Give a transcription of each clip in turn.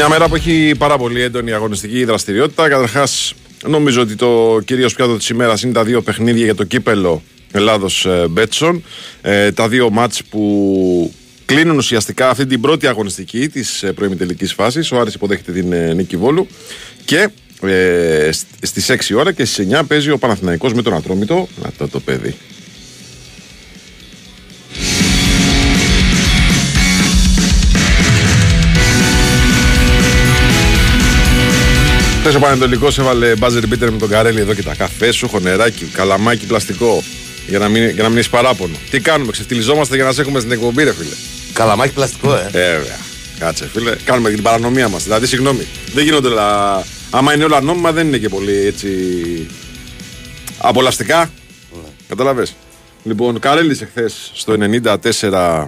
Σε μια μέρα που έχει πάρα πολύ έντονη αγωνιστική δραστηριότητα, καταρχάς νομίζω ότι το κυρίως πιάτο της ημέρας είναι τα δύο παιχνίδια για το κύπελο Ελλάδος Μπέτσον. Ε, τα δύο μάτς που κλείνουν ουσιαστικά αυτή την πρώτη αγωνιστική της ε, προημιτελικής φάσης. Ο Άρης υποδέχεται την ε, Νίκη Βόλου. Και ε, στις 6 ώρα και στις 9 παίζει ο Παναθηναϊκός με τον Ατρόμητο. Αυτό το παιδί. Χθες ο Πανετολικός έβαλε μπάζερ μπίτερ με τον Καρέλη εδώ και τα καφέ σου, χωνεράκι, καλαμάκι, πλαστικό. Για να μην, για να μην έχεις παράπονο. Τι κάνουμε, ξεφτυλιζόμαστε για να σε έχουμε στην εκπομπή, ρε φίλε. Καλαμάκι πλαστικό, ε. Ε, βέβαια. Κάτσε, φίλε. Κάνουμε την παρανομία μας. Δηλαδή, συγγνώμη. Δεν γίνονται. Λα... Άμα είναι όλα νόμιμα, δεν είναι και πολύ έτσι. Απολαστικά. Ναι. Καταλαβέ. Λοιπόν, Καρέλης εχθές στο 94.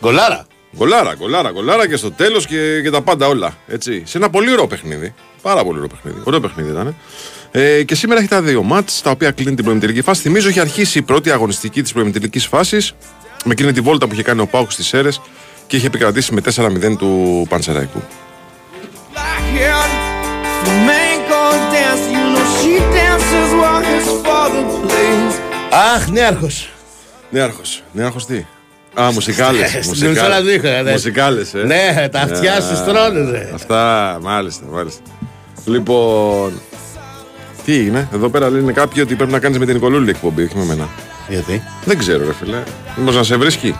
Γκολάρα. Γκολάρα, γκολάρα, γκολάρα και στο τέλος και, και τα πάντα όλα. Έτσι. Σε ένα πολύ ωραίο παιχνίδι. Πάρα πολύ ωραίο παιχνίδι. Ωραίο παιχνίδι ήταν. Ε, και σήμερα έχει τα δύο μάτς τα οποία κλείνει την προημητελική φάση. Θυμίζω έχει αρχίσει η πρώτη αγωνιστική της προημητελική φάσης με εκείνη τη βόλτα που είχε κάνει ο Πάουκ στις αίρε και είχε επικρατήσει με 4-0 του Πανσεραϊκού. Αχ, νέαρχος. Νέαρχος. Νέαρχος τι; Α, μουσικάλες. Μουσικάλες. ε. Ναι, τα αυτιά σου τρώνε. Αυτά, μάλιστα, μάλιστα. Λοιπόν, τι είναι, εδώ πέρα λένε κάποιοι ότι πρέπει να κάνεις με την Νικολούλη εκπομπή, όχι με μένα. Γιατί; Δεν ξέρω, ρε φίλε. Μήπως να σε βρίσκει;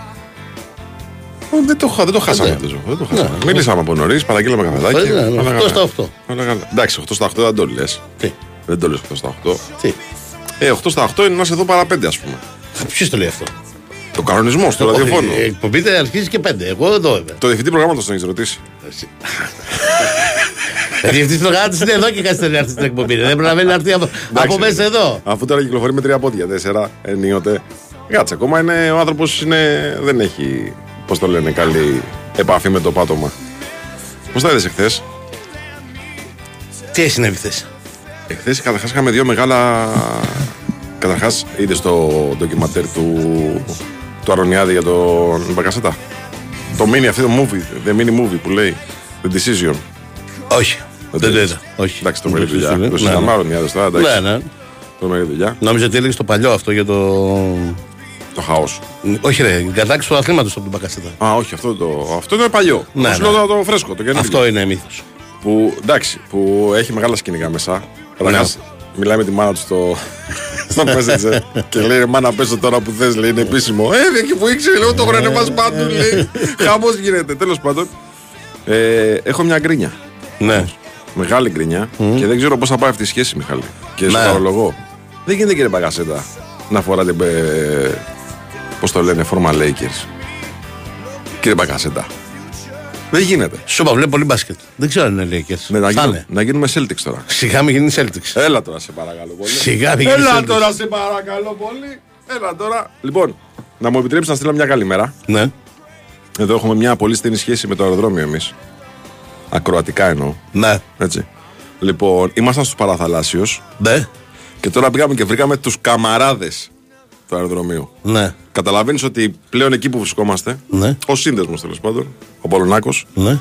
Ο, δεν, το, δεν το χάσαμε αυτό. Δεν το χάσαμε. Ναι, Μίλησαμε από νωρίς, παραγγείλαμε καφεδάκι. Ναι, ναι, 8 στα 8. Εντάξει, 8 στα 8 δεν το λες. Τι; Δεν το λες 8 στα 8. Τι; Ε, 8 στα 8 είναι να σε δω παρά 5, ας πούμε. Ποιος το λέει αυτό; Το κανονισμός, το ραδιοφώνο. Η εκπομπή δεν αρχίζει και 5. Εγώ εδώ είμαι. Το διευθυντή προγράμματος τον έχεις ρωτήσει. Ο διευθυντής προγράμματος είναι εδώ και κάτι να έρθει στην εκπομπή. Δεν προλαβαίνει να έρθει από, από μέσα εδώ. Αφού τώρα κυκλοφορεί με τρία πόδια, τέσσερα, ενίοτε. Κάτσε, ακόμα είναι, ο άνθρωπος δεν έχει, πώς το λένε, καλή επαφή με το πάτωμα. Πώς τα είδες εχθές; Τι συνέβη χθες; Εχθές καταρχάς είχαμε δύο μεγάλα. Καταρχάς είδες το ντοκιματέρ του, του Αρονιάδη για τον Μπακασέτα; Το mini αυτό το movie, the mini movie που λέει The Decision. Όχι. Δεν το είδα. Όχι. Εντάξει, το μεγάλη δουλειά. Το συζητάμε Αρονιάδη τώρα. εντάξει. Ναι, ναι. Το μεγάλη δουλειά. Νόμιζα ότι έλεγε το παλιό αυτό για το. Το χάος. Όχι, ρε, η κατάξυση του αθλήματος από τον Μπακασέτα. Α, όχι, αυτό, το, αυτό είναι παλιό. Ναι, Αυτό ναι. είναι το, το φρέσκο, το καινούργιο. Αυτό είναι μύθος. Που, εντάξει, που έχει μεγάλα σκηνικά μέσα. Καταρχάς, μιλάει με τη μάνα του στο, στο Messenger και λέει: «Ρε Μάνα, πέσω τώρα που θες, λέει: Είναι επίσημο. Ε, εκεί που ήξερε, λέω: Το χρόνο μας πάντου, λέει. Χαμός γίνεται. Τέλος πάντων, ε, έχω μια γκρίνια. Ναι. Μεγάλη γκρίνια και δεν ξέρω πώς θα πάει αυτή η σχέση, Μιχάλη. Και σου Ναι. παρολογώ. Δεν γίνεται, κύριε Μπαγκασέτα, να φοράτε. Ε, πώς το λένε, φόρμα Lakers. Κύριε Μπαγκασέτα. Δεν γίνεται. Σου είπα, βλέπω πολύ μπάσκετ. Δεν ξέρω αν είναι Lakers. Ναι, να, Θα γίνουμε, είναι. να γίνουμε Celtics τώρα. Σιγά μην γίνει Celtics. Έλα τώρα, σε παρακαλώ πολύ. Σιγά μην γίνει Έλα Celtics. τώρα, σε παρακαλώ πολύ. Έλα τώρα. Λοιπόν, να μου επιτρέψεις να στείλω μια καλημέρα. Ναι. Εδώ έχουμε μια πολύ στενή σχέση με το αεροδρόμιο εμείς. Ακροατικά εννοώ. Ναι. Έτσι. Λοιπόν, ήμασταν στους παραθαλάσσιου Ναι. και τώρα πήγαμε και βρήκαμε τους καμαράδες του αεροδρομίου. Ναι. Καταλαβαίνεις ότι πλέον εκεί που βρισκόμαστε, Ναι. ως σύνδεσμος τέλος πάντων, ο Πολωνάκος, Ναι.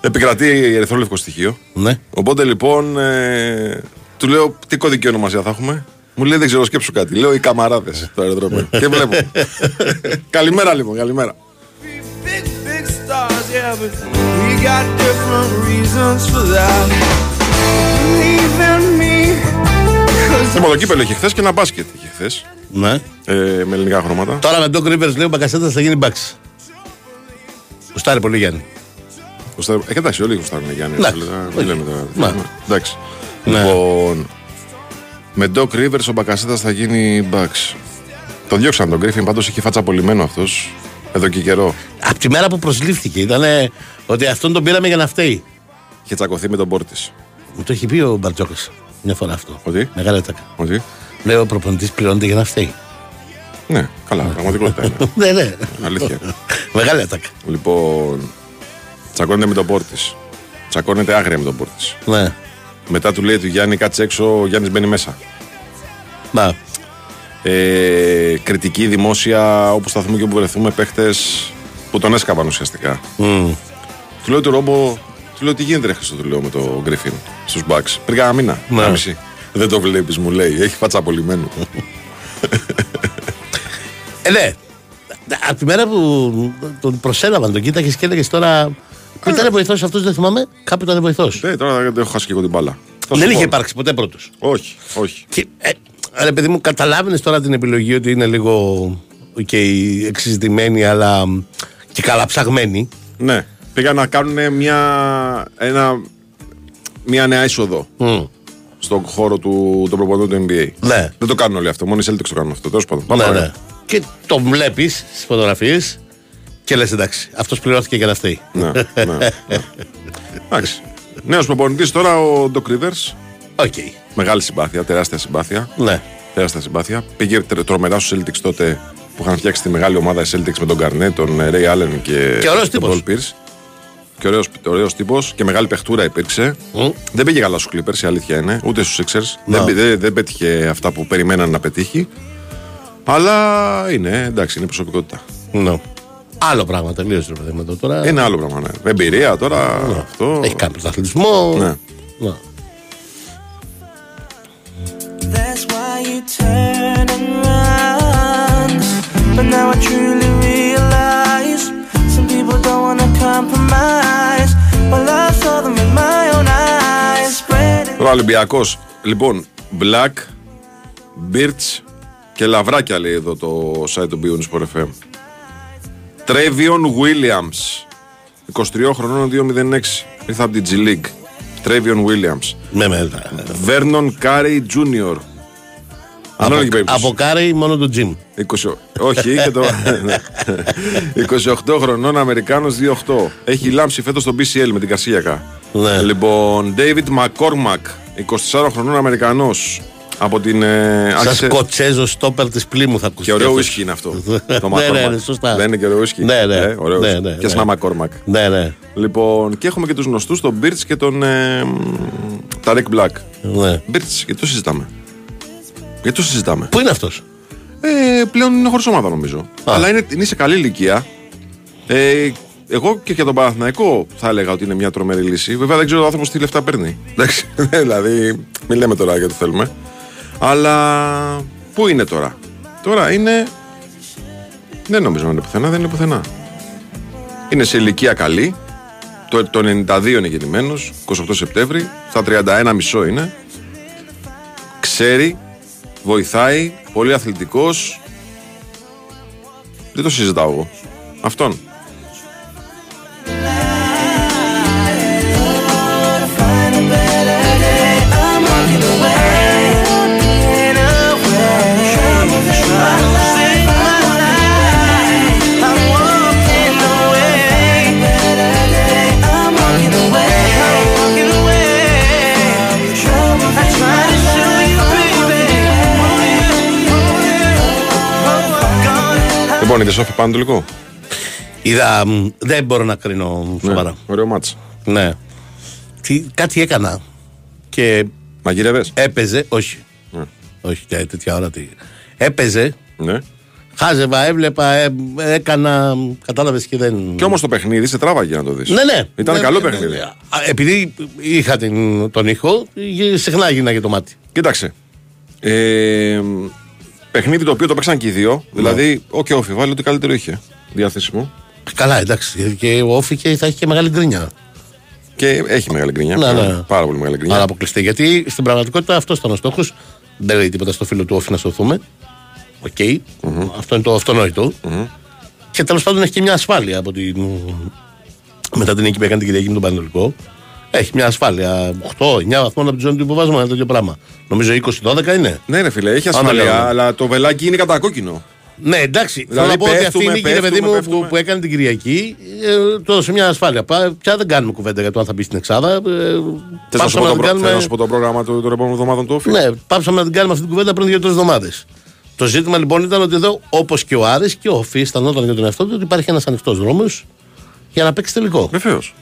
επικρατεί ερυθρόλευκο στοιχείο. Ναι. Οπότε λοιπόν, ε, του λέω τι κωδική ονομασία θα έχουμε; Μου λέει δεν ξέρω, σκέψου κάτι. Λέω οι καμαράδες στο αεροδρόμιο. και βλέπω. καλημέρα λοιπόν, καλημέρα. Big, big stars, yeah, but we got different reasons for that. Believe in me, 'cause Λοιπόν, το κύπελο είχε χθες και ένα μπάσκετ είχε χθες. Ναι. Ε, με ελληνικά χρώματα. Τώρα με Doc Rivers λέει ο Μπακασέτας θα γίνει μπαξ. Κουστάρει πολύ Γιάννη. Γουστάρ- Ε, εντάξει, όλοι γουστάρουν Γιάννη. Εντάξει, Ε, όχι. Δεν λέμε τώρα. Ναι. Εντάξει. Ναι. Λοιπόν, με Doc Rivers ο Μπακασέτας θα γίνει μπαξ. Τον διώξαν τον Γκρίφιν, πάντως είχε φάτσα απολυμμένο αυτός εδώ και καιρό. Από τη μέρα που προσλήφθηκε ήταν ότι αυτόν τον πήραμε για να φταίει. Είχε τσακωθεί με τον Πόρτη. Μου το έχει πει ο Μπαρτζόκας μια φορά αυτό. Ότι; Μεγάλη τάκα. Ότι; Λέει ο προπονητής πληρώνεται για να φταίει. Ναι, καλά, πραγματικότητα είναι. ναι, ναι. Αλήθεια. Μεγάλη ατάκα. Λοιπόν, τσακώνεται με τον Πόρτη. Τσακώνεται άγρια με τον Πόρτη. Ναι. Μετά του λέει του Γιάννη, κάτσε έξω, ο Γιάννης μπαίνει μέσα. Να. Ε, κριτική δημόσια, όπου σταθούμε και όπου βρεθούμε, παίχτες που τον έσκαβαν ουσιαστικά. Μμ. Του λέω του Ρόμπο, Του λέω τι γίνεται, ρε Χριστό, του λέω με το Γκρίφιν στους Bucks. Πριν κάνα μήνα. Ναι. ένα μισή. Δεν το βλέπεις, μου λέει. Έχει φάτσα απολυμμένου. Ε, ναι. Από τη μέρα που τον προσέλαβαν, τον κοίταγε και έλεγες τώρα. Πού ήταν βοηθό αυτό, δεν θυμάμαι. Κάπου ήταν βοηθό. ε, τώρα δεν έχω χάσει και εγώ την μπάλα. Θα σου Δεν πω. είχε υπάρξει ποτέ πρώτος. Όχι, όχι. Και, ε, ρε παιδί μου, καταλάβαινες τώρα την επιλογή ότι είναι λίγο και εξειδικευμένη, αλλά μ, και καλά ψαγμένη. Ναι. Πήγαν να κάνουν μια, ένα, μια νέα είσοδο Μμ. στον χώρο του, των προπονητών του NBA. Ναι. Δεν το κάνουν όλοι αυτό. Μόνο οι Celtics το κάνουν αυτό. Τέλος πάντων. Πάμε Ναι, παρακάτω. ναι. Και το βλέπεις στις φωτογραφίες και λες εντάξει, αυτός πληρώθηκε για να φταίει. ναι, ναι, ναι. Εντάξει. Νέος προπονητής τώρα ο Doc Rivers. OK. Μεγάλη συμπάθεια, τεράστια συμπάθεια. Ναι. Τεράστια συμπάθεια. Πήγε τε- τρομερά στου Celtics τότε που είχαν φτιάξει τη μεγάλη ομάδα οι Celtics με τον Καρνέ, τον ε, Ray Allen και, Και ωραίος τον τύπος. Paul Pierce. Και ωραίος, ωραίος τύπος και μεγάλη παιχτούρα υπήρξε. Μμ. Δεν πήγε καλά στους Clippers, η αλήθεια είναι, ούτε στους Sixers. Να. Δεν, πή- δεν, δεν πέτυχε αυτά που περιμέναν να πετύχει. Αλλά είναι, εντάξει, είναι προσωπικότητα. Ναι. Άλλο πράγμα τελείω ρε παιδί μου εδώ τώρα. Είναι άλλο πράγμα, ναι. Εμπειρία τώρα, αυτό. Έχει κάνει πρωταθλητισμό. Ναι. Ναι. You turn and run. But now I truly realize some people don't wanna compromise. Well, I saw them with my own eyes. Spreading Τώρα Ολυμπιακό. Λοιπόν, Black, Birch και λαβράκια λέει εδώ το site του Beyond Sport FM. Trevion Williams. 23 χρονών 206. Ήρθα από την G League. Trevion Williams. Με μέτρα. Vernon Carey Jr. Ανάλογη περίπτωση. Από κάρι μόνο το gym. 20, όχι, και το. ναι. 28 χρονών Αμερικάνος 2-8. Έχει λάμψει φέτος στο BCL με την Καρσίακα. Ναι. Λοιπόν, David McCormack, 24 χρονών Αμερικανός. Από την. Ε, Σαν άρχισε- σκοτσέζο στόπερ της πλήμου θα ακούσει. Και ωραίο αυτός. ουίσκι είναι αυτό. Ναι, το ναι, McCormack. ναι, σωστά. Δεν είναι και ωραίο ουίσκι. Ναι, ναι. Ε, ωραίο Ναι, ουίσκι. ναι, Και ναι. σαν McCormack. Ναι, ναι. Λοιπόν, και έχουμε και τους γνωστούς, τον Birch και τον. Ε, Ταρέκ Black. ναι. Birch, γιατί το συζητάμε. Γιατί το συζητάμε; Πού είναι αυτός; Ε, πλέον είναι χωρίς ομάδα νομίζω. Αλλά είναι, είναι σε καλή ηλικία. Ε, εγώ και για τον Παναθηναϊκό θα έλεγα ότι είναι μια τρομερή λύση. Βέβαια δεν ξέρω ο άνθρωπος τι λεφτά παίρνει. Εντάξει, δηλαδή, μην λέμε τώρα γιατί θέλουμε. Αλλά πού είναι τώρα; Τώρα είναι. Δεν νομίζω να είναι πουθενά, δεν είναι πουθενά. Είναι σε ηλικία καλή. Το, το 92 είναι γεννημένος, 28 Σεπτέμβρη. Στα 31 μισό είναι. Ξέρει, βοηθάει, πολύ αθλητικός. Δεν το συζητάω εγώ. Αυτόν. God. Λοιπόν, είδε όφη πάνω τελικό. Είδα. μ, Δεν μπορώ να κρίνω σοβαρά. Ωραίο μάτς. Ναι. Τι, κάτι έκανα. Και Μαγειρεύες; έπαιζε. Όχι. Όχι και τέτοια ώρα τι. Έπαιζε. Ναι. Χάζευα, έβλεπα, ε, έκανα. Κατάλαβες και δεν. Και όμως το παιχνίδι σε τράβαγε να το δεις. Ναι, ναι. Ήταν Ναι, καλό ναι, παιχνίδι. ναι. Α, Επειδή είχα την, τον ήχο, γε- συχνά γίναγε το μάτι. Κοίταξε. Ε, παιχνίδι το οποίο το παίξαν και οι δύο. Δηλαδή, ο και ΟΦΗ, βάλει ό,τι καλύτερο είχε. Διαθέσιμο. Καλά, εντάξει. Και ο ΟΦΗ και θα έχει και μεγάλη γκρίνια. Και έχει μεγάλη γκρίνια. Ναι, πλέον. ναι. Πάρα πολύ μεγάλη γκρίνια. Αλλά αποκλειστεί. Γιατί στην πραγματικότητα αυτός ήταν ο στόχος. Δεν λέει τίποτα στο φίλο του ΟΦΗ να σωθούμε. Οκ. Αυτό είναι το αυτονόητο. Και τέλος πάντων έχει και μια ασφάλεια από την. Μετά την νίκη που έκανε την Κυριακή με τον Πανετολικό. Έχει μια ασφάλεια 8-9 βαθμών από τη ζώνη του υποβάσμου. Ένα τέτοιο πράγμα. Νομίζω 20-12 είναι. Ναι, ρε φίλε, έχει Άμα ασφαλεία, λέω, ναι. αλλά το βελάκι είναι κατά κόκκινο. Ναι, εντάξει. Δηλαδή, Θέλω να πω ότι αυτή η πέφτουμε, νίκη, ρε παιδί πέφτουμε, μου, πέφτουμε. που, που έκανε την Κυριακή, ε, του έδωσε μια ασφάλεια. Πα- Πια δεν κάνουμε κουβέντα για το αν θα μπει στην Εξάδα. Ε, Θες να σου πάψαμε πω το την προ- κάνουμε- θες να σου πω το πρόγραμμα του- των επόμενων εβδομάδων του όφη; Ναι, πάψαμε να την κάνουμε αυτή την κουβέντα πριν δύο-τρεις εβδομάδες. Το ζήτημα λοιπόν ήταν ότι εδώ, όπως και ο Άρης και ο Οφή, αισθανόταν για τον εαυτό του ότι υπάρχει ένας ανοιχτός δρόμος για να παίξει τελικό. Βεβαίως.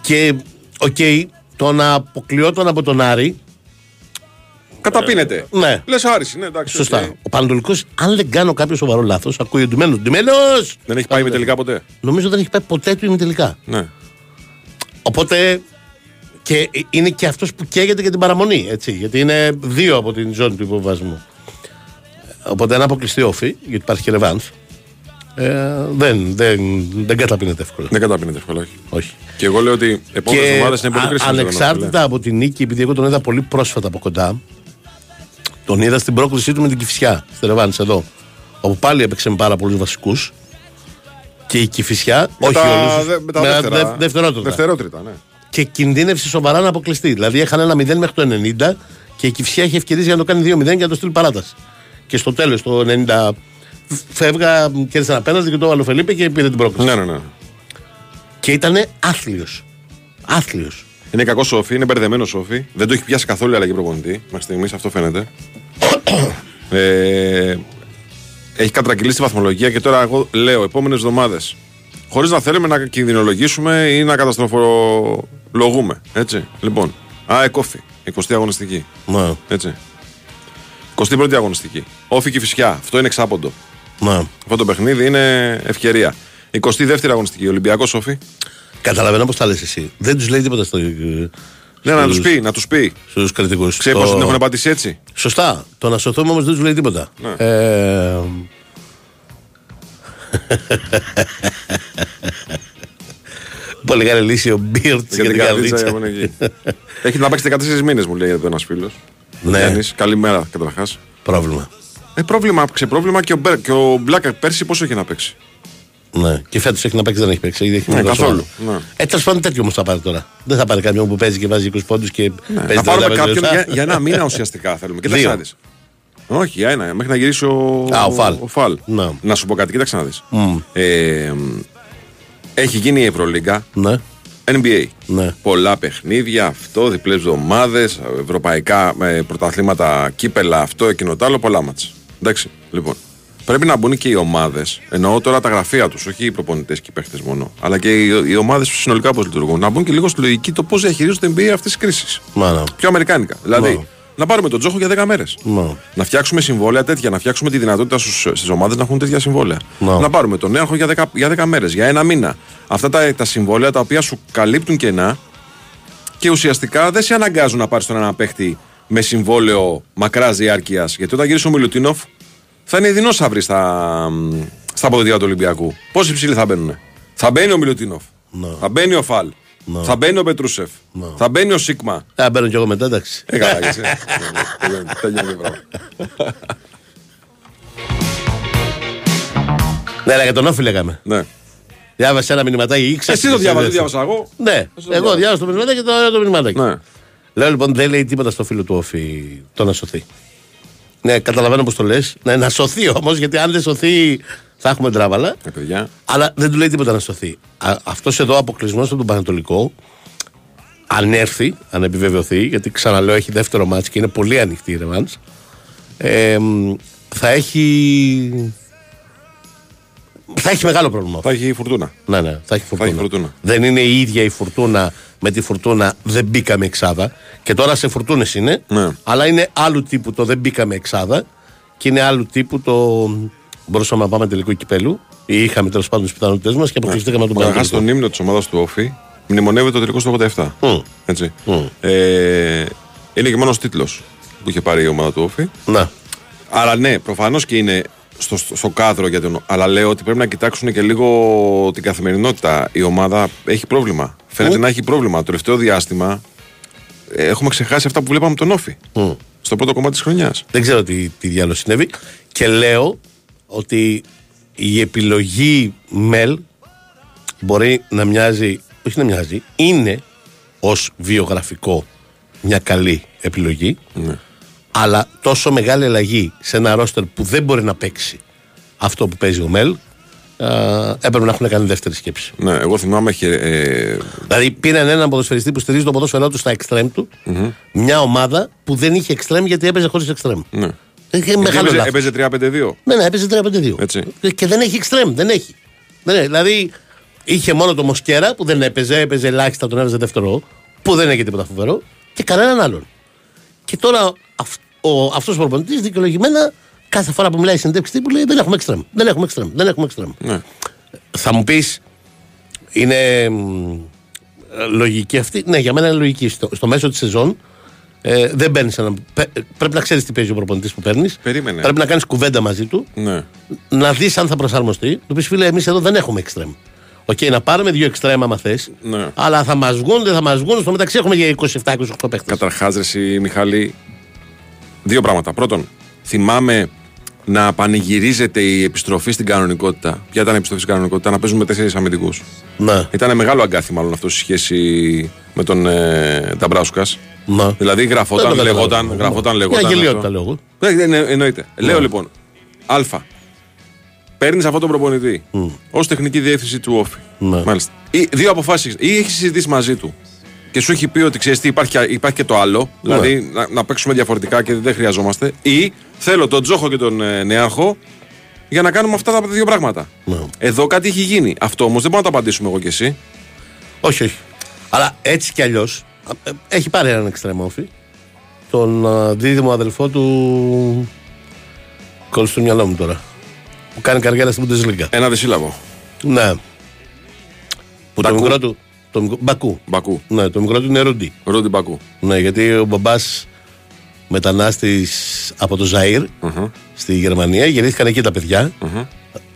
Και, οκ, το να αποκλειόταν από τον Άρη, Καταπίνεται. ναι. Λες Άρης, ναι, εντάξει. Σωστά. οκ. Ο Παναιτωλικός, αν δεν κάνω κάποιο σοβαρό λάθος, ακούει ο Ντυμένος. Ντυμένος! Δεν έχει πάει ημιτελικά ποτέ; Νομίζω δεν έχει πάει ποτέ του ημιτελικά. Ναι. Οπότε και είναι και αυτός που καίγεται για την παραμονή. Έτσι, γιατί είναι δύο από την ζώνη του υποβιβασμού. Οπότε αν αποκλειστεί ΟΦΗ, γιατί υπάρχει και ρεβάνς, ε, δεν, δεν, δεν καταπίνεται εύκολα. Δεν καταπίνεται εύκολα, όχι. Όχι. Και εγώ λέω ότι επόμενες Και εβδομάδες είναι πολύ α- κρίσιμε. ανεξάρτητα από την νίκη, επειδή εγώ τον είδα πολύ πρόσφατα από κοντά, τον είδα στην πρόκλησή του με την Κυφυσιά, στη Ρεβάνς εδώ. Όπου πάλι έπαιξε με πάρα πολλούς βασικούς. Και η Κυφυσιά, όχι όλους. με τα δεύτερα, δευτερότατα. δευτερότριτα, ναι. Και κινδύνευσε σοβαρά να αποκλειστεί. Δηλαδή είχαν ένα 0 μέχρι το 90 και η Κυφσιά είχε ευκαιρίες για να το κάνει 2-0 και να το στείλει παράταση. Και στο τέλος, το 90, φεύγα, κέρδισε ένα πέναλτι και το άλλο Φελίπε και πήρε την πρόκληση. Ναι, ναι, ναι. Και ήταν άθλιος. Άθλιος. Είναι κακό σόφι, είναι μπερδεμένο σόφι. Δεν το έχει πιάσει καθόλου η αλλαγή προπονητή. Μέχρι στιγμής αυτό φαίνεται. ε, έχει κατρακυλήσει τη βαθμολογία και τώρα εγώ λέω επόμενες εβδομάδες. Χωρίς να θέλουμε να κινδυνολογήσουμε ή να καταστροφολογούμε. Έτσι. Λοιπόν, Α, εκόφη. 20η αγωνιστική. Ναι, Έτσι. 21η αγωνιστική. Όφη και φυσιά. Αυτό είναι εξάποντο. Ναι. Αυτό το παιχνίδι είναι ευκαιρία. 22η αγωνιστική. Ολυμπιακός Όφη. Καταλαβαίνω πώς τα λες εσύ. Δεν τους λέει τίποτα στο. Ναι, να τους πει, να τους πει. Στους κριτικούς. Ξέρεις πώς την έχουν πατήσει έτσι; Σωστά. Το να σωθούμε όμως δεν τους λέει τίποτα. Ναι. Ε... Πολύ καλή λύση ο Μπίρτς για την καρδίτσα. που είναι εκεί. Έχει να παίξει 14 μήνες, μου λέει εδώ ένας φίλος. Ναι. καλημέρα καταρχάς. Πρόβλημα. Ε, πρόβλημα, ξεπρόβλημα και ο, Μπέρ, και ο Μπλάκα πέρσι πόσο είχε να παίξει; Ναι. Και φέτος έχει να παίξει, δεν έχει παίξει. Ήδη έχει Ναι, μεγάλο καθόλου. σώμα. Ναι. Ε, τέλος πάντων τέτοιο όμως θα πάρει τώρα. Δεν θα πάρει κάποιον που παίζει και βάζει 20 πόντους και παίζει να πάρουμε 35 κάποιον λεπτά. για, για ένα μήνα ουσιαστικά θέλουμε. Κοίταξε Δύο. να δεις. Όχι, για ένα, μέχρι να γυρίσει ο, Α, ο Φαλ. ο Φαλ. Ναι. Να σου πω κάτι, κοίταξε να δεις. Ε, μ, έχει γίνει η Ευρωλίγκα, Ναι. NBA. Ναι. Πολλά παιχνίδια, αυτό, διπλές εβδομάδες, ευρωπαϊκά ε, πρωταθλήματα, κύπελα, αυτό, εκείνο το άλλο, πολλά μάτς. Εντάξει, λοιπόν. Πρέπει να μπουν και οι ομάδες, εννοώ τώρα τα γραφεία τους, όχι οι προπονητές και οι παίχτες μόνο, αλλά και οι, οι ομάδες συνολικά πώς λειτουργούν. Να μπουν και λίγο στη λογική το πώς διαχειρίζονται NBA αυτές τις κρίσεις. Μάνα. Πιο αμερικάνικα. Δηλαδή, Ναι. να πάρουμε τον Τζόχο για 10 μέρες. Ναι. Να φτιάξουμε συμβόλαια τέτοια, να φτιάξουμε τη δυνατότητα στις ομάδες να έχουν τέτοια συμβόλαια. Ναι. Να πάρουμε τον Νέαρχο για 10, για 10 μέρες, για ένα μήνα. Αυτά τα, τα συμβόλαια τα οποία σου καλύπτουν κενά και ουσιαστικά δεν σε αναγκάζουν να πάρεις τον ένα παίχτη με συμβόλαιο μακράς διάρκειας. Γιατί όταν γυρίσει ο Μιλουτίνοφ θα είναι δεινόσαυροι στα, στα αποδοτήρια του Ολυμπιακού. Πόσοι ψηλοί θα μπαίνουν. Θα μπαίνει ο Μιλουτίνοφ. Ναι. Θα μπαίνει ο Φαλ. Θα μπαίνει ο Πετρούσεφ. Θα μπαίνει ο Σίγμα. Α, μπαίνω κι εγώ μετά, εντάξει. Ε, καλά, έτσι. Τελειώνει, τελειώνει το πράγμα. Ναι, αλλά για τον Όφη λέγαμε. Ναι. Διάβασε ένα μηνυματάκι. ήξερες Εσύ το τις διάβαζα, το ιδέες. διάβασα εγώ. Ναι, Εσύ το εγώ διάβασες. διάβασα το μηνυματάκι και το το μηνυματάκι. Ναι. Λέω λοιπόν δεν λέει τίποτα στο φίλο του Όφη το να σωθεί. Ναι, καταλαβαίνω πώς το λες. Ναι, να σωθεί όμως, γιατί αν δεν σωθεί θα έχουμε τράβαλα. Ε, παιδιά. Αλλά δεν του λέει τίποτα να σωθεί. Αυτός εδώ αποκλεισμός από τον Πανατολικό, αν έρθει, αν επιβεβαιωθεί, γιατί ξαναλέω έχει δεύτερο μάτς και είναι πολύ ανοιχτή η ρεβάνς, ε, μ, θα έχει. Θα έχει μεγάλο πρόβλημα. Θα έχει φουρτούνα. Ναι, ναι, θα έχει φουρτούνα. έχει φουρτούνα. Δεν είναι η ίδια η φουρτούνα με τη φουρτούνα δεν μπήκαμε εξάδα. Και τώρα σε φουρτούνες είναι. Ναι. Αλλά είναι άλλου τύπου το δεν μπήκαμε εξάδα και είναι άλλου τύπου το. Μπορούσαμε να πάμε τελικό κυπέλου ή είχαμε τέλος πάντων τις πιθανότητέ μας και αποκλειστήκαμε από τον Καταρχάς, Παναγιώτο. στον ύμνο της ομάδας του Όφη μνημονεύεται το τελικό στο 87. Μμ. Έτσι. Μμ. Ε, είναι και μόνος τίτλος που είχε πάρει η ομάδα του Όφη. Να. Άρα ναι, προφανώς και είναι στο, στο, στο κάδρο για τον. Αλλά λέω ότι πρέπει να κοιτάξουν και λίγο την καθημερινότητα. Η ομάδα έχει πρόβλημα. Φαίνεται να έχει πρόβλημα. Το τελευταίο διάστημα ε, έχουμε ξεχάσει αυτά που βλέπαμε από τον Όφη. Μμ. Στο πρώτο κομμάτι της χρονιάς. Δεν ξέρω τι, τι διάλογο συνέβη. Και λέω ότι η επιλογή Μελ μπορεί να μοιάζει, όχι να μοιάζει, είναι ως βιογραφικό μια καλή επιλογή. Ναι. Αλλά τόσο μεγάλη αλλαγή σε ένα ρόστερ που δεν μπορεί να παίξει αυτό που παίζει ο Μελ, α, έπρεπε να έχουν κάνει δεύτερη σκέψη. Ναι, εγώ θυμάμαι. είχε, Ε, Δηλαδή πήραν έναν ποδοσφαιριστή που στηρίζει το ποδόσφαιρό του στα εξτρέμ του, μια ομάδα που δεν είχε εξτρέμ γιατί έπαιζε χωρίς εξτρέμ. ναι. Είχε Γιατί μεγάλο έπαιζε, λάθος. έπαιζε 3-5-2. Ναι, ναι, έπαιζε 3-5-2. Έτσι. Και δεν έχει εξτρέμ, δεν έχει. Δεν έχει. Δηλαδή είχε μόνο το Μοσκέρα που δεν έπαιζε, έπαιζε ελάχιστα, τον έβαζε δεύτερο, που δεν έχει τίποτα φοβερό, και κανέναν άλλον. Και τώρα αυ, ο, αυτός ο προπονητής δικαιολογημένα κάθε φορά που μιλάει συνέντευξη τύπου λέει δεν έχουμε εξτρέμ, δεν έχουμε εξτρέμ, δεν έχουμε εξτρέμ. Ναι. Θα μου πεις είναι μ, ε, λογική αυτή; Ναι, για μένα είναι λογική. Στο, στο μέσο της σεζόν ε, δεν παίρνεις ένα. πε- πρέπει να ξέρεις τι παίζει ο προπονητής που παίρνεις. Περίμενε. Πρέπει να κάνεις κουβέντα μαζί του. Ναι. Να δεις αν θα προσαρμοστεί. Του πεις φίλε, εμείς εδώ δεν έχουμε εξτρέμ. Οκ, να πάρουμε δύο εξτρέμ άμα θες. Ναι. Αλλά θα μας βγουν, δεν θα μας βγουν. Στο μεταξύ έχουμε για 27-28 παίχτες. Καταρχάς, ρε εσύ, Μιχάλη, δύο πράγματα. Πρώτον, θυμάμαι να πανηγυρίζεται η επιστροφή στην κανονικότητα. Ποια ήταν η επιστροφή στην κανονικότητα, να παίζουμε τέσσερις αμυντικούς. Ναι, Ήταν μεγάλο αγκάθι, μάλλον αυτό σε σχέση με τον ε, Νταμπράουσκας. ναι. Δηλαδή, Δεν γραφόταν, το καταλαβαίνω. λεγόταν, γραφόταν, Μια λεγόταν. γελιότητα αυτό. λέω εγώ. Ναι, ναι, ναι, εννοείται. Λέω λοιπόν, Α. Παίρνεις αυτόν τον προπονητή ως τεχνική διεύθυνση του όφη. Ναι. Μάλιστα. Ή, δύο αποφάσεις. Ή έχεις συζητήσει μαζί του και σου έχει πει ότι ξέρεις τι, υπάρχει, υπάρχει και το άλλο. Δηλαδή να, να παίξουμε διαφορετικά και δεν χρειαζόμαστε. Ή θέλω τον Τζόχο και τον ε, Νεάρχο για να κάνουμε αυτά τα δύο πράγματα. Ναι. Εδώ κάτι έχει γίνει. Αυτό όμως δεν μπορούμε να το απαντήσουμε εγώ και εσύ. Όχι, όχι. Αλλά έτσι κι αλλιώς έχει πάρει έναν εξτρεμόφι. Τον α, δίδυμο αδελφό του. Κόλλησε στο μυαλό μου τώρα. Που κάνει καριέρα στην Bundesliga. Ένα δισύλλαβο. Ναι. Που το Μπακού. μικρό του. Το μικρό, Μπακού. Μπακού. Ναι, το μικρό του είναι Ρούντι. Ρούντι Μπακού. Ναι, γιατί ο μπαμπάς μετανάστης από το ζαιρ στη Γερμανία. Γεννήθηκαν εκεί τα παιδιά.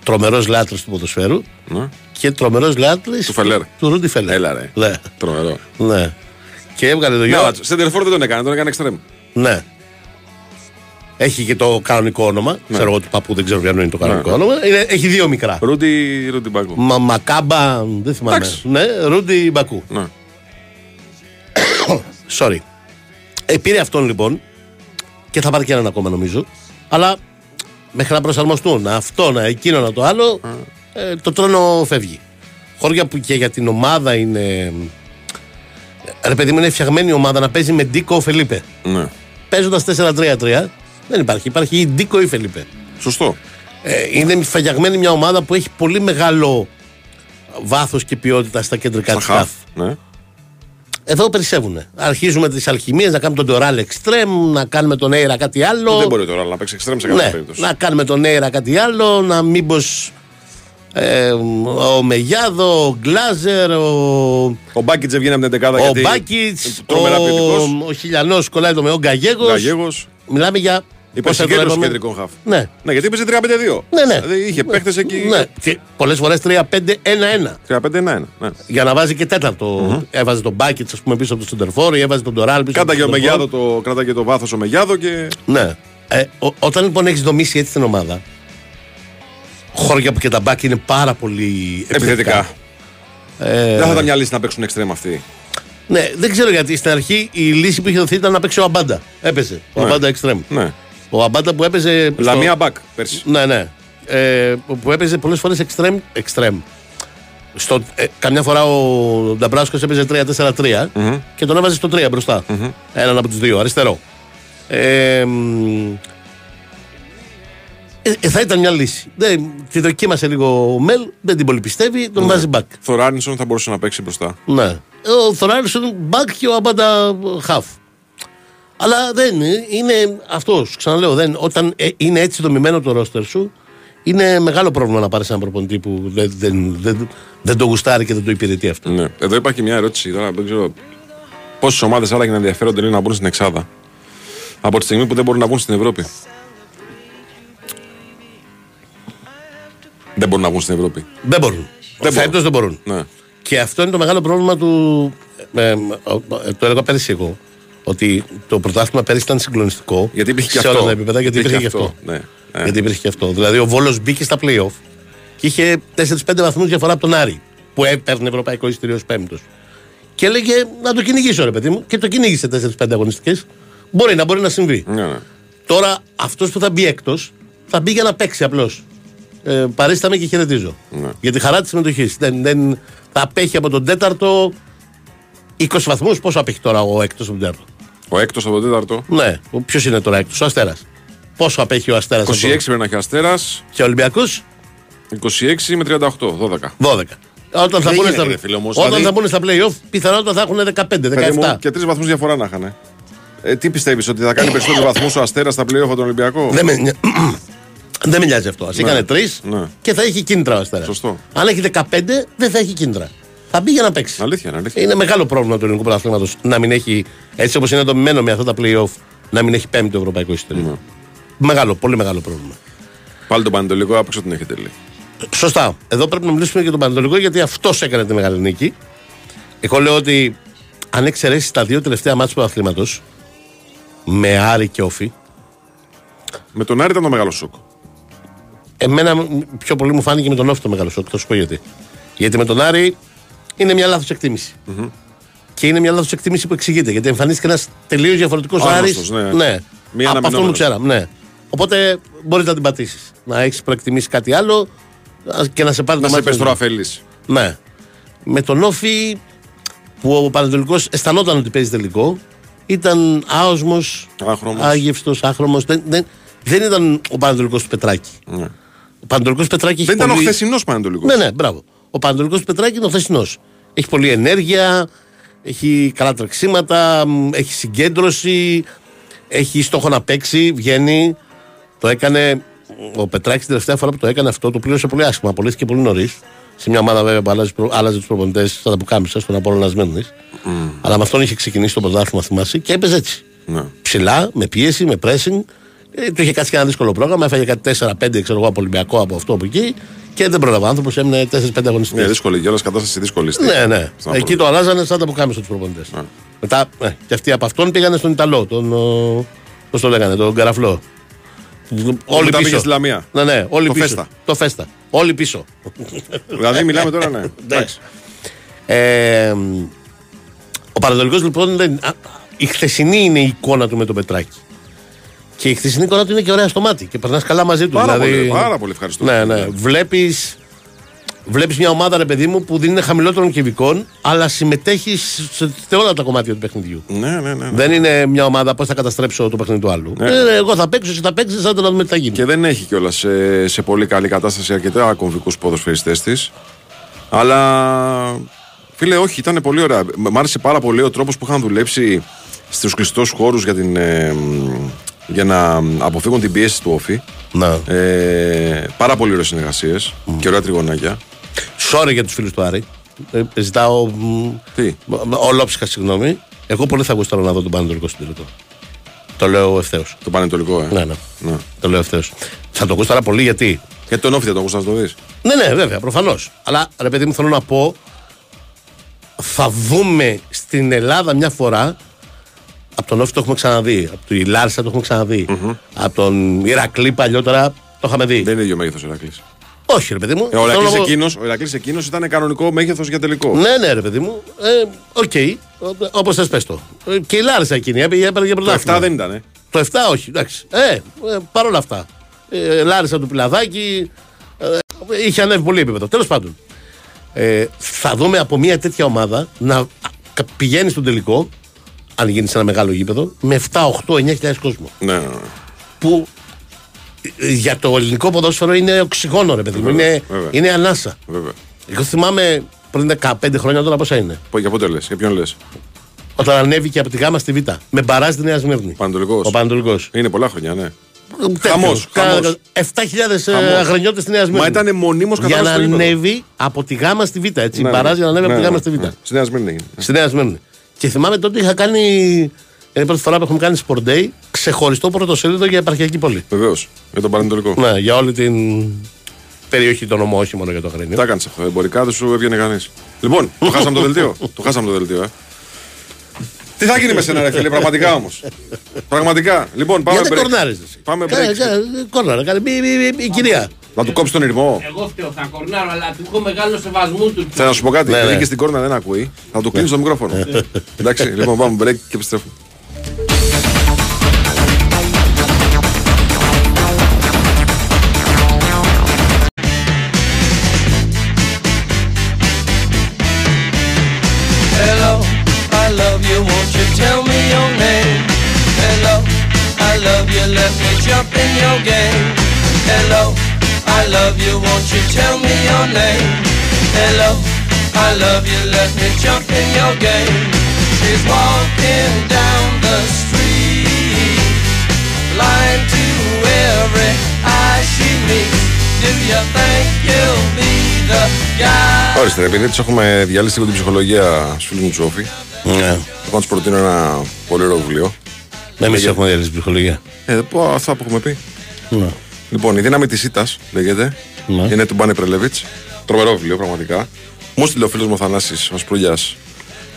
Τρομερός λάτρε του ποδοσφαίρου Ναι. και τρομερός λάτρε Του Φελέρ. Του Ρούντι Φελέρ. Έλα, ρε. Ναι. Τρομερό. ναι. Και έβγαλε το Ναι, γιο. αλλά Σεντερφόρ δεν τον έκανε, τον έκανε εξτρέμ. Ναι. Έχει και το κανονικό όνομα. Ξέρω εγώ του παππού, δεν ξέρω ποιο είναι το κανονικό Ναι. όνομα. Είναι, έχει δύο μικρά. Ρούντι, Ρούντι Μπακού. Μα, μακάμπα, δεν θυμάμαι. Εντάξει. Ναι, Ρούντι Μπακού. Ναι. Sorry. Ε, πήρε αυτόν λοιπόν και θα πάρει και έναν ακόμα νομίζω. Αλλά μέχρι να προσαρμοστούν αυτό, να εκείνο, να το άλλο, ε, το τρώνο φεύγει. Χώρια που και για την ομάδα είναι. Ρε παιδί μου, είναι φτιαγμένη η ομάδα να παίζει με Ντίκο Φελίπε. ναι. Παίζοντας 4-3-3, δεν υπάρχει. Υπάρχει ή Ντίκο ή Φελίπε. Σωστό. Ε, είναι φτιαγμένη μια ομάδα που έχει πολύ μεγάλο βάθος και ποιότητα στα κεντρικά Στα της χαφ. Ναι. Εδώ περισσεύουν. Αρχίζουμε τις αλχημίες να κάνουμε τον Ντοράλ Extreme, να κάνουμε τον Έιρα κάτι άλλο. Δεν μπορεί τώρα να παίξει εξτρέμ σε κάποια ναι, περίπτωση. να κάνουμε τον Έιρα κάτι άλλο, να μήπως. Ε, ο Μεγιάδο, ο Γκλάζερ, ο, Ο Μπάκιτζ βγαίνει από την δεκάδα ο γιατί. Μπάκιτς, τρομερά ο, ποιοτικός. ο Χιλιανός κολλάει το με ο Γκαγέγος. Γαγέγο. Μιλάμε για. Πώς θα το Υπερσυγκέντρωση λέμε; κεντρικών χαφ. Ναι. Ναι, γιατί έπαιζε 3-5-2. Ναι, ναι. Δηλαδή είχε παίχτε εκεί. Ναι. Και πολλές φορές 3-5-1-1. 3-5-1. Ναι. Για να βάζει και τέταρτο. Έβαζε τον Μπάκιτ, ας πούμε, πίσω από το σέντερ φορ ή έβαζε τον Ντοράλ πίσω Κάταγε ο από τον Μεγιάδο σέντερ φορ. το, κράταγε το βάθος ο Μεγιάδο και. Ναι. Ε, ο- όταν λοιπόν έχεις δομήσει έτσι την ομάδα, χώρια που και τα μπακ είναι πάρα πολύ Επιθετικά. Ε, Δεν θα ήταν μια λύση να παίξουν εξτρέμ αυτοί. ναι, δεν ξέρω γιατί στην αρχή η λύση που είχε δοθεί ήταν να παίξει ο Αμπάντα. Έπαιζε. Ο Ναι. Αμπάντα εξτρέμ. Ναι. Ο Αμπάντα που έπαιζε. στο- Λαμία μπακ πέρσι. Ναι, ναι. Ε, που έπαιζε πολλές φορές εξτρέμ. εξτρέμ. Στο, ε, καμιά φορά ο Νταμπράσκος έπαιζε 3-4-3 και τον έβαζε στο 3 μπροστά. Έναν από τους δύο, αριστερό. Ε, μ, ε, ε, θα ήταν μια λύση. Δεν, τη δοκίμασε λίγο ο Μελ, δεν την πολύ πιστεύει, τον βάζει back. Θοράνισον θα μπορούσε να παίξει μπροστά. Ναι. Ο Θωράνισον back και ο Αμπάντα half. Αλλά δεν είναι, είναι αυτός. Ξαναλέω, δεν, όταν ε, είναι έτσι δομημένο το ρόστερ σου, είναι μεγάλο πρόβλημα να πάρεις έναν προπονητή που δεν, δεν, δεν, δεν το γουστάρει και δεν το υπηρετεί αυτό. Ναι. Εδώ υπάρχει μια ερώτηση τώρα. Δεν ξέρω πόσες ομάδες άραγε να ενδιαφέρονται λίγο να μπουν στην Εξάδα. Από τη στιγμή που δεν μπορούν να βγουν στην Ευρώπη. Δεν μπορούν να βγουν στην Ευρώπη. Δεν μπορούν. Δεν Φέτος μπορούν. δεν μπορούν. Ναι. Και αυτό είναι το μεγάλο πρόβλημα του. Ε, ε, ε, το έλεγα πέρυσι εγώ. Ότι το πρωτάθλημα πέρυσι ήταν συγκλονιστικό. Γιατί υπήρχε και σε αυτό. όλα τα επίπεδα, γιατί Υπήρχε υπήρχε και και αυτό. αυτό. Ναι. Ε. Γιατί υπήρχε και αυτό. Δηλαδή ο Βόλος μπήκε στα playoff και είχε 4-5 βαθμούς διαφορά από τον Άρη. Που έπαιρνε ευρωπαϊκό εισιτήριο ως πέμπτος. Και έλεγε να το κυνηγήσω, ρε παιδί μου. Και το κυνήγησε 4-5 αγωνιστικές. Μπορεί να μπορεί να συμβεί. Ναι, ναι. Τώρα αυτός που θα μπει έκτος θα μπει για να παίξει απλώς. Ε, παρίσταμε και χαιρετίζω. Ναι. Για τη χαρά της συμμετοχής. Δεν, δεν, θα απέχει από τον τέταρτο 20 βαθμούς. Πόσο απέχει τώρα ο έκτος από τον τέταρτο; Ο έκτος από τον τέταρτο. Ναι, ποιος είναι τώρα έκτος, ο Αστέρας. Πόσο απέχει ο Αστέρας 26 πρέπει να έχει αστέρας. Και ο Ολυμπιακός; 26 με 38. 12. 12. Όταν θα, Δεν μπουν γίνεται, στα, ρε φίλε, όμως, όταν δηλαδή- θα μπουν στα playoff, πιθανότατα θα έχουν 15, Παιδί μου, 17. και τρεις βαθμούς διαφορά να είχαν. Ε, τι πιστεύεις, ότι θα κάνει περισσότερους βαθμούς ο Αστέρας στα playoff από τον Ολυμπιακό; Δεν με, νοι- δεν με νοιάζει αυτό. Α έκανε τρεις Ναι. και θα έχει κίνητρα ο Αστέρας. Σωστό. Αν έχει 15, δεν θα έχει κίνητρα. Θα μπει για να παίξει. Αλήθεια, είναι αλήθεια. Είναι μεγάλο πρόβλημα του ελληνικού πρωταθλήματος να μην έχει, έτσι όπως είναι δομημένο με αυτά τα playoff, να μην έχει πέμπτο ευρωπαϊκό εισιτήριο. Ναι. Μεγάλο, πολύ μεγάλο πρόβλημα. Πάλι τον Πανετολικό άπαξ την έχετε λέει. Σωστά. Εδώ πρέπει να μιλήσουμε για τον Πανατολικό γιατί αυτός έκανε τη μεγάλη νίκη. Εγώ λέω ότι αν εξαιρέσεις τα δύο τελευταία μάτια του πρωταθλήματος με Άρη και Όφη, Με τον Άρη ήταν το μεγάλο σοκ. εμένα μ, πιο πολύ μου φάνηκε με τον Όφη το μεγάλο σοκ. Θα σου πω γιατί. Γιατί με τον Άρη είναι μια λάθος εκτίμηση. Και είναι μια λάθος εκτίμηση που εξηγείται. Γιατί εμφανίστηκε ένας τελείως διαφορετικός Άρης. Άγνωστος, ναι. ναι. Μία Από αυτό που αναμενόμενος. ξέραμε. Ναι. Οπότε μπορείς να την πατήσεις. Να έχεις προεκτιμήσει κάτι άλλο α, και να σε πάρει Να το σε μάτι πες να τώρα δει. αφέλης. Ναι. Με τον Όφη που ο Πανατολικό αισθανόταν ότι παίζει τελικό, ήταν άοσμος, Άχρωμος. άγευστος, άχρωμο. Δεν, δεν, δεν ήταν ο Πανατολικό του Πετράκη. Ναι. Ο Πανατολικό Πετράκη Δεν έχει ήταν ο πολύ... χθεσινός Πανετολικό. Ναι, ναι, μπράβο. Ο Πανατολικό του Πετράκη είναι ο χθεσινός. Έχει πολλή ενέργεια, έχει καλά τρεξίματα, μ, έχει συγκέντρωση, έχει στόχο να παίξει, βγαίνει. Το έκανε. Ο Πετράκης την τελευταία φορά που το έκανε αυτό το πλήρωσε πολύ άσχημα. Απολύθηκε πολύ νωρίς. Σε μια ομάδα βέβαια που άλλαζε, προ- άλλαζε τους προπονητές σαν τα πουκάμισα στον Απόλυνα Σμύρνη. Αλλά με αυτόν είχε ξεκινήσει το πρωτάθλημα, θυμάσαι, και έπαιζε έτσι. Ναι. Ψηλά, με πίεση, με pressing. Ε, του είχε κάτσει και ένα δύσκολο πρόγραμμα. Έφαγε κάτι 4-5 ξέρω εγώ, από Ολυμπιακό από αυτό από εκεί. Και δεν πρόλαβε ο άνθρωπος, έμεινε 4-5 αγωνιστικέ. Ναι, δύσκολη κιόλας κατάσταση δύσκολη. Ναι, ναι. Στον Εκεί το αλλάζανε σαν τα πουκάμισα του προπονητές. Μετά, ε, και αυτοί από αυτόν πήγανε στον Ιταλό, τον. Πώς το λέγανε, τον Καραφλό. Όλοι μετά πήγε πίσω. στη Λαμία. Ναι, ναι, όλοι Το πίσω. Φέστα. Το φέστα. Όλοι πίσω. Δηλαδή μιλάμε τώρα, ναι. Εντάξει. Ε, ο Πανατολικός λοιπόν δεν, α, η χθεσινή είναι η εικόνα του με τον Πετράκη. Και η χθεσινή εικόνα του είναι και ωραία στο μάτι και περνάς καλά μαζί του. Πάρα δηλαδή, πολύ, πάρα πολύ ευχαριστώ. Ναι, ναι. Βλέπει βλέπεις μια ομάδα, ρε παιδί μου, που δεν είναι χαμηλότερων κυβικών, αλλά συμμετέχεις σε, σε όλα τα κομμάτια του παιχνιδιού. Ναι, ναι, ναι. ναι. Δεν είναι μια ομάδα πώς θα καταστρέψω το παιχνίδι του άλλου. Ναι. Ε, εγώ θα παίξω, εσύ θα παίξεις, σαν να δούμε τι θα γίνει. Και δεν έχει κιόλας σε, σε πολύ καλή κατάσταση αρκετά κομβικούς ποδοσφαιριστές της. Αλλά φίλε, όχι, ήταν πολύ ωραία. Μ' άρεσε πάρα πολύ ο τρόπος που είχαν δουλέψει στους κλειστούς χώρους για, την, ε, μ, για να αποφύγουν την πίεση του όφη. Να. Ε, πάρα πολύ ωραίες συνεργασίες και ωραία τριγωνάκια. Sorry για τους φίλους του Άρη. Ε, ζητάω. μ, Τι, Ο Λόψυχα, συγγνώμη. Εγώ πολύ θα γουστάρω να δω τον Πανετολικό στην τελικό. Το λέω ευθέως. το πανετολικό, ε; Ναι, ναι. Ναι. Το λέω ευθέως. Θα το γουστάρα πολύ γιατί; Γιατί τον ΟΦΗ δεν τον ακούς να το δεις. Ναι, ναι, βέβαια, προφανώς. Αλλά ρε παιδί μου, θέλω να πω. Θα δούμε στην Ελλάδα μια φορά. Από τον ΟΦΗ το έχουμε ξαναδεί. Από τη Λάρισα το έχουμε ξαναδεί. Από τον Ηρακλή παλιότερα το είχαμε δει. Δεν είναι ίδιο μέγεθος ο Ηρακλής. Όχι, ρε παιδί μου. Ε, ο Θέλω να Ηρακλής πω- εκείνος, ο Ηρακλής εκείνος ήταν κανονικό μέγεθος για τελικό. Ναι, ναι, ρε παιδί μου. Ε, Οκ. Όπως θες πες το. Ε, Και η Λάρισα εκείνη έπαιρνε έπαιρνε για Το πρωτάθλημα. 7 δεν ήταν. Ε. Το 7 όχι, εντάξει. Ε, ε παρ' όλα αυτά. Ε, Λάρισα του Πιλαδάκη. Ε, είχε ανέβει πολύ επίπεδο. Τέλος πάντων. Ε, θα δούμε από μια τέτοια ομάδα να κα- πηγαίνει στον τελικό, αν γίνει σε ένα μεγάλο γήπεδο, με 7, 8, 9 κόσμο. Ναι, ναι, ναι. Που ε, για το ελληνικό ποδόσφαιρο είναι οξυγόνο, ρε παιδί μου. Βέβαια, Είναι, βέβαια. είναι ανάσα. Βέβαια. Εγώ θυμάμαι πριν 15 χρόνια τώρα πόσα είναι. Πω- Για πότε λες, για ποιον λες; Όταν ανέβηκε από τη Γάμα στη Β. Με μπαράζ τη Νέα Σμύρνη. Πανετολικός. Ο Πανατολικό. Είναι πολλά χρόνια, ναι. Τέτοιος. Χαμός, Κα- χαμός. 7.000 Χαμός. αγρανιώτε στη Νέα Σμύρνη. Μα ήταν μονίμως Για κατάσταση να στο γήπεδο. ανέβει από τη Γάμα στη Β. Έτσι. Ναι, Μπαράζ ναι. για να ανέβει Ναι, από τη Γάμα ναι, στη Β. ναι. Στη Νέα Σμύρνη έγινε. Στη Νέα Σμύρνη. Και θυμάμαι τότε είχα κάνει. Είναι η πρώτη φορά που έχουμε κάνει Sport Day ξεχωριστό πρωτοσέλιδο για επαρχιακή πόλη. Βεβαίως. Για τον Πανετολικό. Ναι, για όλη την περιοχή των νομό, όχι μόνο για το Αγρίνιο. Τα έκανε αυτό. Εμπορικά δεν σου έβγαινε κανείς. Λοιπόν, το χάσαμε το δελτίο. το χάσαμε το δελτίο, ε. Τι θα γίνει με σένα, ρε φίλε, πραγματικά όμως; πραγματικά. Λοιπόν, πάμε Γιατί break. κορνάρεις εσύ; Πάμε Κάνε- break. κάνε- Κόρναρε, κάνε. Μη- μη- μη- Η κυρία. Να του κόψει τον ηρμό. Εγώ φταίω, θα κορνάρω, αλλά του έχω μεγάλο σεβασμό του. Θέλω να σου πω κάτι. Ναι, Επειδή ναι. και στην κόρνα δεν ακούει, θα του κλείσει το μικρόφωνο. Εντάξει, λοιπόν, πάμε break και επιστρέφουμε. Hello, I love you, επειδή έχουμε διαλύσει λίγο την ψυχολογία σου φίλου Τσόφη. Ναι. Εγώ σου προτείνω ένα πολύ ωραίο βιβλίο. Ναι, εμεί ε, έχουμε διαλύσει την ψυχολογία. Ε, πω αυτό που έχουμε πει. Ναι. Λοιπόν, η δύναμη της ήττας λέγεται. Ναι. Είναι του Μπάνε Πρελεβίτ. Τρομερό βιβλίο, πραγματικά. Μου στείλε ο φίλος μου Θανάση Ασπρούλια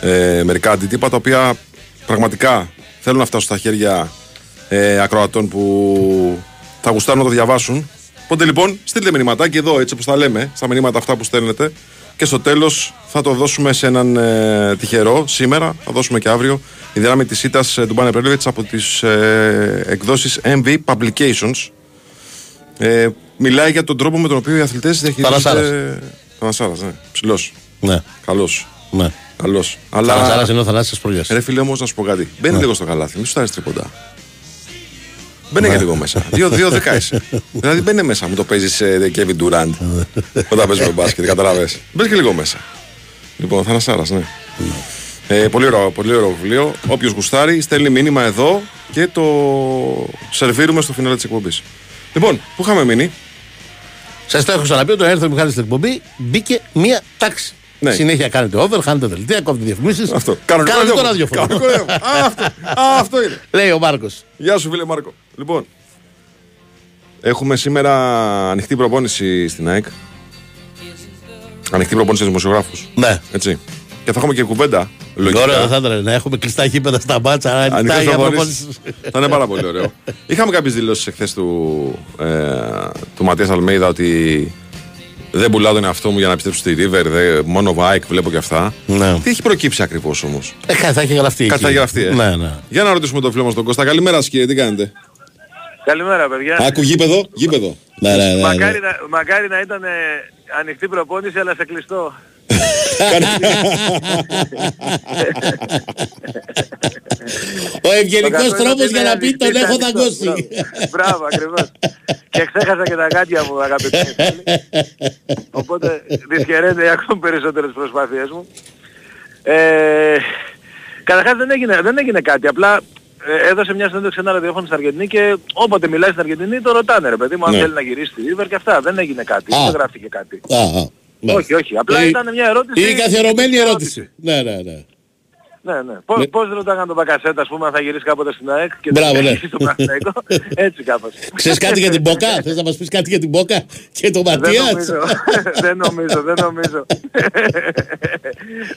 ε, μερικά αντίτυπα τα οποία πραγματικά θέλουν να φτάσουν στα χέρια ε, ακροατών που θα γουστάρουν να το διαβάσουν. Οπότε λοιπόν, στείλτε μηνυματάκι εδώ, έτσι όπως τα λέμε, στα μηνύματα αυτά που στέλνετε. Και στο τέλος θα το δώσουμε σε έναν ε, τυχερό σήμερα, θα δώσουμε και αύριο η δύναμη της ήττας ε, του Μπάνε Πρελεβίτ από τις ε, εκδόσεις MV Publications. Ε, μιλάει για τον τρόπο με τον οποίο οι αθλητές διαχειρίζονται. Θανασάρας. Θανασάρας, ναι. Ψηλός. Ναι. Καλός. ναι. Καλός. Αλλά... Αλλά. είναι ο Θανάσης Προγιάς. Ρε φίλε όμως να σου πω κάτι. Μπαίνει Ναι. λίγο στο καλάθι, μη σου τάρει τρίποντα. Μπαίνει και λίγο μέσα. Δύο, δύο δεκά είσαι. δηλαδή μπαίνει μέσα, μου το παίζεις ε, Kevin Durant. Όταν παίζουμε μπάσκετ, καταλαβέ. Μπαίνει και λίγο μέσα. Λοιπόν, Θανασάρας, ναι. Ε, πολύ, ωραίο, πολύ ωραίο βιβλίο. Όποιος γουστάρει, στέλνει μήνυμα εδώ και το σερβίρουμε στο φινάλε της εκπομπής. Λοιπόν, πού είχαμε μείνει; Σας το έχω ξαναπεί όταν έρθω ο Μιχάλης στην εκπομπή, μπήκε μία τάξη. Ναι. Συνέχεια κάνετε over, χάνετε δελτία, κόβετε διαφημίσεις. Αυτό. Κάνετε Κανονικό το ραδιόφωνο. ραδιόφωνο. Κανονικό ραδιόφωνο. Α, αυτό. Α, αυτό είναι. Λέει ο Μάρκος. Γεια σου, φίλε Μάρκο. Λοιπόν, έχουμε σήμερα ανοιχτή προπόνηση στην ΑΕΚ. Ανοιχτή προπόνηση στους δημοσιογράφους. Ναι. Έτσι. Και θα έχουμε και κουβέντα. Λογικά. Ωραία, θα ήταν να έχουμε κλειστά γήπεδα στα μπάτσα. Ανοιχτά Ανοιχτές για προπονήσεις. προπόνηση. θα είναι πάρα πολύ ωραίο. Είχαμε κάποιες δηλώσεις εχθές του, ε, του Ματίας Αλμέιδα ότι δεν πουλάω τον εαυτό μου για να πιστέψω στη River. Δε, μόνο ΑΕΚ βλέπω και αυτά. Ναι. Τι έχει προκύψει ακριβώς όμως; Ε, κάτι θα έχει γραφτεί. Κάτι εκεί. θα έχει γραφτεί, ε. Ναι, ναι. Για να ρωτήσουμε τον φίλο μας τον Κώστα. Καλημέρα σα, κύριε, τι κάνετε; Καλημέρα, παιδιά. Άκου γήπεδο, γήπεδο. Ναι, ναι, ναι, ναι. μακάρι, να, μακάρι να ήταν ε, ανοιχτή προπόνηση, αλλά σε κλειστό. Ο ευγενικός Το κακό είναι τρόπος ότι για είναι να πει ανοιχτή, τον είναι έχω ανοιχτό. δαγκώσει. Μπράβο, Μπράβο, ακριβώς. και ξέχασα και τα γάντια μου, αγαπητοί φίλοι. Οπότε δυσχεραίνεται ακόμη περισσότερες προσπάθειές μου. Ε, καταρχάς δεν έγινε, δεν έγινε κάτι, απλά ε, έδωσε μια συνέντευξη σε ένα ραδιόφωνο στην Αργεντινή και όποτε μιλάει στην Αργεντινή το ρωτάνε ρε παιδί μου αν Ναι. θέλει να γυρίσει στη River και αυτά. Δεν έγινε κάτι, Α. δεν γράφτηκε κάτι. Α, α, ναι. Όχι, όχι. Απλά Ε, ήταν μια ερώτηση. Είναι καθιερωμένη ερώτηση. Ναι, ναι, ναι. Ναι, ναι. Πώς, Ναι. πώς ρωτάγαν τον Μπακασέτα, ας πούμε, αν θα γυρίσει κάποτε στην ΑΕΚ και Μπράβο, δεν ναι. γυρίσει στο Παναθηναϊκό; Έτσι κάπως. Ξέρεις κάτι για την Μπόκα, θες να μας πεις κάτι για την Μπόκα και τον Δεν Ματίας; νομίζω, δεν νομίζω, δεν νομίζω.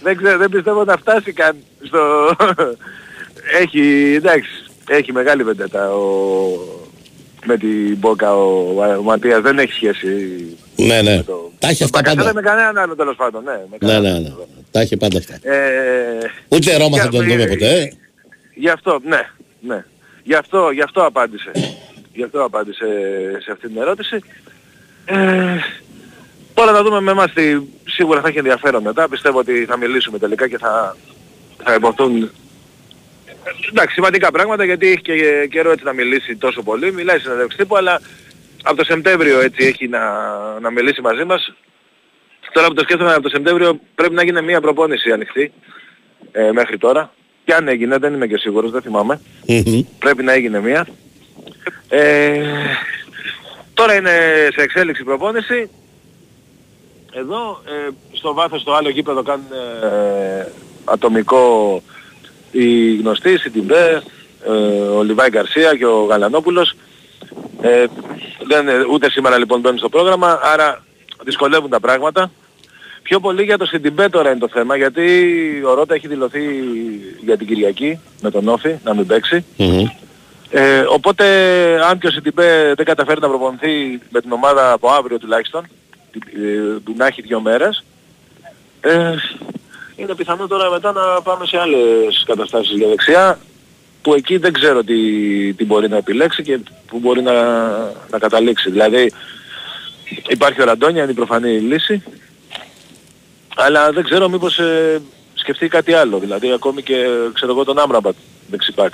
δεν ξέρω, δεν πιστεύω να φτάσει καν στο... έχει, εντάξει, έχει μεγάλη βεντέτα ο... με την Μπόκα ο, ο Ματίας, δεν έχει σχέση Ναι, ναι. με το... Τα έχει τον αυτά Μπακασέτα πάντα. με κανέναν άλλο τέλος πάντων, ναι. με Ναι, κανέναν ναι, άλλο. ναι. Τα έχει πάντα αυτά. Ε, Ούτε Ρώμα θα για- τον δούμε ποτέ. ε. Γι' αυτό, ναι, ναι. Γι' αυτό, γι' αυτό απάντησε. Γι' αυτό απάντησε σε αυτή την ερώτηση. Ε, τώρα να δούμε με εμάς τι σίγουρα θα έχει ενδιαφέρον μετά. Πιστεύω ότι θα μιλήσουμε τελικά και θα, θα υποθούν εντάξει, σημαντικά πράγματα γιατί έχει και καιρό έτσι να μιλήσει τόσο πολύ. Μιλάει συνέντευξη τύπου, αλλά από το Σεπτέμβριο έτσι έχει να, να μιλήσει μαζί μας. Τώρα που το σκέφτομαι από το Σεπτέμβριο πρέπει να γίνει μια προπόνηση ανοιχτή ε, μέχρι τώρα. Και αν έγινε, δεν είμαι και σίγουρος, δεν θυμάμαι. Μμμ. Πρέπει να έγινε μία. Ε, τώρα είναι σε εξέλιξη η προπόνηση. Εδώ, ε, στο βάθος στο άλλο γήπεδο κάνουν ε, ατομικό οι γνωστοί, η Τιμπέ, ε, ο Λιβάη Γκαρσία και ο Γαλανόπουλος. Ε, δεν, ούτε σήμερα λοιπόν μπαίνουν στο πρόγραμμα, άρα δυσκολεύουν τα πράγματα. Πιο πολύ για το Σιντιμπέ τώρα είναι το θέμα, γιατί ο Ρότα έχει δηλωθεί για την Κυριακή με τον Όφη να μην παίξει. Μμμ. Ε, οπότε αν και ο Σιντιμπέ δεν καταφέρει να προπονηθεί με την ομάδα από αύριο τουλάχιστον, ε, του να έχει δύο μέρες, ε, είναι πιθανό τώρα μετά να πάμε σε άλλες καταστάσεις για δεξιά, που εκεί δεν ξέρω τι, τι μπορεί να επιλέξει και που μπορεί να, να καταλήξει. Δηλαδή υπάρχει ο Ραντόνια, είναι η προφανή λύση, αλλά δεν ξέρω μήπως ε, σκεφτεί κάτι άλλο, δηλαδή ακόμη και ξέρω εγώ τον Άμραμπατ δεξιπάκ.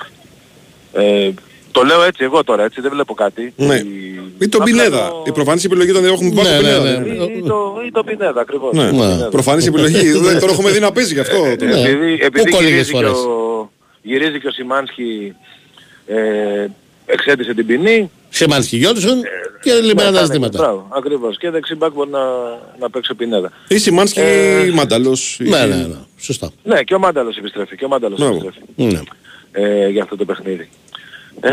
Ε, το λέω έτσι εγώ τώρα, έτσι δεν βλέπω κάτι. Ναι. Η- Ή τον απλά Πινέδα. το- Η προφανής επιλογή ήταν ότι έχουμε πάρει Ναι, τον ναι, Πινέδα. ναι. Ή, ή το, ή το Πινέδα ακριβώς. Ναι, Το Πινέδα. προφανής επιλογή. Δεν τον έχουμε δει να παίζει γι' αυτό. Ναι. Επειδή, επειδή κόλληγες γυρίζει, και φορές; ο, γυρίζει και ο Σιμάνσκι ε, εξέτησε την ποινή. Σιμάνσκι Γιόνσον και λιμένα τα Ναι, ζητήματα. Μπράβο, ακριβώς. Και δεξί μπακ μπορεί να, να παίξει ο Πινέδα. Ή Σιμάνσκι Ε, ή Μάνταλος. ή- Ναι, ναι, ναι. Σωστά. Ναι, και ο Μάνταλος επιστρέφει. Και ο Μάνταλος Μπράβο. επιστρέφει. Ναι. Ε, για αυτό το παιχνίδι. Ε,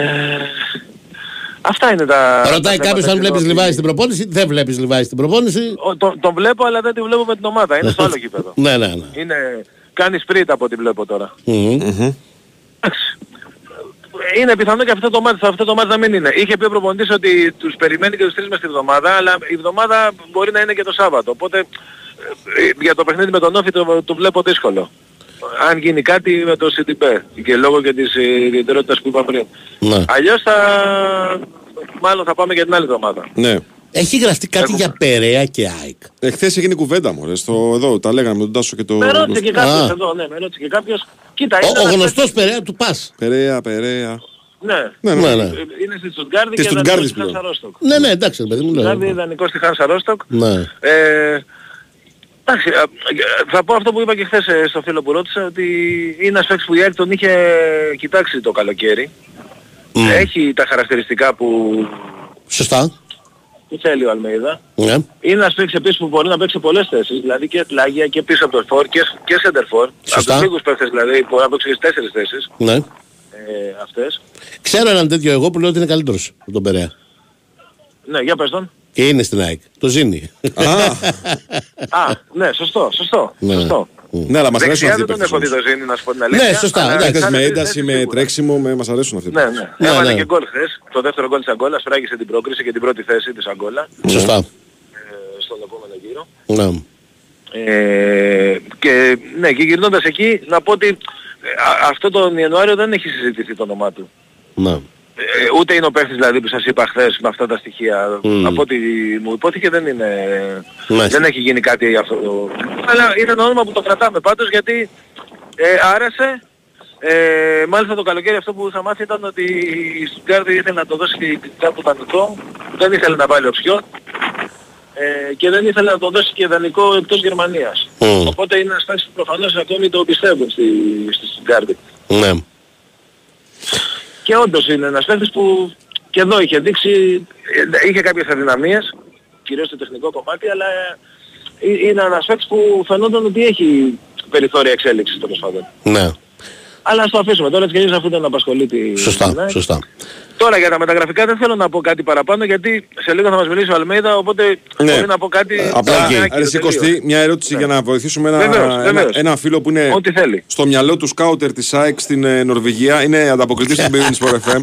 αυτά είναι τα... Ρωτάει τα κάποιος θέματα αν βλέπεις στην Λιβάη στην προπόνηση. Δεν βλέπεις Λιβάη στην προπόνηση. Ο- Τον, τον βλέπω αλλά δεν τη βλέπω με την ομάδα. Είναι στο άλλο γήπεδο. Ναι, ναι, ναι. Είναι... Κάνει σπρίτα από ό,τι βλέπω τώρα. Μμμ. Εντάξει. Είναι πιθανό και αυτό το μάτι, αυτό το μάτι να μην είναι. Είχε πει ο προπονητής ότι τους περιμένει και τους τρεις μες τη βδομάδα, αλλά η βδομάδα μπορεί να είναι και το Σάββατο. Οπότε ε, για το παιχνίδι με τον Όφη το, το βλέπω δύσκολο. Αν γίνει κάτι με το ΣΥΤΙΠΕ και λόγω και της ε, ιδιαιτερότητας που είπα πριν. Ναι. Αλλιώς θα... Μάλλον θα πάμε για την άλλη εβδομάδα. Ναι. Έχει γραφτεί κάτι για Περέα και ΑΕΚ; Εχθές έγινε κουβέντα μου, στο, εδώ τα λέγαμε με τον Τάσο και το... Με ρώτησε και Α. κάποιος εδώ, ναι, με ρώτησε και κάποιος. Κοίτα, Ο, είναι ο ένας γνωστός Περέα του Πας. Περαία, Περαία. Ναι. Ναι, Ναι, ναι. ναι. Ε, Είναι στη Στουτγκάρδη Της και Στουτγκάρδης δανεικός στη πλέον. Χάνσα Ρόστοκ. Ναι, ναι, εντάξει, ρε παιδί μου Δηλαδή λέω. ιδανικός στη Χάνσα Ρόστοκ. Ναι. Ε, εντάξει, α, θα πω αυτό που είπα και χθες ε, στο φίλο που ρώτησα, ότι είναι ένας παίκτης που η ΑΕΚ τον είχε κοιτάξει το καλοκαίρι. Μμ. Έχει τα χαρακτηριστικά που, Σωστά. που θέλει ο Αλμέιδα. Ναι. Είναι ένας παίκτης επίσης που μπορεί να παίξει σε πολλές θέσεις, δηλαδή και πλάγια και πίσω από το φόρ και, και center for. Από Σωστά. τους λίγους παίκτες δηλαδή μπορεί να παίξει και στις τέσσερις θέσεις ναι. ε, αυτές. Ξέρω έναν τέτοιο εγώ που λέω ότι είναι καλύτερος από τον Περέα. Ναι, για πες τον. Και είναι στην ΑΕΚ. Το ζήνει. Α, Α, ναι, σωστό, σωστό, Ναι. σωστό. ναι, αλλά μας αρέσουν Δεξιά αυτοί οι δεν τον παίκτες έχω δει όμως. το Ζήνη να σου πω την αλήθεια. Ναι, σωστά, αλλά εντάξει. Παίκτες σαν με αυτή ένταση, θέση με σίγουρα. τρέξιμο, με... μας αρέσουν αυτοί. οι Ναι, παίκτες. ναι. Ναι, Έβαλε ναι. και γκολ χθες. Το δεύτερο γκολ της Αγκόλας φράγησε την πρόκριση και την πρώτη θέση της Αγκόλα Σωστά. ε, στον επόμενο γύρο. Ναι. Ε, και ναι, και γυρνώντας εκεί να πω ότι ε, α- αυτό τον Ιανουάριο δεν έχει συζητηθεί το όνομά του. Ναι. Ε, ούτε είναι ο παίχτης δηλαδή που σας είπα χθες με αυτά τα στοιχεία. Μμ. Από ό,τι μου υπόθηκε δεν είναι... Μάλιστα. Δεν έχει γίνει κάτι για αυτό. το- Αλλά είναι ένα όνομα που το κρατάμε πάντως γιατί ε, άρεσε. Ε, μάλιστα το καλοκαίρι αυτό που θα μάθει ήταν ότι η Στουγκάρδη ήθελε να το δώσει κάπου δανεικό. Δεν ήθελε να βάλει οψιό. Ε, και δεν ήθελε να το δώσει και δανεικό εκτός Γερμανίας. Μμ. Οπότε είναι ένας παίκτης που προφανώς ακόμη το πιστεύουν στη, στη Στουγκάρδη. Ναι. Και όντως είναι ένας παίκτης που και εδώ είχε δείξει, ε, είχε κάποιες αδυναμίες, κυρίως στο τεχνικό κομμάτι, αλλά ε, είναι ένας παίκτης που φαινόταν ότι έχει περιθώρια εξέλιξης τέλος πάντων. Ναι. Αλλά ας το αφήσουμε τώρα έτσι και αλλιώς αφού δεν απασχολεί τη... Σωστά. την ΑΕΚ. Σωστά. Τώρα για τα μεταγραφικά δεν θέλω να πω κάτι παραπάνω γιατί σε λίγο θα μας μιλήσει ο Αλμέιδα οπότε Ναι. μπορεί να πω κάτι... Απλά, άκυρο αρέσει τελείως. Κωστή, μια ερώτηση για να βοηθήσουμε ένα, Βεβαίως, ένα, βεβαίως. ένα φίλο που είναι Ό,τι θέλει. στο μυαλό του σκάουτερ της ΑΕΚ στην ε, Νορβηγία. Είναι ανταποκριτής στην Business for FM.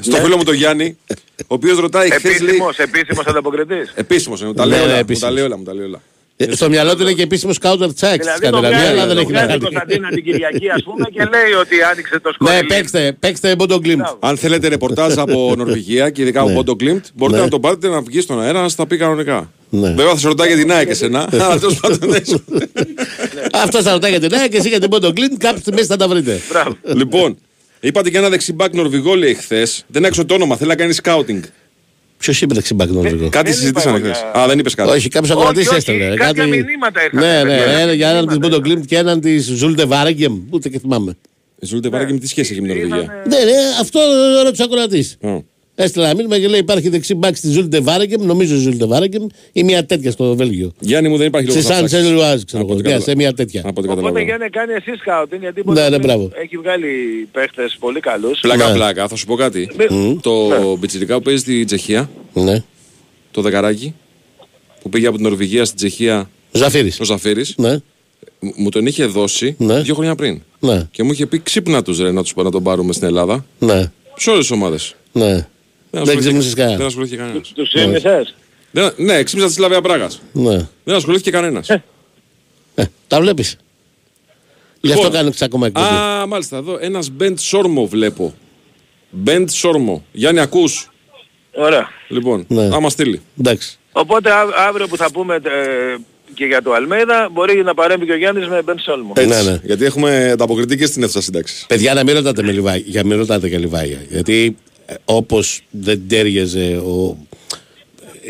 στο φίλο μου τον Γιάννη, ο οποίος ρωτάει χθες λέει... Επίσημος, επίσημος ανταποκριτής. Επίσημος, είναι, μου τα Ναι, λέει ναι, όλα, μου επίσημος. τα λέει όλα, μου τα λέει όλα. Ε, Στο μυαλό του είναι και επίσημος counter check τη Δηλαδή το Σκανδιναβία, βγάζει, αλλά δεν το έχει βγάζει η κάνει. Κωνσταντίνα την Κυριακή ας πούμε και λέει ότι άνοιξε το σκορ. Ναι, παίξτε, παίξτε Bodo Glimt. Αν θέλετε ρεπορτάζ από Νορβηγία και ειδικά από Πόντο Κλίμπτ, μπορείτε Ναι. να τον πάρετε να βγει στον αέρα να σα τα πει κανονικά. Ναι. Βέβαια θα σε ρωτάει για την ΑΕΚ εσένα, αλλά τέλος πάντων δεν σου- Αυτό θα ρωτάει για την ΑΕΚ και εσύ για την Bodo Glimt, κάποια στιγμή θα τα βρείτε. Μπράβο. Λοιπόν, είπατε και ένα δεξί μπακ Νορβηγό λέει χθες. Δεν έχω το όνομα, θέλει να κάνει scouting. Ποιος είπε δεξί μπακ Νορβηγό. Κάτι δεν συζητήσανε είπα εγώ χθες. για- Α, δεν είπες κάτι. Όχι, κάποιος Όχι, ακροατής όχι, έστελνε. κάποια μηνύματα ήρθαν, Ναι, ναι, παιδιά. ένα για έναν της Μηνύματα. Bodo Glimt και έναν της Ζούλτε Βάρεγκεμ. Ούτε και θυμάμαι. Η Ζούλτε Βάρεγκεμ τι σχέση έχει με την Νορβηγία; Ναι, ναι, αυτό ρώτησε ο ακροατής. Ω. Έστειλα ένα μήνυμα και λέει υπάρχει δεξί μπακ στη Ζούλτε Βάρεγκεμ, νομίζω Ζούλτε Βάρεγκεμ ή μια τέτοια στο Βέλγιο. Γιάννη μου δεν υπάρχει Σε λόγο. Σαν Σελουάζ, ξέρω Από εγώ. ό,τι Ναι, καταλαβαίνω. σε μια τέτοια. Από ό,τι Οπότε καταλαβαίνω. Γιάννη κάνει εσύ σκάουτινγκ γιατί Ναι, ναι, μπράβο. έχει βγάλει παίχτες πολύ καλούς. Πλάκα Ναι. πλάκα, θα σου πω κάτι. Μη- Το πιτσιρικά που παίζει στη Τσεχία, Ναι. το δεκαράκι, που πήγε από την Νορβηγία στην Τσεχία Ζαφύρης. ο Ζαφύρης, Ναι, μου τον είχε δώσει Ναι. δύο χρόνια πριν. ναι, Και μου είχε πει ξύπνα τους ρε να, τους, να τον πάρουμε στην Ελλάδα. ναι. Σε όλες τις ομάδες. ναι. Δεν ξύπνησες Δεν κανένα. ασχολήθηκε κανένας. Τους ήμισες. Ναι, ξύπνησα τη Σλαβία Πράγας. Ναι. Δεν ασχολήθηκε κανένας. Ε, τα βλέπεις. Γι' αυτό Λοιπόν, κάνει ακόμα εκπομπή. Α, μάλιστα εδώ ένας Μπεντ Σόρμο βλέπω. Μπεντ Σόρμο. Γιάννη, ακούς; Ωραία. Λοιπόν, Ναι. άμα στείλει. Εντάξει. Οπότε α- αύριο που θα πούμε ε, και για το Αλμέιδα μπορεί να παρέμβει και ο Γιάννης με Μπεν Σόλμο. Έτσι. Ναι, ναι. Γιατί έχουμε ανταποκριτή και στην αίθουσα σύνταξη. Παιδιά, να μην ρωτάτε με λιβάγια. Για μην ρωτάτε για λιβάγια. Γιατί όπως δεν τέριαζε ο.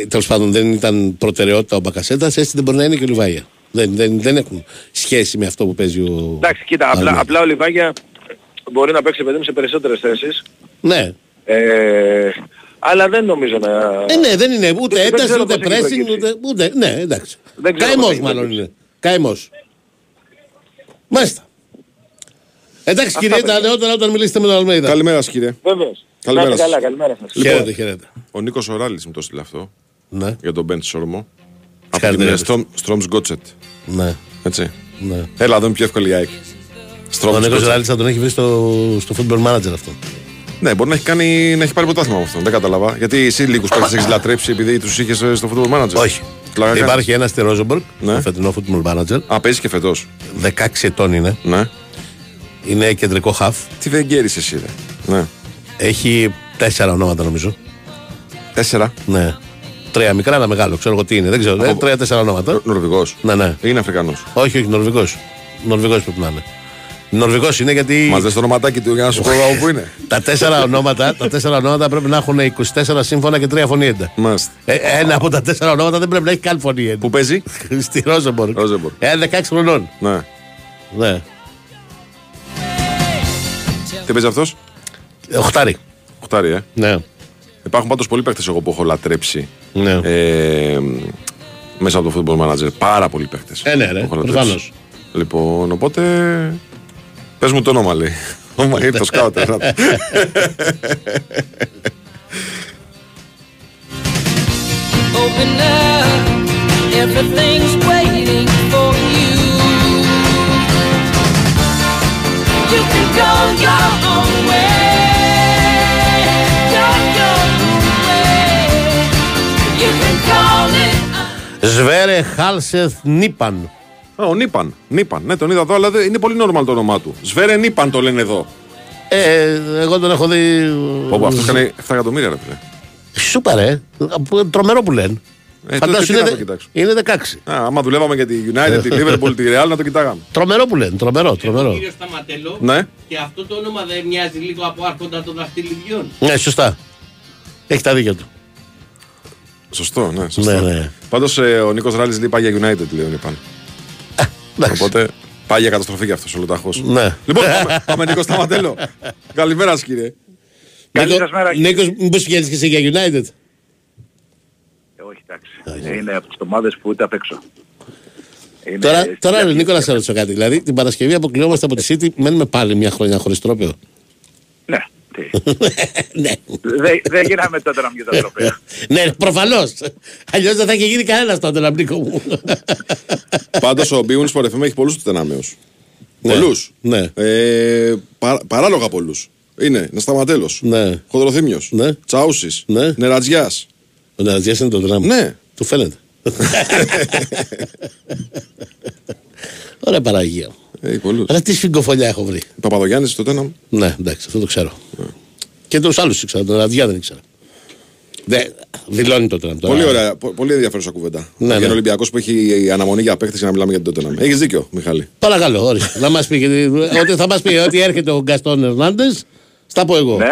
Τέλος πάντων, δεν ήταν προτεραιότητα ο Μπακασέτα, έτσι δεν μπορεί να είναι και ο Λιβάγια. Δεν, δεν, δεν έχουν σχέση με αυτό που παίζει ο. Εντάξει, κοίτα, απλά, Αλμέιδα. απλά ο Λιβάγια μπορεί να παίξει παιδί μου σε περισσότερες θέσεις. Ναι, Ε, αλλά δεν νομίζω να... Ε, ναι, δεν είναι ούτε Δεν ένταση, ξέρω ούτε πώς έχει pressing, προκύψει. ούτε, ούτε. Ναι, εντάξει. Δεν ξέρω πώς Καημός έχει μάλλον προκύψει. είναι. Καημός. Μάλιστα. Εντάξει κύριε, τα παιδιά. νεότερα όταν μιλήσετε με τον Αλμέιδα. Καλημέρα σας, κύριε. Βέβαιως. Καλημέρα Να είστε σας. καλά, καλημέρα σας. Λοιπόν. Χαίρετε, χαίρετε. Ο Νίκος Οράλης μου το στείλε αυτό Ναι, για τον Μπεντ Σόρμο. Από Συγχαρητήρια. την Στρομ- Στρομς Γκότσετ. ναι, Έτσι. ναι. Έλα, εδώ είναι πιο εύκολη η ΑΕΚ. Ο Στρομς Νίκος Γκότσετ. Ράλης θα τον έχει βρει στο, στο football manager αυτό. Ναι, μπορεί να έχει, κάνει, να έχει πάρει πρωτάθλημα με αυτόν. Δεν κατάλαβα. Γιατί εσύ λίγους παίκτες έχεις λατρέψει επειδή τους είχες στο football manager. Όχι. Πλάκα κάνεις. Υπάρχει ένας στη Ρόζομπορκ, Ναι. το φετινό football manager. Α, παίζει και φετός. 16 ετών είναι. Ναι. Είναι κεντρικό half. Τι δεν γκέρεις εσύ, ρε. Ναι. Έχει τέσσερα ονόματα νομίζω. Τέσσερα. Ναι. Τρία μικρά, ένα μεγάλο. Ξέρω εγώ τι είναι. Δεν ξέρω. Ε, Τρία-τέσσερα ονόματα. Νορβηγός. Ναι, ναι. Είναι Αφρικανός. Όχι, όχι, Νορβηγός. Νορβηγός πρέπει να είναι. Νορβηγός είναι γιατί Μας δες το ονοματάκι του για να σου πω από πού είναι. τα τέσσερα ονόματα, τα τέσσερα ονόματα πρέπει να έχουν 24 σύμφωνα και τρία φωνήεντα. Μάλιστα. Ε, ένα από τα τέσσερα ονόματα δεν πρέπει να έχει καν φωνήεντα. Πού παίζει; Στη Ρόζεμπορκ. Ρόζεμπορκ. Ε, 16 χρονών. Ναι. Ναι. Τι παίζει αυτός; Οχτάρι. Οχτάρι, ε. Ναι. Υπάρχουν πάντως πολλοί παίκτες εγώ που έχω λατρέψει. Ναι. Ε, μέσα από το football manager. Πάρα πολλοί παίκτες. Ε, ναι, ρε, που έχω λατρέψει. προφανώς. Λοιπόν, οπότε. Πες μου το όνομα, λέει. Όνομα είναι το σκάουτ. ε, να- Open up, everything's waiting for you. You can go your own way, Σβέρε Χάλσεθ Νίπαν. Α, ο Νίπαν. Νίπαν. Ναι, τον είδα εδώ, αλλά δεν- είναι πολύ normal το όνομά του. Σβέρε Νίπαν το λένε εδώ. Ε, εγώ τον έχω δει. Όπου αυτό κάνει 7 εκατομμύρια, ρε φίλε. Σούπα ρε. Τρομερό που λένε. Ε, Φαντάσου τότε τι είναι, να το δε- κοιτάξω. είναι 16. Α, άμα δουλεύαμε για τη United, τη Liverpool, τη Real, να το κοιτάγαμε. Τρομερό που λένε. Τρομερό, τρομερό. Κύριο Σταματέλο. Ναι. Και αυτό το όνομα δεν μοιάζει λίγο από άρχοντα των δαχτυλιδιών. Ναι, σωστά. Έχει τα δίκια του. Σωστό, ναι. Σωστό. Ναι, ναι. Πάντως ο Νίκος Ράλης λέει πάει για United, λέει ο Νίπαν. Εντάξει. Οπότε πάει για καταστροφή κι αυτός ολοταχώ. Ναι. Λοιπόν, πάμε, πάμε Νίκο Σταματέλο. Καλημέρα, σας, κύριε. Καλή Νίκο- σας μέρα. Νίκος, μήπως πηγαίνεις και εσύ για United; Ε, όχι, εντάξει. Είναι από τις ομάδες που ούτε απ' έξω. Είναι Τώρα, στην τώρα ρε, αρχή. Νίκο, να σε ρωτήσω κάτι. Δηλαδή, την Παρασκευή αποκλειόμαστε από τη City, μένουμε πάλι μια χρονιά χωρίς τρόπαιο. Ναι. Τι. ναι. Δεν δεν γίναμε τότε να μην τα τροπέα. ναι, προφανώς. Αλλιώς δεν θα είχε γίνει κανένας τότε να Νίκο μου. Πάντως ο Μπίουνι Σπορεφέμε έχει πολλούς τετενάμεου. Ναι. Πολλούς. Ναι. Ε, πα- παράλογα πολλούς. Είναι Νασταματέλος. Ναι. Χοδροθύμιο. Ναι. Τσάουση. Ναι. Νερατζιάς. Ο Νερατζιάς είναι το δράμα. Ναι. Του φαίνεται. Ωραία παραγία. Έχει πολλούς. Αλλά τι σφιγγοφολιά έχω βρει. Παπαδογιάννης στο Τέναμ. Ναι, εντάξει, αυτό το ξέρω. Και τους άλλους ήξερα, τον Ραδιά δεν ήξερα. Δεν, δηλώνει το τώρα. Πολύ ωραία, πο- πολύ ενδιαφέρουσα κουβέντα. Ναι, για ναι. τον Ολυμπιακός που έχει αναμονή για παίχτε για να μιλάμε για τον Τότεναμ. Έχεις δίκιο, Μιχάλη. Παρακαλώ, ορίστε. να μας πει. γιατί- Ότι θα μας πει ότι έρχεται ο Γκαστόν Ερνάντες, στα πω εγώ. Ναι.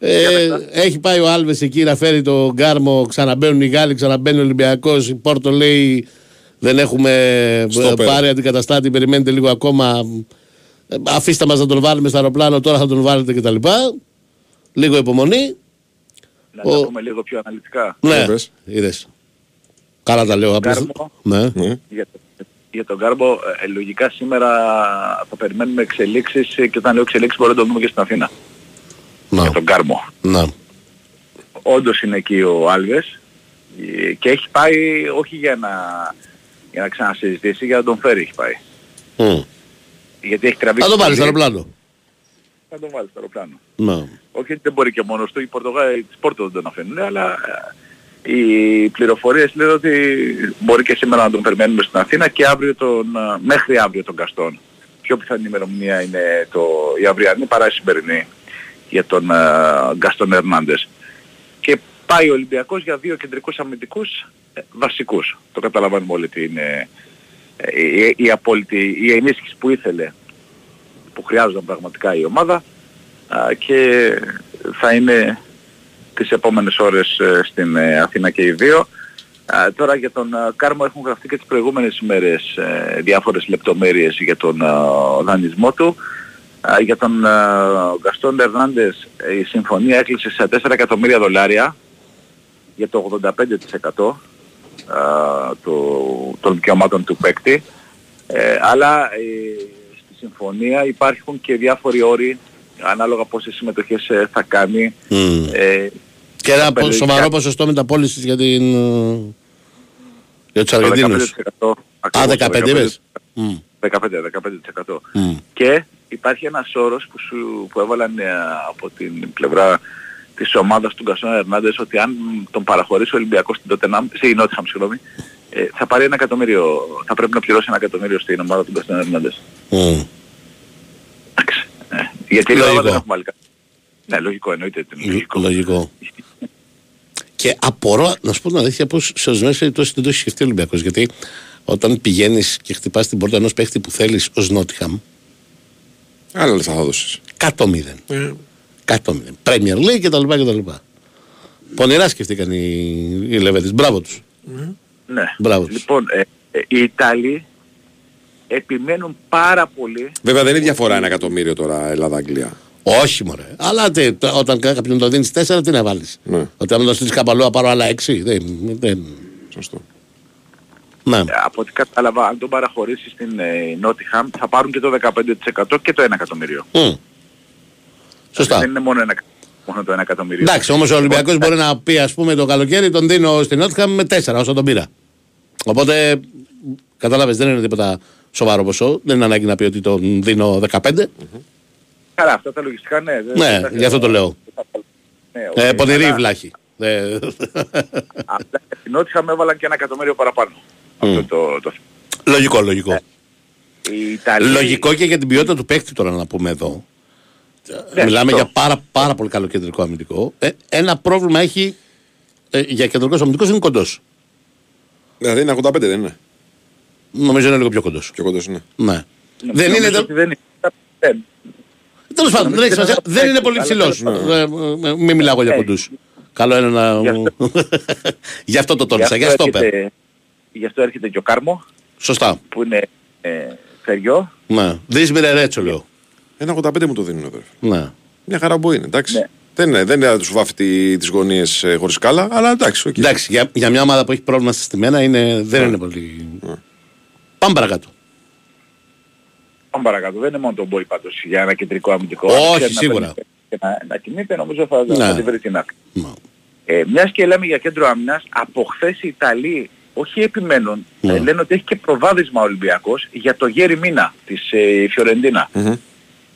Ε, έχει πάει ο Άλβες εκεί να φέρει τον Γκάρμο, ξαναμπαίνουν οι Γάλλοι, ξαναμπαίνει ο Ολυμπιακός. Η Πόρτο λέει δεν έχουμε ε, Στόπερ. πάρει αντικαταστάτη, περιμένετε λίγο ακόμα. Ε, Αφήστε μας να τον βάλουμε στο αεροπλάνο, τώρα θα τον βάλετε κτλ. Λίγο υπομονή. Να Ο- τα πούμε λίγο πιο αναλυτικά. Ναι, πες. είδες. Καλά τα λέω. απλώς- Γκάρμο. Ναι. Ναι. Για, για τον Γκάρμπο, ε, λογικά σήμερα θα περιμένουμε εξελίξεις ε, και όταν λέω εξελίξεις μπορεί να το δούμε και στην Αθήνα. Να. Για τον Γκάρμπο. Να. Όντως είναι εκεί ο Άλβες ε, και έχει πάει όχι για να, για να ξανασυζητήσει, για να τον φέρει έχει πάει. Μμ. Γιατί έχει τραβήξει... Θα το βάλεις στο πολύ. αεροπλάνο. Θα τον βάλεις στο αεροπλάνο. Να. Όχι ότι δεν μπορεί και μόνος του, οι Πορτογάλοι της Πόρτο δεν τον αφήνουν, αλλά ε, οι πληροφορίες λένε ότι μπορεί και σήμερα να τον περιμένουμε στην Αθήνα και αύριο τον, ε, μέχρι αύριο τον Καστόν. Πιο πιθανή ημερομηνία είναι το, η αυριανή παρά η σημερινή για τον ε, Γκαστόν Ερνάντες. Και πάει ο Ολυμπιακός για δύο κεντρικούς αμυντικούς ε, βασικούς. Το καταλαβαίνουμε όλοι ότι είναι ε, η, η, απόλυτη, η ενίσχυση που ήθελε, που χρειάζονταν πραγματικά η ομάδα α, και θα είναι τις επόμενες ώρες ε, στην ε, Αθήνα και οι δύο. Α, Τώρα για τον α, Κάρμο έχουν γραφτεί και τις προηγούμενες ημέρες ε, διάφορες λεπτομέρειες για τον α, δανεισμό του. Α, για τον uh, Γκαστόν Ερνάντες ε, η συμφωνία έκλεισε σε 4 εκατομμύρια δολάρια για το 85% α, του- των δικαιωμάτων του παίκτη. Ε, αλλά ε, στη συμφωνία υπάρχουν και διάφοροι όροι ανάλογα πόσες συμμετοχές ε, θα κάνει. Μμ. Ε, Και ένα πο- περιοχικά- σοβαρό ποσοστό μεταπόλησης για, την, ε, για τους το Αργεντίνους. 15%. Α, ακριβώς, 15 το είπες. 15-15%. Μμ. Και υπάρχει ένας όρος που, σου, που έβαλαν ε, από την πλευρά της ομάδας του Γκασόν Ερνάντες ότι αν τον παραχωρήσει ο Ολυμπιακός στην Τότεναμ, στη Νότιχαμ συγγνώμη, ε, θα πάρει ένα εκατομμύριο, θα πρέπει να πληρώσει ένα εκατομμύριο στην ομάδα του Γκασόν Ερνάντες. Μμ. Εντάξει. Ε, γιατί Λογικό. λόγω δεν έχουμε άλλη κα- Ναι, λογικό εννοείται ότι είναι λογικό. Λογικό. Και απορώ, να σου πω την αλήθεια, πώ σε ορισμένες περιπτώσεις δεν το έχει σκεφτεί ο Ολυμπιακός. Γιατί όταν πηγαίνεις και χτυπάς την πόρτα ενός παίχτη που θέλεις ως Νότιχαμ, Άλλα λεφτά θα δώσεις. 100-0. 100-0. Premier League κτλ. κτλ. Πονηρά σκεφτήκαν οι, οι Λεβέντες. Μπράβο τους. Ναι. Μπράβο τους. Λοιπόν, ε, ε, οι Ιταλοί επιμένουν πάρα πολύ Βέβαια δεν είναι διαφορά ένα εκατομμύριο τώρα Ελλάδα-Αγγλία. Όχι, μωρέ. Αλλά τε, τε- όταν κάποιον το δίνεις 4, τι να βάλεις. Ναι. Ότι αν το στείλεις καπαλό, θα πάρω άλλα 6. Δεν, δεν, Σωστό. ναι. Ε, από ό,τι κατάλαβα, αν τον παραχωρήσεις στην ε, Νότιχαμ θα πάρουν και το 15% και το 1 εκατομμύριο. Μμ. Σωστά. Δεν είναι μόνο, ένα, μόνο το 1 εκατομμύριο. Εντάξει, όμως ο Ολυμπιακός μπορεί να πει, ας πούμε, το καλοκαίρι τον δίνω στην Νότιγχαμ με 4 όσο τον πήρα. Οπότε, κατάλαβες, δεν είναι τίποτα σοβαρό ποσό. Δεν είναι ανάγκη να πει ότι τον δίνω 15. Καλά, αυτά τα λογιστικά ναι. δεν- Ναι, δεν- γι' αυτό το λέω. Ναι, Ε, οκ, πονηρή η αλλά βλάχη. Ε, Απλά στην Νότιγχαμ έβαλαν και ένα εκατομμύριο παραπάνω. Αυτό το, το λογικό, λογικό. Οι Ιταλοί... Λογικό και για την ποιότητα του παίκτη τώρα να πούμε εδώ. Ναι, Μιλάμε αυτό. για πάρα, πάρα πολύ καλό κεντρικό αμυντικό. Ε, ένα πρόβλημα έχει ε, για κεντρικός αμυντικός είναι κοντός. Δηλαδή είναι 85 δεν είναι. Νομίζω είναι λίγο πιο κοντός. Πιο κοντός είναι. Ναι. Δεν Νομίζω είναι. ότι δεν είναι. Ε, Τέλος πάντων, δεν έχει σημασία. Δεν είναι πολύ ψηλός. Μην μιλάω για Ε, κοντούς. Καλό είναι να. γι' αυτό- Γι' αυτό το γι' τόνισα. αυτό Για στόπερ. έρχεται- Γι' αυτό έρχεται και ο Κάρμο Σωστά. που είναι ε, θεριό. Ναι. Δες μωρέ Ρέτσο λέω. Ένα 85 μου το δίνουν εδώ. Ναι. Μια χαρά που είναι, εντάξει. Ναι. Δεν είναι, δεν είναι να τους βάφει τις γωνίες ε, χωρίς σκάλα, αλλά εντάξει. οκ. Εντάξει, για, για μια ομάδα που έχει πρόβλημα στα στημένα είναι, δεν είναι πολύ. Πάμε παρακάτω. Πάμε παρακάτω. Δεν είναι μόνο το μπόι πάντως για ένα κεντρικό αμυντικό. Όχι, Αν ξέρει να σίγουρα. παίρνει Και να, να κινείται νομίζω θα, Ναι. θα τη βρει την άκρη. Ναι. Ε, μιας και λέμε για κέντρο άμυνας, από χθες οι Ιταλοί όχι επιμένουν, Ναι. ε, λένε ότι έχει και προβάδισμα ο Ολυμπιακός για το Γέρι Μίνα της ε, Φιωρεντίνα. Μμμ.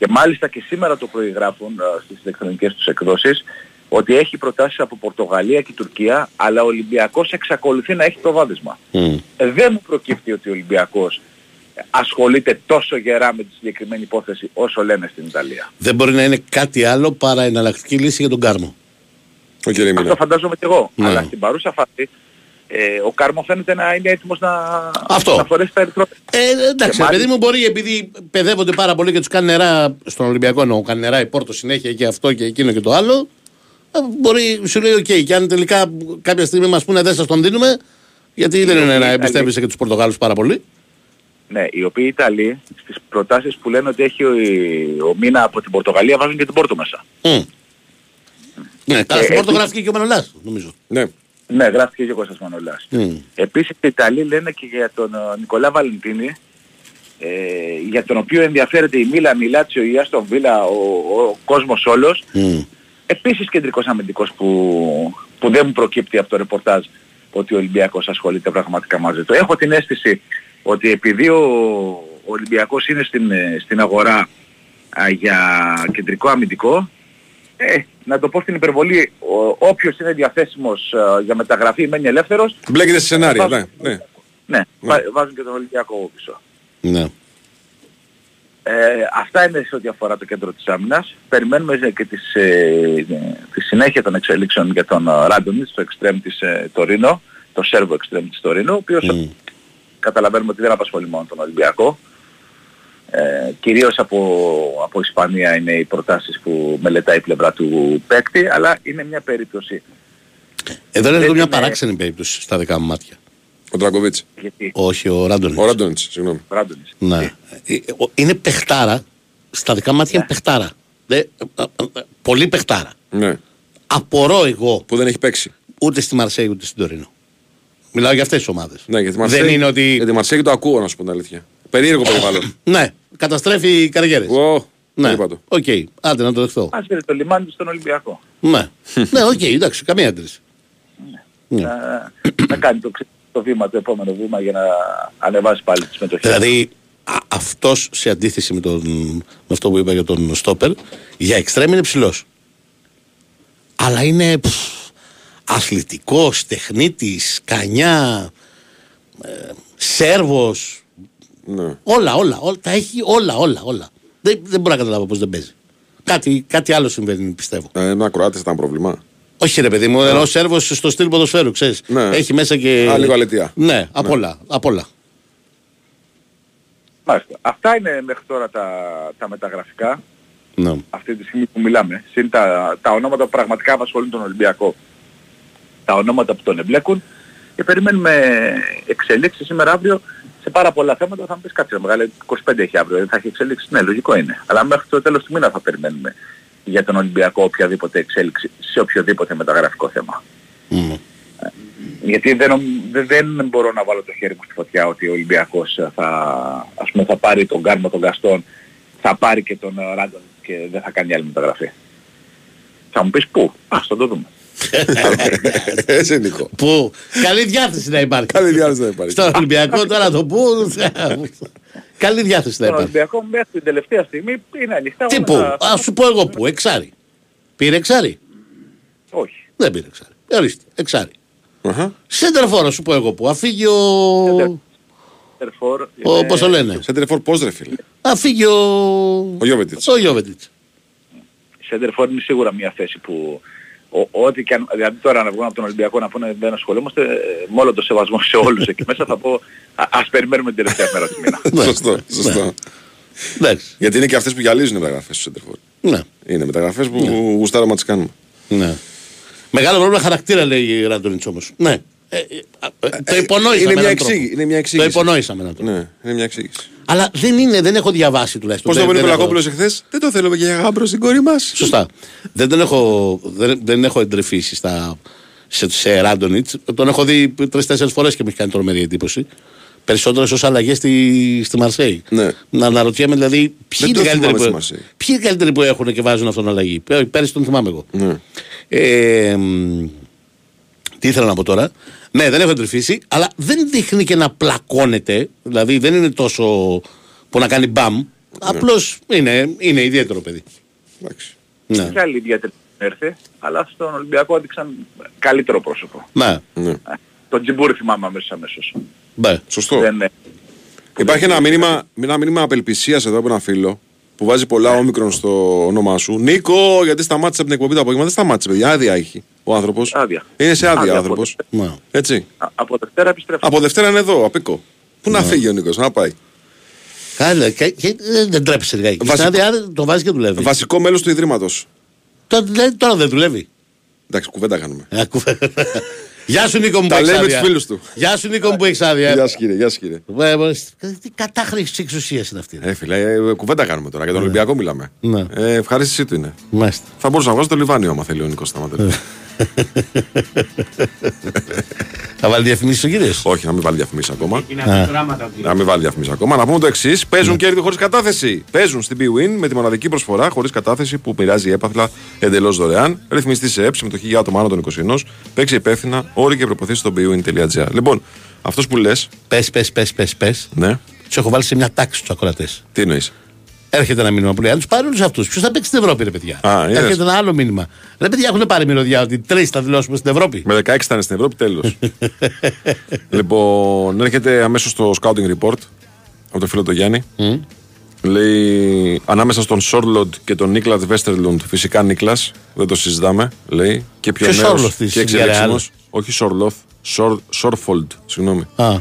Και μάλιστα και σήμερα το προηγράφουν ε, στις ηλεκτρονικές τους εκδόσεις ότι έχει προτάσεις από Πορτογαλία και Τουρκία, αλλά ο Ολυμπιακός εξακολουθεί να έχει προβάδισμα. Μμ. Ε, δεν μου προκύπτει ότι ο Ολυμπιακός ασχολείται τόσο γερά με τη συγκεκριμένη υπόθεση όσο λένε στην Ιταλία. Δεν μπορεί να είναι κάτι άλλο παρά εναλλακτική λύση για τον Κάρμο. Ο κύριε Αυτό Μίνα. φαντάζομαι και εγώ. Ναι. Αλλά στην παρούσα φάση ε, ο Κάρμο φαίνεται να είναι έτοιμος να, Αυτό. να φορέσει τα ερυθρό. Ε, εντάξει, Και ρε παιδί μάλιστα- μου μπορεί επειδή παιδεύονται πάρα πολύ και τους κάνει νερά στον Ολυμπιακό εννοώ. Κάνει νερά η Πόρτο συνέχεια και αυτό και εκείνο και το άλλο. ε, Μπορεί, σου λέει, οκ, και αν τελικά κάποια στιγμή μας πούνε δεν σας τον δίνουμε, γιατί δεν είναι να Ιταλοί- εμπιστεύεσαι και τους Πορτογάλους πάρα πολύ. Ναι, οι οποίοι Ιταλοί στις προτάσεις που λένε ότι έχει ο, ο Μίνα από την Πορτογαλία βάζουν και την Πόρτο μέσα. Μμ. Ναι, καλά, Ε, στην Πόρτο επίσης- γράφτηκε και ο Μανολάς, νομίζω. Ναι. Ναι, γράφτηκε και ο Κώστας Μανολάς. Μμ. Επίσης οι Ιταλοί λένε και για τον ε, Νικολά Βαλεντίνη ε, για τον οποίο ενδιαφέρεται η Μίλα, η Λάτσιο, η Άστον Βίλα, ο, ο κόσμος όλος. Μμ. Επίσης κεντρικός αμυντικός που, που δεν μου προκύπτει από το ρεπορτάζ ότι ο Ολυμπιακός ασχολείται πραγματικά μαζί του. Έχω την αίσθηση ότι επειδή ο, ο Ολυμπιακός είναι στην, ε, στην αγορά α, για κεντρικό αμυντικό, ε, να το πω στην υπερβολή, ο, όποιος είναι διαθέσιμος α, για μεταγραφή μένει ελεύθερος, Μπλέκεται σε σενάρια. Ναι, ναι. ναι, βα- βάζουν και τον Ολυμπιακό πίσω. Ναι. Ε, αυτά είναι σε ό,τι αφορά το κέντρο της άμυνας. Περιμένουμε και τις, ε, τη συνέχεια των εξελίξεων για τον ε, Ράντονιτς, το εξτρέμ της ε, Τωρίνο, το Σέρβο εξτρέμ της Τωρίνο, ο οποίος Μμ. καταλαβαίνουμε ότι δεν απασχολεί μόνο τον Ολυμπιακό. Ε, κυρίως από, από Ισπανία είναι οι προτάσεις που μελετάει η πλευρά του παίκτη, αλλά είναι μια περίπτωση. Εδώ είναι Δεν λίγο μια είναι- παράξενη περίπτωση στα δικά μου μάτια. Ο Ντραγκοβίτς. Γιατί; Όχι, ο Ράντονιτς. Ο Ράντονιτς, συγγνώμη. ο Ράντονιτς. Ναι. Ε, ο- Είναι παιχτάρα στα δικά μου μάτια είναι παιχτάρα. Δε, ε, ε, ε, πολύ παιχτάρα. Ναι. Απορώ εγώ Που δεν έχει παίξει. ούτε στη Μαρσέη ούτε στην Τωρίνο. Μιλάω για αυτές τις ομάδες. Ναι, γιατί Μαρσέη, Δεν είναι ότι. Γιατί Μαρσέη το ακούω, να σου πω την αλήθεια. Περίεργο περιβάλλον. Ναι, καταστρέφει καριέρες. Ω, Ναι, είπα το. οκ, άντε να το δεχτώ. Ας φέρει το λιμάνι του στον Ολυμπιακό. Ναι, ναι, οκ, εντάξει, καμία αντίρρηση. Ναι. Να, να κάνει το, ξε- το βήμα, το επόμενο βήμα για να ανεβάσει πάλι τη συμμετοχή. Δηλαδή, αυτός σε αντίθεση με, τον, με αυτό που είπα για τον Στόπερ, για εξτρέμ είναι ψηλός. Αλλά είναι πφ, αθλητικός, τεχνίτης, κανιά, ε, σέρβος, Ναι. όλα, όλα, όλα, τα έχει όλα, όλα, όλα. Δεν, δεν μπορώ να καταλάβω πώς δεν παίζει. Κάτι, κάτι άλλο συμβαίνει, πιστεύω. Ε, ένα Κροάτη ήταν πρόβλημα. Όχι ρε παιδί μου, ενώ ο Σέρβος στο στυλ ποδοσφαίρου, ξέρεις. Ναι. Έχει μέσα και... Α, λίγο αλετία. Ναι, απ' όλα, απ' όλα. Μάλιστα. Αυτά είναι μέχρι τώρα τα, τα μεταγραφικά. Ναι. αυτή τη στιγμή που μιλάμε. Συν τα, τα ονόματα που πραγματικά απασχολούν τον Ολυμπιακό. Τα ονόματα που τον εμπλέκουν. Και περιμένουμε εξελίξεις σήμερα αύριο σε πάρα πολλά θέματα. Θα μου πεις κάτσε μεγάλα, 25 έχει αύριο, δεν θα έχει εξέλιξη. Ναι, λογικό είναι. Αλλά μέχρι το τέλος του μήνα θα περιμένουμε για τον Ολυμπιακό οποιαδήποτε εξέλιξη σε οποιοδήποτε μεταγραφικό θέμα. Μμ. Γιατί δεν, νομ- δεν, δεν μπορώ να βάλω το χέρι μου στη φωτιά ότι ο Ολυμπιακός θα, ας πούμε, θα πάρει τον Κάρμο τον Καστόν, θα πάρει και τον ε, Ράντον και δεν θα κάνει άλλη μεταγραφή. Θα μου πεις πού, ας το, το δούμε. Έτσι, Νίκο. Που καλή διάθεση να υπάρχει. Καλή διάρκεια δεν υπάρχει. Στο Ολυμπιακό τώρα το πού. καλή διάθεση να Τον υπάρχει. Ολυμπιακό μέχρι την τελευταία στιγμή είναι ανοιχτά. Τι όλα που, τα- ας σου πω εγώ που, εξάρι. Πήρε εξάρι; Όχι. Δεν πήρε εξάρι. Ορίστε, εξάρι. Αχα. Σέντερ φόρο σου πω εγώ που. Αφήγει ο. Τερφόρ, ο είναι- Πώς το λένε; Σέντερφορ πώς ρε φίλε; Αφήγει ο. Ο Γιώβετιτς. Ο Γιώβετιτς. Σέντερφορ είναι σίγουρα μια θέση που ο, ό,τι και αν, δηλαδή τώρα να βγουν από τον Ολυμπιακό να πούνε δεν ασχολούμαστε, ε, με όλο το σεβασμό σε όλους εκεί μέσα θα πω α, ας περιμένουμε την τελευταία μέρα του μήνα. Ναι. Σωστό, σωστό. Εντάξει. Γιατί είναι και αυτές που γυαλίζουν οι μεταγραφές του Σέντερφορ. Ναι. Είναι μεταγραφές που γουστάρω να τις κάνουμε. ναι. Μεγάλο πρόβλημα χαρακτήρα λέει η Ράντονιτς όμως. Ναι. Ε, ε, ε, το υπονόησα είναι με μια έναν τρόπο. εξήγη- είναι μια Το εξήγηση. υπονόησα με έναν τρόπο. Ναι, είναι μια εξήγηση. Αλλά δεν είναι, δεν έχω διαβάσει τουλάχιστον. Πώς το Δεν- είπε ο δεν έχω- Νικολακόπουλος εχθές, δεν το θέλουμε και για γάμπρο στην κόρη μας. Σωστά. δεν τον έχω, δεν, δεν έχω εντρυφήσει στα, σε, σε Ράντονιτς. Τον έχω δει τρει-τέσσερι φορές και με έχει κάνει τρομερή εντύπωση. Περισσότερε ω αλλαγές στη, στη Μαρσέη. Ναι. Να αναρωτιέμαι δηλαδή ποιοι είναι, το οι καλύτεροι θυμάμαι που, στη Μαρσέη. ποιοι είναι οι καλύτεροι που έχουν και βάζουν αυτόν αλλαγή; Πέ- Πέρυσι τον θυμάμαι εγώ. Ναι. Ε, μ, τι ήθελα να πω τώρα. Ναι, δεν έχω εντρυφήσει, αλλά δεν δείχνει και να πλακώνεται. Δηλαδή δεν είναι τόσο που να κάνει μπαμ. Ναι. Απλώς είναι, είναι ιδιαίτερο παιδί. Εντάξει. Ναι. Και άλλη ιδιαίτερη έρθει, αλλά στον Ολυμπιακό έδειξαν καλύτερο πρόσωπο. Ναι. Ναι. Ε, Τον Τζιμπούρη θυμάμαι αμέσως αμέσως. Ναι. Σωστό. Δεν, ε, Υπάρχει ένα μήνυμα, ένα μήνυμα απελπισίας εδώ από ένα φίλο που βάζει πολλά όμικρον στο όνομά σου. Νίκο, γιατί σταμάτησε από την εκπομπή το απόγευμα. Δεν σταμάτησε, παιδιά. Άδεια έχει ο άνθρωπος. Άδεια. Είναι σε άδεια Άδεια ο από άνθρωπο. Δευτέρα. Ναι. Έτσι. α- από Δευτέρα επιστρέφω. Από Δευτέρα είναι εδώ, απίκο. Πού να φύγει ο Νίκος, να πάει. Καλά, και, και, ε, δεν τρέπεσαι λιγάκι. Βασικό- Βασικό... Άδεια, το βάζεις και δουλεύεις. Βασικό μέλος του Ιδρύματος. Τώρα, δηλαδή, τώρα δεν δουλεύει. Εντάξει, κουβέντα κάνουμε. Ε, ακού- Γεια σου Νίκο μου που Τα έχεις λέει με άδεια. τους φίλους του. Γεια σου Νίκο μου που έχεις άδεια. Γεια σου κύριε, γεια σου κύριε. Ε, ε, Τι κατάχρηση τη εξουσίας είναι αυτή. ρε. Ε, φίλε, ε, κουβέντα κάνουμε τώρα. Για τον Ολυμπιακό μιλάμε. Ναι. Ε, ευχαρίστησή του είναι. Μάλιστα. Θα μπορούσα να βγάζω το Λιβάνιο άμα θέλει ο Νίκος σταματέλη. Θα βάλει διαφημίσεις ο κύριος; Όχι, να μην βάλει διαφημίσεις ακόμα. Είναι αυτά πράγματα που Να μην βάλει διαφημίσεις ακόμα. Να πούμε το εξής: Παίζουν κέρδη χωρίς κατάθεση. Παίζουν στην BWIN με τη μοναδική προσφορά χωρίς κατάθεση που μοιράζει έπαθλα εντελώς δωρεάν. Ρυθμιστή σε ΕΠ, συμμετοχή για άτομα άνω των 21. Παίξει υπεύθυνα, όροι και προποθέσει στο bwin.gr. Λοιπόν, αυτός που λε, Πες, πες, πες, πες, πες. ναι, Τους έχω βάλει σε μια τάξη τους ακροατές. τι εννοείς; Έρχεται ένα μήνυμα που λέει: Αν του πάρει όλους αυτούς, ποιος θα παίξει στην Ευρώπη, ρε παιδιά; Α, είδες. Έρχεται ένα άλλο μήνυμα. Ρε παιδιά, έχουν πάρει μυρωδιά ότι τρεις θα δηλώσουμε στην Ευρώπη; Με 16 ήταν στην Ευρώπη, τέλος. λοιπόν, έρχεται αμέσως το scouting report από το φίλο του Γιάννη. Λέει ανάμεσα στον Σόρλοντ και τον Νίκλατ Βέστερλουντ, φυσικά Νίκλας, δεν το συζητάμε. Λέει και πιο Ποιος νέος Σόρλοθ της και εξελίξιμο. Villarreal? Όχι Σόρλοθ, Σορ, Σόρφολντ, συγγνώμη. Α,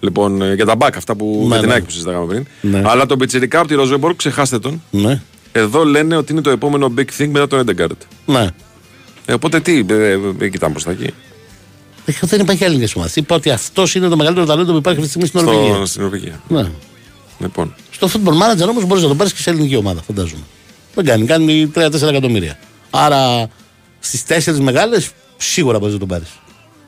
Λοιπόν, ε, για τα μπακ αυτά που Ναι, με την ναι. ΑΕΚ που συζητάγαμε πριν. Ναι. Αλλά τον Πιτσιρικά από τη Ρόζενμποργκ, ξεχάστε τον. ναι. Εδώ λένε ότι είναι το επόμενο big thing μετά τον Έντεγκααρντ. Ναι. Ε, οπότε τι, ε, ε, ε, κοιτάμε προς τα εκεί. Δεν υπάρχει άλλη ομάδα. Είπα ότι αυτός είναι το μεγαλύτερο ταλέντο που υπάρχει αυτή τη στιγμή στην Νορβηγία. Στο, στην Νορβηγία. Ναι. Λοιπόν. Στο Football Manager όμως μπορείς να τον πάρεις και σε ελληνική ομάδα, φαντάζομαι. Δεν κάνει, κάνει 3-4 εκατομμύρια. Άρα στις τέσσερις μεγάλες σίγουρα μπορείς να τον πάρεις.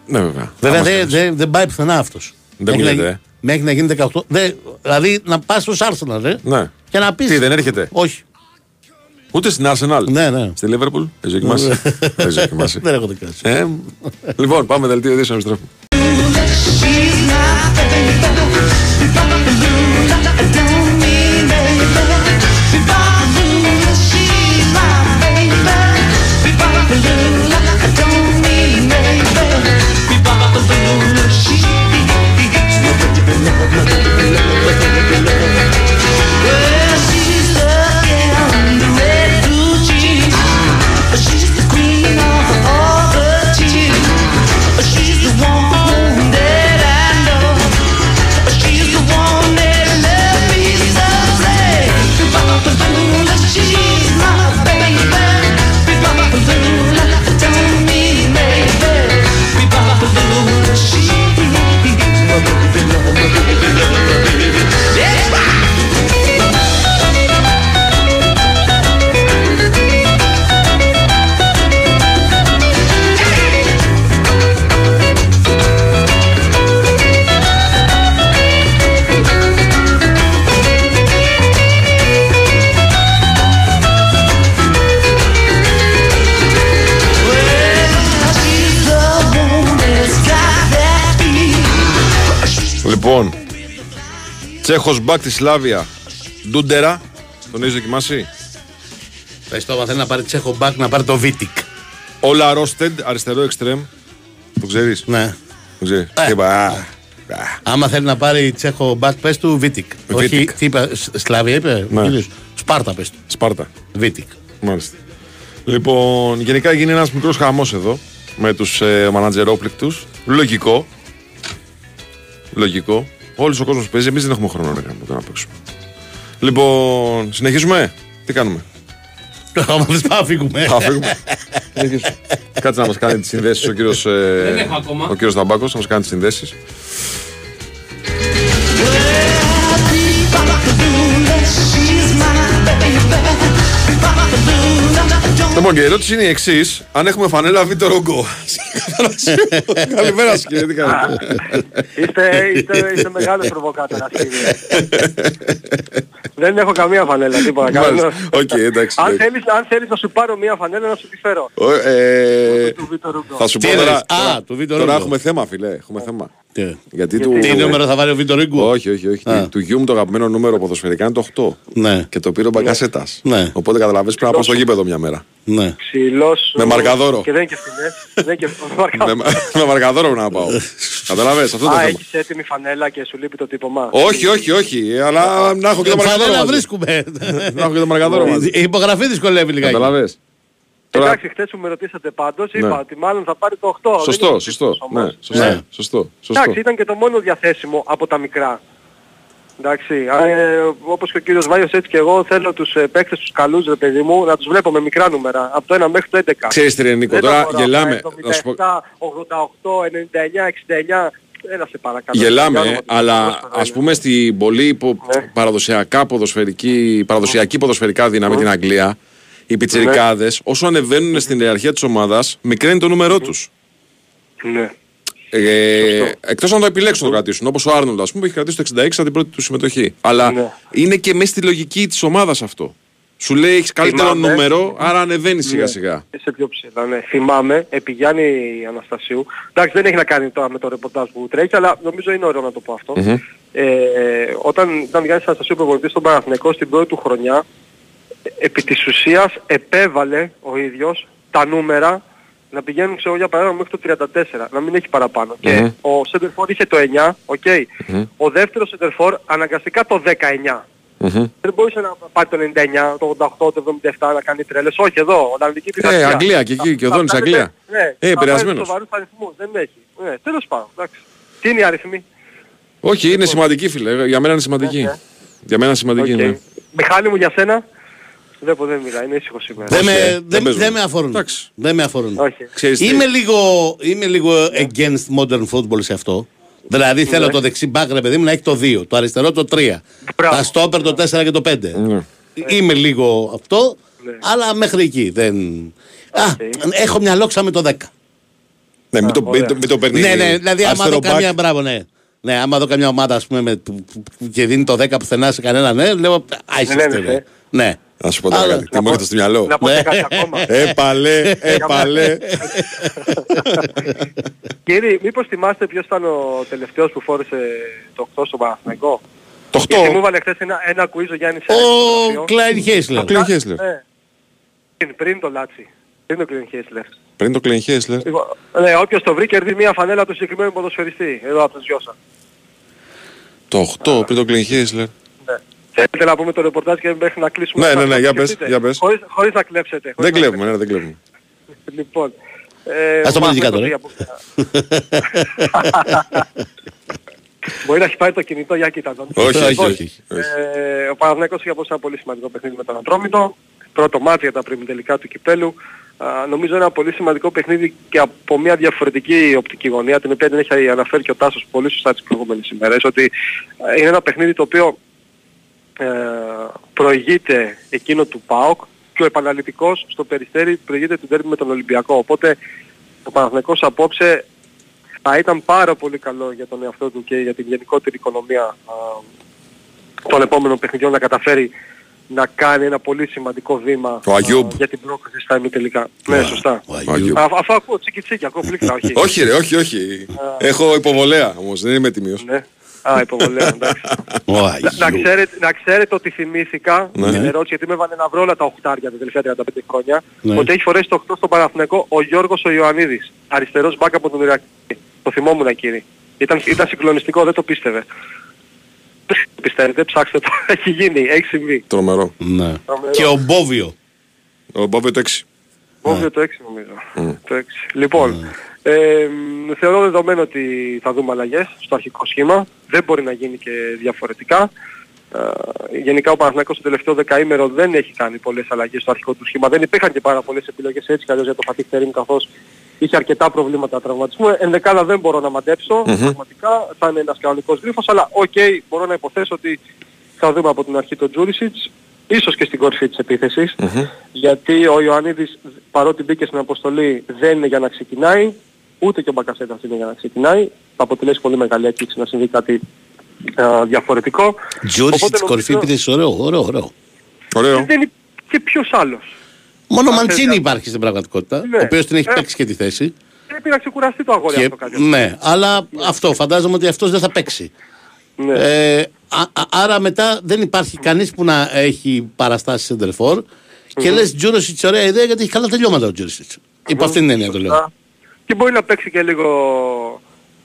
Ναι, βέβαια. Βέβαια Άμα δεν θέλεις. δεν- δεν πάει πουθενά αυτός. Δεν γίνεται, ε. Μέχρι να γίνει 18. Δε, δηλαδή να πας στο Arsenal, ρε. Ναι. Και να πει. Τι, δεν έρχεται; Όχι. Ούτε στην Arsenal; Ναι, ναι. Στη Liverpool; Έχει δοκιμάσει. Έχει δοκιμάσει. Δεν έχω δοκιμάσει. Ε, λοιπόν, πάμε δελτίο ειδήσεων. επιστρέφουμε. Τσέχος μπακ της Σλάβια. Ντούντερα. Τον έχεις δοκιμάσει; Πες το, άμα θέλει να πάρει τσέχο μπακ να πάρει το Βίτικ. Όλα Ρόστεντ, αριστερό εξτρέμ. Το ξέρεις; Ναι. Το ξέρεις. Ε. Τι είπα. α, α. Άμα θέλει να πάρει τσέχο μπακ, πες του Βίτικ. Όχι, Βίτικ. τι είπα, Σ- Σλάβια είπε. Ναι. ο κύριος. Σπάρτα πες του. Σπάρτα. Βίτικ. Μάλιστα. Λοιπόν, γενικά γίνει ένας μικρός χαμός εδώ με τους ε, μανατζερόπληκτους. Λογικό. Λογικό. Όλος ο κόσμος παίζει. Εμείς δεν έχουμε χρόνο να κάνουμε το να παίξουμε. Λοιπόν, συνεχίζουμε; Τι κάνουμε; Άμα δεν πάμε, φύγουμε. Θα φύγουμε. Συνεχίζουμε. Κάτσε να μας κάνει τις συνδέσεις ο κύριος Δεν έχω ακόμα. ο κύριος Ταμπάκο, να μας κάνει τις συνδέσεις. Λοιπόν, και η ερώτηση είναι η εξής: Αν έχουμε φανέλα Βίτο Ρογκό. Καλημέρα σας, κύριε. Τι κάνετε; Είστε, είστε, είστε μεγάλος προβοκάτορας κύριε. Δεν έχω καμία φανέλα, τίποτα. Μάλιστα. κανένας. Οκ, εντάξει, αν, εντάξει. θέλεις, αν θέλεις να σου πάρω μία φανέλα να σου τη φέρω. Ο, ε, Του Βίτο Ρουγκό. Θα σου Τι πω τώρα. εννοείς; Α, τώρα- του Βίτο Τώρα Ρογκό. έχουμε θέμα, φίλε. Έχουμε θέμα. Τι; Γιατί του. τι νούμερο θα βάλει ο Βίτο Ρίγκου. Όχι, όχι, όχι. Α. Του γιου μου το αγαπημένο νούμερο ποδοσφαιρικά είναι το 8. Ναι, Και το πήρε ο Μπακασέτας. Ναι. Οπότε καταλαβαίνεις πρέπει να πάω στο γήπεδο μια μέρα. ναι. Ξυλός. Με μαρκαδόρο. Και δεν είναι και φθηνές. Δεν είναι και με, μαρκαδόρο. με μαρκαδόρο πρέπει να πάω. Καταλαβες, αυτό είναι το Α, θέμα. έχεις έτοιμη φανέλα και σου λείπει το τύπωμα. Όχι, όχι, όχι. Αλλά να έχω και το Φανέλα μαρκαδόρο. μαζί. βρίσκουμε. Να έχω και το μαρκαδόρο μαζί. Η υπογραφή δυσκολεύει λιγάκι. Καταλαβες. Τώρα, Εντάξει, χθες που με ρωτήσατε πάντως, είπα Ναι. ότι μάλλον θα πάρει το 8. σωστό, Δεν είναι σωστό. τύπος όμως. Ναι, σωστό, Ναι. σωστό, σωστό. Εντάξει, ήταν και το μόνο διαθέσιμο από τα μικρά. Εντάξει, ε, όπως και ο κύριος Βάιος έτσι και εγώ θέλω τους ε, παίκτες τους καλούς ρε παιδί μου να τους βλέπω με μικρά νούμερα από το 1 μέχρι το 11. Ξέρεις τι ρε Νίκο, Δεν τα τώρα μπορώ, γελάμε. τα Να σου πω- 77, 88, 99, 69. Έλα σε παρακαλώ. Γελάμε, Για ε, όνομα του αλλά Θεού, ας πούμε στην πολύ υπο... Ναι. παραδοσιακά ποδοσφαιρική, παραδοσιακή ποδοσφαιρικά δύναμη την Αγγλία, οι πιτσιρικάδες όσο ανεβαίνουν στην ιεραρχία της ομάδας μικραίνει το νούμερό τους. Ναι. Ε, Εκτός αν το επιλέξουν να το κρατήσουν. Όπως ο Άρνολντ, ας πούμε, που έχει κρατήσει το 66 σαν την πρώτη του συμμετοχή. Αλλά Ναι. είναι και μέσα στη λογική της ομάδας αυτό. Σου λέει έχεις καλύτερο Θυμάμαι. νούμερο, άρα ανεβαίνεις σιγά σιγά. Σε πιο ψηλά, ναι. Θυμάμαι, επί Γιάννη Αναστασίου, εντάξει δεν έχει να κάνει τώρα με το ρεπορτάζ που τρέχει, αλλά νομίζω είναι ωραίο να το πω αυτό. Ε, όταν ήταν Γιάννης Αναστασίου προπονητής στον Παναθηναϊκό στην πρώτη του χρονιά, ε, επί της ουσίας επέβαλε ο ίδιος τα νούμερα να πηγαίνουν ξέρω, για παράδειγμα μέχρι το 34, να μην έχει παραπάνω. Και ο Σέεντορφ είχε το 9, οκ. Ο δεύτερος Σέεντορφ αναγκαστικά το 19. Μμμ. Δεν μπορούσε να πάρει το 99, το 88, το 77 να κάνει τρέλες. Όχι εδώ, Ολλανδική πειθαρχία. Αγγλία και εκεί, και ο Θα- Δόνης θα Αγγλία. κάνετε- Ναι, Ε, θα επηρεασμένος. πάρετε σοβαρούς αριθμούς, δεν έχει. Ναι, τέλος πάντων, εντάξει. Τι είναι οι αριθμοί; Όχι, είναι σημαντική φίλε. Για μένα είναι σημαντική. Ναι, ναι. Για μένα είναι σημαντική. Οκ. ναι. Μιχάλη μου για σένα. Βλέπω δεν μιλάει, είναι ήσυχος σήμερα. Δεν με, ε, δεν, δεν παίζουμε. δεν με αφορούν. Εντάξει. Δεν με αφορούν. Όχι. Ξέρεις τι- Είμαι λίγο, είμαι λίγο against modern football σε αυτό. Δηλαδή θέλω το δεξί μπακ, ρε παιδί μου, να έχει το 2, το αριστερό το 3. Μπράβο. Τα στόπερ το 4 και το 5. Ναι. Είμαι λίγο αυτό, Ναι. αλλά μέχρι εκεί. Δεν... Α, έχω μυαλό ξα με το 10. Ναι, μην το, μην το, μην το παίρνει. ναι, ναι, δηλαδή άμα αριστερό δω καμία. back. Μπράβο, ναι. Ναι, άμα δω καμιά ομάδα ας πούμε, με, που- που- που- και δίνει το 10 πουθενά σε κανένα, ναι, λέω. Άισε. Δεν ένεσε. Ναι. Να σου πω τώρα Αλλά- κάτι. Τι μου έρχεται στο μυαλό. Να πω Ναι. και κάτι ακόμα. Έπαλε, έπαλε. Κύριε, μήπως θυμάστε ποιος ήταν ο τελευταίος που φόρεσε το 8 στο Παναθηναϊκό; Το Γιατί μου 8. έβαλε χθες ένα, ένα quiz ο Γιάννης Ο Σάκης. Κλάιν Χέισλερ. Κλέιν Χέσλερ. Ναι. Πριν- Πριν το Λάτσι. Πριν το Κλέιν Χέσλερ. Πριν το Κλέιν Χέσλερ. Λοιπόν, Ναι, όποιος το βρει κερδίζει μια φανέλα του συγκεκριμένου ποδοσφαιριστή. Εδώ από τους Γιώσα. Το 8 πριν το Κλέιν Χέσλερ. Ναι. Θέλετε να πούμε το ρεπορτάζ και μέχρι να κλείσουμε. Ναι, να ναι, ναι, το για πες, σκεφτείτε. για πες. Χωρίς, χωρίς να κλέψετε. χωρίς Δεν να κλέβουμε, ναι, δεν κλέβουμε. κλέψετε. Λοιπόν. Ε, Ας το ο πούμε και Παναθηναϊκός κάτω, ρε. για- Μπορεί να έχει πάρει το κινητό, για κοίτα τον. Όχι, όχι, Όχι, όχι. όχι. Ε, ο Παναθηναϊκός είχε απόψε ένα πολύ σημαντικό παιχνίδι με τον Ατρόμητο. Πρώτο μάτι για τα τελικά του κυπέλου. Α, νομίζω ένα πολύ σημαντικό παιχνίδι και από μια διαφορετική οπτική γωνία, την οποία την έχει αναφέρει και ο Τάσος πολύ σωστά τις προηγούμενες ημέρες, ότι ε, είναι ένα παιχνίδι το οποίο ε, προηγείται εκείνο του ΠΑΟΚ και ο επαναληπτικός στο Περιστέρι προηγείται του τέρμι με τον Ολυμπιακό. Οπότε ο Παναθηναϊκός απόψε θα ήταν πάρα πολύ καλό για τον εαυτό του και για την γενικότερη οικονομία α, των επόμενων παιχνιδιών να καταφέρει να κάνει ένα πολύ σημαντικό βήμα Ο Αγιούμπ. α, για την πρόκληση στα ημιτελικά. Ναι, σωστά. Ο Αγίου. Αγίου. Α, αφού ακούω τσίκι τσίκι, ακούω πλήκτρα, όχι. Όχι ρε, όχι, όχι. Έχω υποβολέα όμως, δεν είμαι τιμίος. Ναι. Α, υποβολέα, εντάξει. Ο Να, να, Αγίου. ξέρετε, να ξέρετε ότι θυμήθηκα Ναι. την ερώτηση γιατί με έβαλε να βρω όλα τα οχτάρια τα τελευταία 35 χρόνια Ναι. ότι έχει φορέσει το 8 στο Παναθηναϊκό ο Γιώργος ο Ιωαννίδης αριστερός μπακ από τον Ηρακλή το θυμόμουν κύριε ήταν, ήταν συγκλονιστικό δεν το πίστευε δεν το πιστεύετε ψάξτε το έχει γίνει έχει συμβεί Τρομερό. Ναι. Και ο Μπόβιο. Ο Μπόβιο το 6. Όβιο το 6 νομίζω. Το 6. Λοιπόν, ε, μ, θεωρώ δεδομένο ότι θα δούμε αλλαγές στο αρχικό σχήμα. Δεν μπορεί να γίνει και διαφορετικά. Ε, γενικά ο Παναθηναϊκός το τελευταίο δεκαήμερο δεν έχει κάνει πολλές αλλαγές στο αρχικό του σχήμα. Δεν υπήρχαν και πάρα πολλές επιλογές έτσι κι αλλιώς για το Φατίχ Τερίμ καθώς είχε αρκετά προβλήματα τραυματισμού. Ενδεκάδα δεν μπορώ να μαντέψω. Πραγματικά θα είναι ένας κανονικός γρίφος. Αλλά οκ, μπορώ να υποθέσω ότι θα δούμε από την αρχή τον Τζούρισιτς. Ίσως και στην κορυφή της επίθεσης γιατί ο Ιωαννίδης παρότι μπήκε στην αποστολή δεν είναι για να ξεκινάει, ούτε και ο Μπακασέτας είναι για να ξεκινάει. Θα αποτελέσει πολύ μεγάλη έκπληξη να συμβεί κάτι α, διαφορετικό. Τζούρισιτς Οπότε της κορυφή νομίζω- επίθεσης. Ωραίο, ωραίο, ωραίο. Ωραίο. Δεν είναι και ποιος άλλος. Μόνο ο Μα, Μαντσίνη θέλει- υπάρχει στην πραγματικότητα, Ναι. ο οποίος την έχει Ε. παίξει και τη θέση. Πρέπει να ξεκουραστεί το αγόρι Και, αυτό κάτι. ναι, αλλά αυτό φαντάζομαι ότι αυτός δεν θα παίξει. Ναι. Ε, α- α- άρα μετά δεν υπάρχει κανείς που να έχει παραστάσεις σεντερφόρ και λες Τζούροσιτς ωραία ιδέα γιατί έχει καλά τελειώματα ο Τζούροσιτς. Υπό αυτήν την έννοια το λέω. Α, Και μπορεί να παίξει και λίγο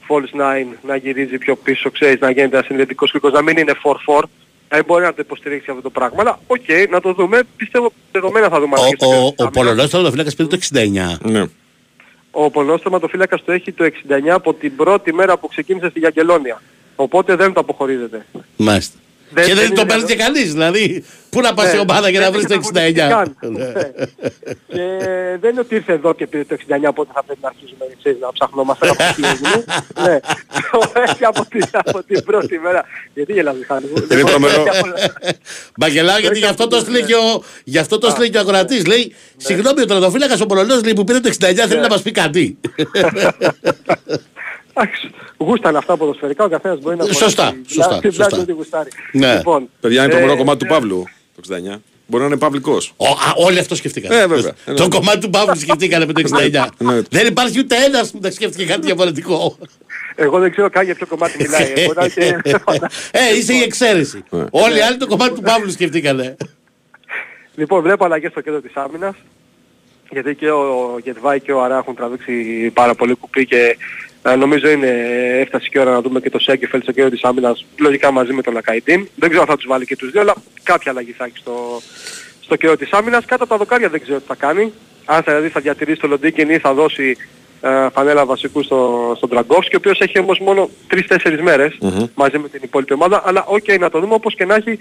false nine, να γυρίζει πιο πίσω, ξέρεις, να γίνεται ένα συνδετικός κρίκος, να μην είναι 4-4. Ε, μπορεί να το υποστηρίξει αυτό το πράγμα, αλλά οκ, να το δούμε. Πιστεύω δεδομένα θα δούμε Ο, αλλαγές στο ο, τέλος ο, της άμυνας. Πολωνός τερματοφύλακας πήρε το 69. Ναι. Ο Πολωνός τερματοφύλακας το έχει το 69 από την πρώτη μέρα που ξεκίνησε στη Γιαγκελόνια. Οπότε δεν το αποχωρίζεται. Μάλιστα. Δεν- και δεν, δεν το είναι παίρνεις εδώ. και κανείς, δηλαδή. Πού να πας Ναι, σε ομάδα για να δεν βρεις το έχει αγωνιστεί 69. καν. Ναι. Ναι. Και δεν είναι ότι ήρθε εδώ και πήρε το 69 οπότε θα πρέπει να αρχίζουμε ξέρεις, να ψαχνόμαστε από τη μου. Ναι. Το έχει από την, από την πρώτη μέρα. Γιατί γελάς Μιχάλη μου; Είναι τρομερό. Έχει από- Μπαγκελάω γιατί γι' αυτό το στείλε και ο, γι' αυτό το στείλε και ο ακροατής. Λέει, συγγνώμη ο τερματοφύλακας ο Πολωνός λέει, που πήρε το 69 θέλει να μας πει κάτι. Εντάξει, Γούσταν αυτά ποδοσφαιρικά, ο καθένας μπορεί να Σωστά, φορέσει σωστά, την πλάτη σωστά. του ό,τι γουστάρει. Ναι. Λοιπόν, Παιδιά είναι το ε, μόνο κομμάτι του ε, Παύλου. Το 69. Μπορεί να είναι παυλικός. Ο, α, όλοι αυτό σκεφτήκαν. Ε, βέβαια. Το Εννοείται. κομμάτι του Παύλου σκεφτήκανε με το 69. Εννοείται. Δεν υπάρχει ούτε ένας που δεν σκέφτηκε κάτι διαφορετικό. Εγώ δεν ξέρω καν για ποιο κομμάτι μιλάει. ε, μπορεί να είναι και- ε, είσαι η εξαίρεση. Όλοι οι άλλοι το κομμάτι του Παύλου σκεφτήκανε. Λοιπόν, βλέπω αλλαγές στο κέντρο της άμυνας. Γιατί και ο Γετβάη και ο Αρά έχουν τραβήξει πάρα πολύ κουπί και ε, νομίζω είναι, έφτασε και η ώρα να δούμε και το Σέγκεφελ στο κέντρο της άμυνας λογικά μαζί με τον Λακαϊτίν. Δεν ξέρω αν θα τους βάλει και τους δύο, αλλά κάποια αλλαγή θα έχει στο, στο κέντρο της άμυνας. Κάτω από τα δοκάρια δεν ξέρω τι θα κάνει. Αν θα, δηλαδή θα διατηρήσει το Λοντίκιν ή θα δώσει ε, φανέλα βασικού στο, στον Ντραγκόφσκι, ο οποίος έχει όμως μόνο 3-4 μερες μαζί με την υπόλοιπη ομάδα. Αλλά οκ, να το δούμε όπως και να έχει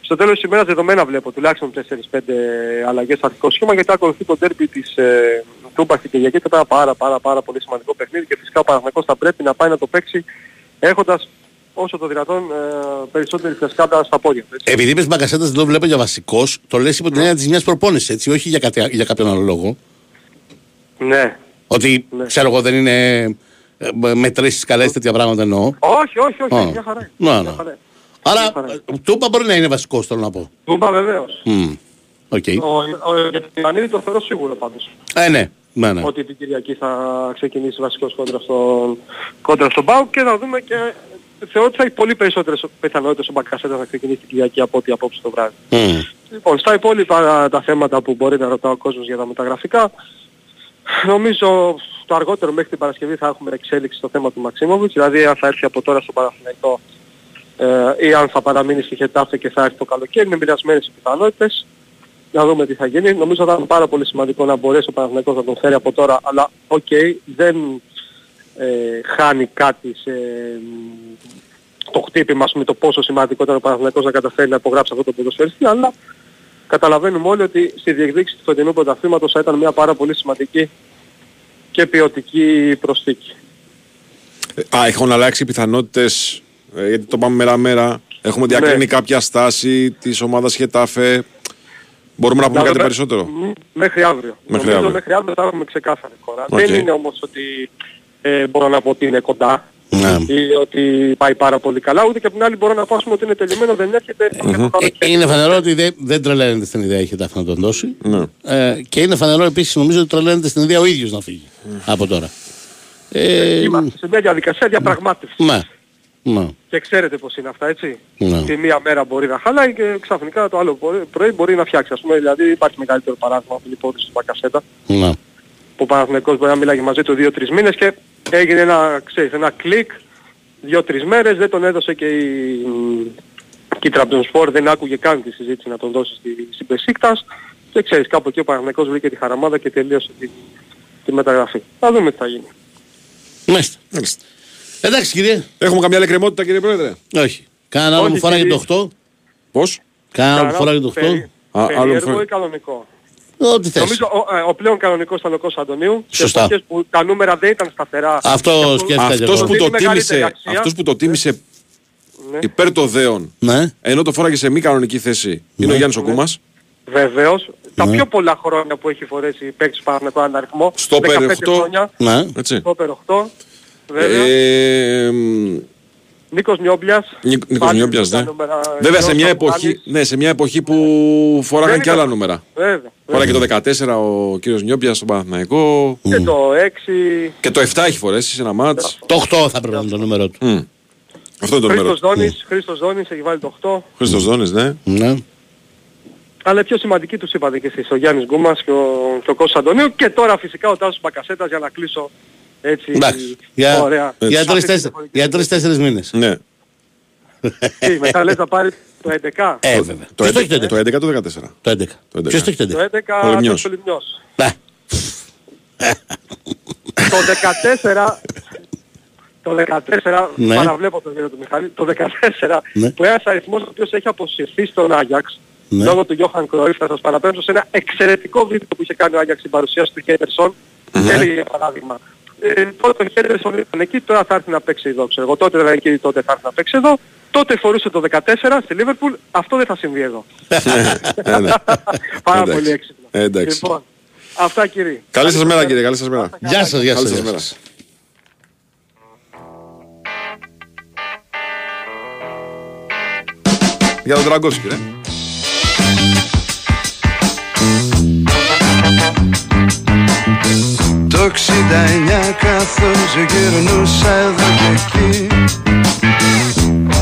στο τέλος της ημέρας δεδομένα βλέπω τουλάχιστον 4-5 αλλαγές στο αρχικό σχήμα γιατί ακολουθεί το ντέρμπι της ε, Τούμπα στην Κυριακή και ένα πάρα πάρα πάρα πολύ σημαντικό παιχνίδι και φυσικά ο Παναθηναϊκός θα πρέπει να πάει να το παίξει έχοντας όσο το δυνατόν ε, περισσότερη φρεσκάδα στα πόδια. του, έτσι. Επειδή είπες Μπακασέτα δεν το βλέπω για βασικός, το λες υπό την έννοια της μιας προπόνησης, έτσι, όχι για, κάτι, για κάποιον άλλο λόγο. Ναι. Ότι Ναι. ξέρω εγώ δεν είναι ε, μετρήσεις καλές τέτοια πράγματα εννοώ. Όχι, όχι, όχι, Α. μια χαρά. είναι. Ναι, Μια ναι. χαρά είναι. Άρα Μια χαρά. ε, του είπα μπορεί να είναι βασικός θέλω να πω. Του είπα βεβαίως. Μμ. Οκ. Ο, ο, για τον Ιωαννίδη το θεωρώ σίγουρο πάντως. Ε, ναι. Ναι, ναι. Ότι την Κυριακή θα ξεκινήσει βασικός κόντρας στον, κόντρας στον ΠΑΟΚ και θα δούμε και θεωρώ ότι θα έχει πολύ περισσότερες πιθανότητες ο Μπακασέτα να ξεκινήσει την Κυριακή από ό,τι απόψε το βράδυ. Μμ. Λοιπόν, στα υπόλοιπα τα θέματα που μπορεί να ρωτά ο κόσμος για τα μεταγραφικά, νομίζω το αργότερο μέχρι την Παρασκευή θα έχουμε εξέλιξη στο θέμα του Μαξίμοβιτς, δηλαδή αν θα έρθει από τώρα στο Παναθηναϊκό ε, ή αν θα παραμείνει στη Χετάφε και θα έρθει το καλοκαίρι, είναι μοιρασμένες οι πιθανότητες. Να δούμε τι θα γίνει. Νομίζω θα ήταν πάρα πολύ σημαντικό να μπορέσει ο Παναθηναϊκός να τον φέρει από τώρα, αλλά οκ, δεν ε, χάνει κάτι σε, μ, το χτύπημα ας πούμε, το πόσο σημαντικό ήταν ο Παναθηναϊκός να καταφέρει να υπογράψει αυτό το ποδοσφαιριστή, αλλά καταλαβαίνουμε όλοι ότι στη διεκδίκηση του φετινού πρωταθλήματος θα ήταν μια πάρα πολύ σημαντική και ποιοτική προσθήκη. Ε, Α, έχουν αλλάξει οι πιθανότητες, ε, γιατί το πάμε μέρα-μέρα. Έχουμε διακρίνει Ναι. κάποια στάση της ομάδας Χετάφε. Μπορούμε να πούμε Να κάτι δούμε- περισσότερο; Μ, Μέχρι αύριο. Μέχρι Νομίζω αύριο. μέχρι αύριο θα έχουμε ξεκάθαρη εικόνα. Οκ. Δεν είναι όμως ότι ε, μπορώ να πω ότι είναι κοντά Ναι. ή ότι πάει πάρα πολύ καλά, ούτε και από την άλλη μπορώ να πω ας πούμε, ότι είναι τελειωμένο, δεν έρχεται mm-hmm. το Ε, καλοκαίρι. είναι φανερό ότι δεν, δεν τρελαίνεται στην ιδέα η Χετάφη να τον δώσει. Ναι. Ε, και είναι φανερό επίσης νομίζω ότι τρελαίνεται στην ιδέα ο ίδιος να φύγει από τώρα. Ε, Είμαστε σε μια διαδικασία διαπραγμάτευσης. ναι. Ναι. Και ξέρετε πώς είναι αυτά, έτσι. Ναι. Τη μία μέρα μπορεί να χαλάει και ξαφνικά το άλλο πρωί- πρωί μπορεί να φτιάξει. Ας πούμε, δηλαδή υπάρχει μεγαλύτερο παράδειγμα από την υπόθεση του Μπακασέτα. Ναι. που ο Παναθηναϊκός μπορεί να μιλάγε μαζί του δύο-τρεις μήνες και έγινε ένα, ξέρεις, ένα κλικ δύο-τρεις μέρες, δεν τον έδωσε και η, και η Τραμπτονσπορ δεν άκουγε καν τη συζήτηση να τον δώσει στη, στην Πεσίκτας και ξέρεις κάπου εκεί ο Παναθηναϊκός βρήκε τη χαραμάδα και τελείωσε τη, τη μεταγραφή. Θα δούμε τι θα γίνει. Μάλιστα. Μάλιστα. Εντάξει κύριε. Έχουμε καμιά λεκκρεμότητα κύριε Πρόεδρε; Όχι. Κάνα άλλο Όχι, μου φοράει κύριε. το 8. Πώς; Κάνα άλλο μου φοράει το 8. Περί- Α, άλλο μου Περίεργο φαίνεται. ή κανονικό; Ό,τι θες. Νομίζω ο, ε, ο πλέον κανονικός ήταν ο Κώστας Αντωνίου. σε Σωστά. εποχές που τα νούμερα δεν ήταν σταθερά. Αυτό Και σκέφτηκα και Αυτός εγώ. που, το Δίνει μεγαλύτερη τίμησε, αξία. αυτός που το τίμησε Ναι. υπέρ το δέον, Ναι. ενώ το φόραγε σε μη κανονική θέση, είναι Ναι. ο Γιάννης ο Κούμας. Βεβαίως. Τα Ναι. πιο πολλά χρόνια που έχει φορέσει παίκτης του Παναθηναϊκού έναν αριθμό. Στο 15 περ 8. χρόνια. Ναι. Έτσι. Στο Πέρ 8. Βέβαια. Ε, μ, Νίκος Νιόμπιας. Νίκ- Νίκος Πάλι Νιόμπιας, τα ναι. νούμερα Βέβαια σε Γιώργος μια, Παπουδάλης. εποχή, ναι, σε μια εποχή που φοράγαν Δεν και άλλα ήταν- νούμερα. Βέβαια. Φοράγε και το 14 ο κύριος Νιόμπιας στον Παναθηναϊκός. Και το 6. Και το 7 έχει φορέσει σε ένα μάτς. Το 8 θα πρέπει να είναι το νούμερο του. Μμ. Αυτό είναι το νούμερο. Χρήστος Δόνης. Χρήστος Δόνης έχει βάλει το 8. Χρήστος Δόνης, ναι. Ναι. Αλλά οι πιο σημαντικοί τους είπατε και εσείς. Ο Γιάννης Γκούμας και ο, και ο Κώστας Αντωνίου. Και τώρα φυσικά ο Τάσος Μπακασέτας για να κλείσω έτσι Εντάξει. Για, ωραία. για Αυτή τρεις, την τέσσερις, εποχή. για τρεις-τέσσερις μήνες. Ναι. Τι, μετά λες να πάρεις το 11. Ε, βέβαια. Το Ποιος το έχει 11 το το 11. 11 το 14. Το 11. Το 11. Ποιος το έχει το Το 11. 11 Ο Λιμνιός. το Λιμνιός. Ναι. Το 14 το 14, Ναι. παραβλέπω τον κύριο του Μιχάλη, το 14 Ναι. που ένας αριθμός ο οποίος έχει αποσυρθεί στον Άγιαξ Ναι. λόγω του Γιώχαν Κρόιφ, θα σας παραπέμψω σε ένα εξαιρετικό βίντεο που είχε κάνει ο Άγιαξ στην παρουσίαση του Χέντερσον και έλεγε για παράδειγμα ε, τότε ο Χέντερσον ήταν εκεί, τώρα θα έρθει να παίξει εδώ, ξέρω εγώ, τότε ήταν εκεί, τότε θα έρθει να παίξει εδώ, τότε φορούσε το 14 στη Λίβερπουλ, αυτό δεν θα συμβεί εδώ. Ε, ναι. Πάρα Εντάξει. πολύ έξυπνο. Ε, εντάξει. Λοιπόν, αυτά κύριε. Καλή σας μέρα κύριε, καλή σας μέρα. Γεια σας, γεια Καλή σας. σας γεια μέρα. σας. Για τον Τραγκόφσκι, ρε. Το 69 καθώς γυρνούσα εδώ και εκεί.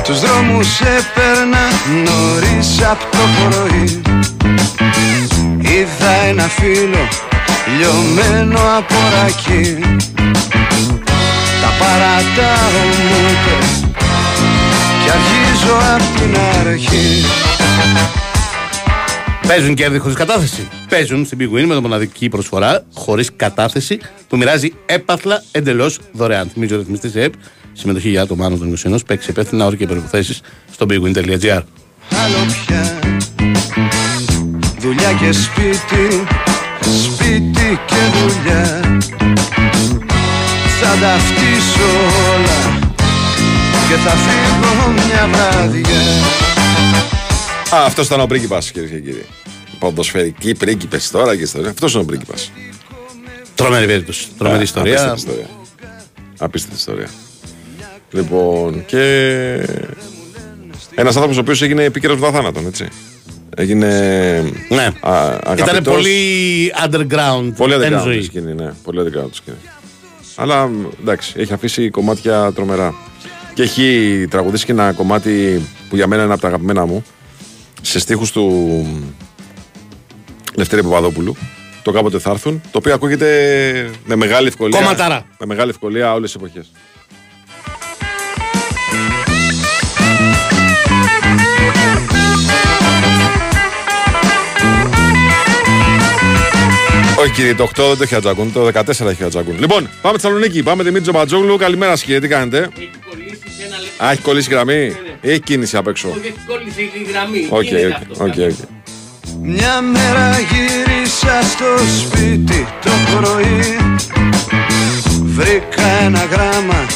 Τους δρόμους έπαιρνα νωρίς απ' το πρωί. Είδα ένα φίλο λιωμένο από ρακί. Τα παρατάω μου είπε Κι αρχίζω απ' την αρχή Παίζουν κέρδη χωρίς κατάθεση. Παίζουν στην Big Win με το μοναδική προσφορά χωρίς κατάθεση που μοιράζει έπαθλα εντελώς δωρεάν. Θυμίζω ρυθμιστής ΕΕΠ, συμμετοχή για άτομα άνω των 21, παίξει υπεύθυνα όρια και προποθέσει στο bigwin.gr. άλλο πια Δουλειά και σπίτι, σπίτι και δουλειά Θα τα φτύσω όλα και θα φύγω μια βράδια Α, αυτός ήταν ο πρίγκιπας, κυρίες και κύριοι. Ποδοσφαιρικοί πρίγκιπες τώρα και ιστορία. Αυτός είναι ο πρίγκιπας. Τρομερή περίπτωση. Τρομερή ιστορία. Απίστευτη ιστορία. Απίστευτη ιστορία. Λοιπόν, και ένας άνθρωπος ο οποίος έγινε επίκαιρος με τα θάνατον, έτσι. Έγινε. Ναι. α- Ήταν αγαπητός. πολύ underground. Πολύ εν underground ζωή. το σκηνή, ναι. Πολύ underground το σκηνή. Αλλά μ, εντάξει, έχει αφήσει κομμάτια τρομερά. Και έχει τραγουδήσει και ένα κομμάτι που για μένα είναι από τα αγαπημένα μου σε στίχους του μ, Λευτέρη Παπαδόπουλου. Το κάποτε θα έρθουν. Το οποίο ακούγεται με μεγάλη ευκολία. Κομματάρα. Με μεγάλη ευκολία όλες τις εποχές. Όχι κύριε, το 8 δεν το έχει Ατζαγκούν, το 14 έχει Ατζαγκούν. Λοιπόν, πάμε στη Θεσσαλονίκη. Πάμε Δημήτρη Τζομπατζόγλου. Καλημέρα σας κύριε, τι κάνετε; Έχει κολλήσει σε ένα λεπτό. Α, έχει κολλήσει γραμμή; Ναι, ναι. Έχει κίνηση απ' έξω. Όχι, έχει κόλλησε η γραμμή. Οκ, Γίνεται οκ, αυτό. οκ, οκ. Μια μέρα γύρισα στο σπίτι το πρωί Βρήκα ένα γράμμα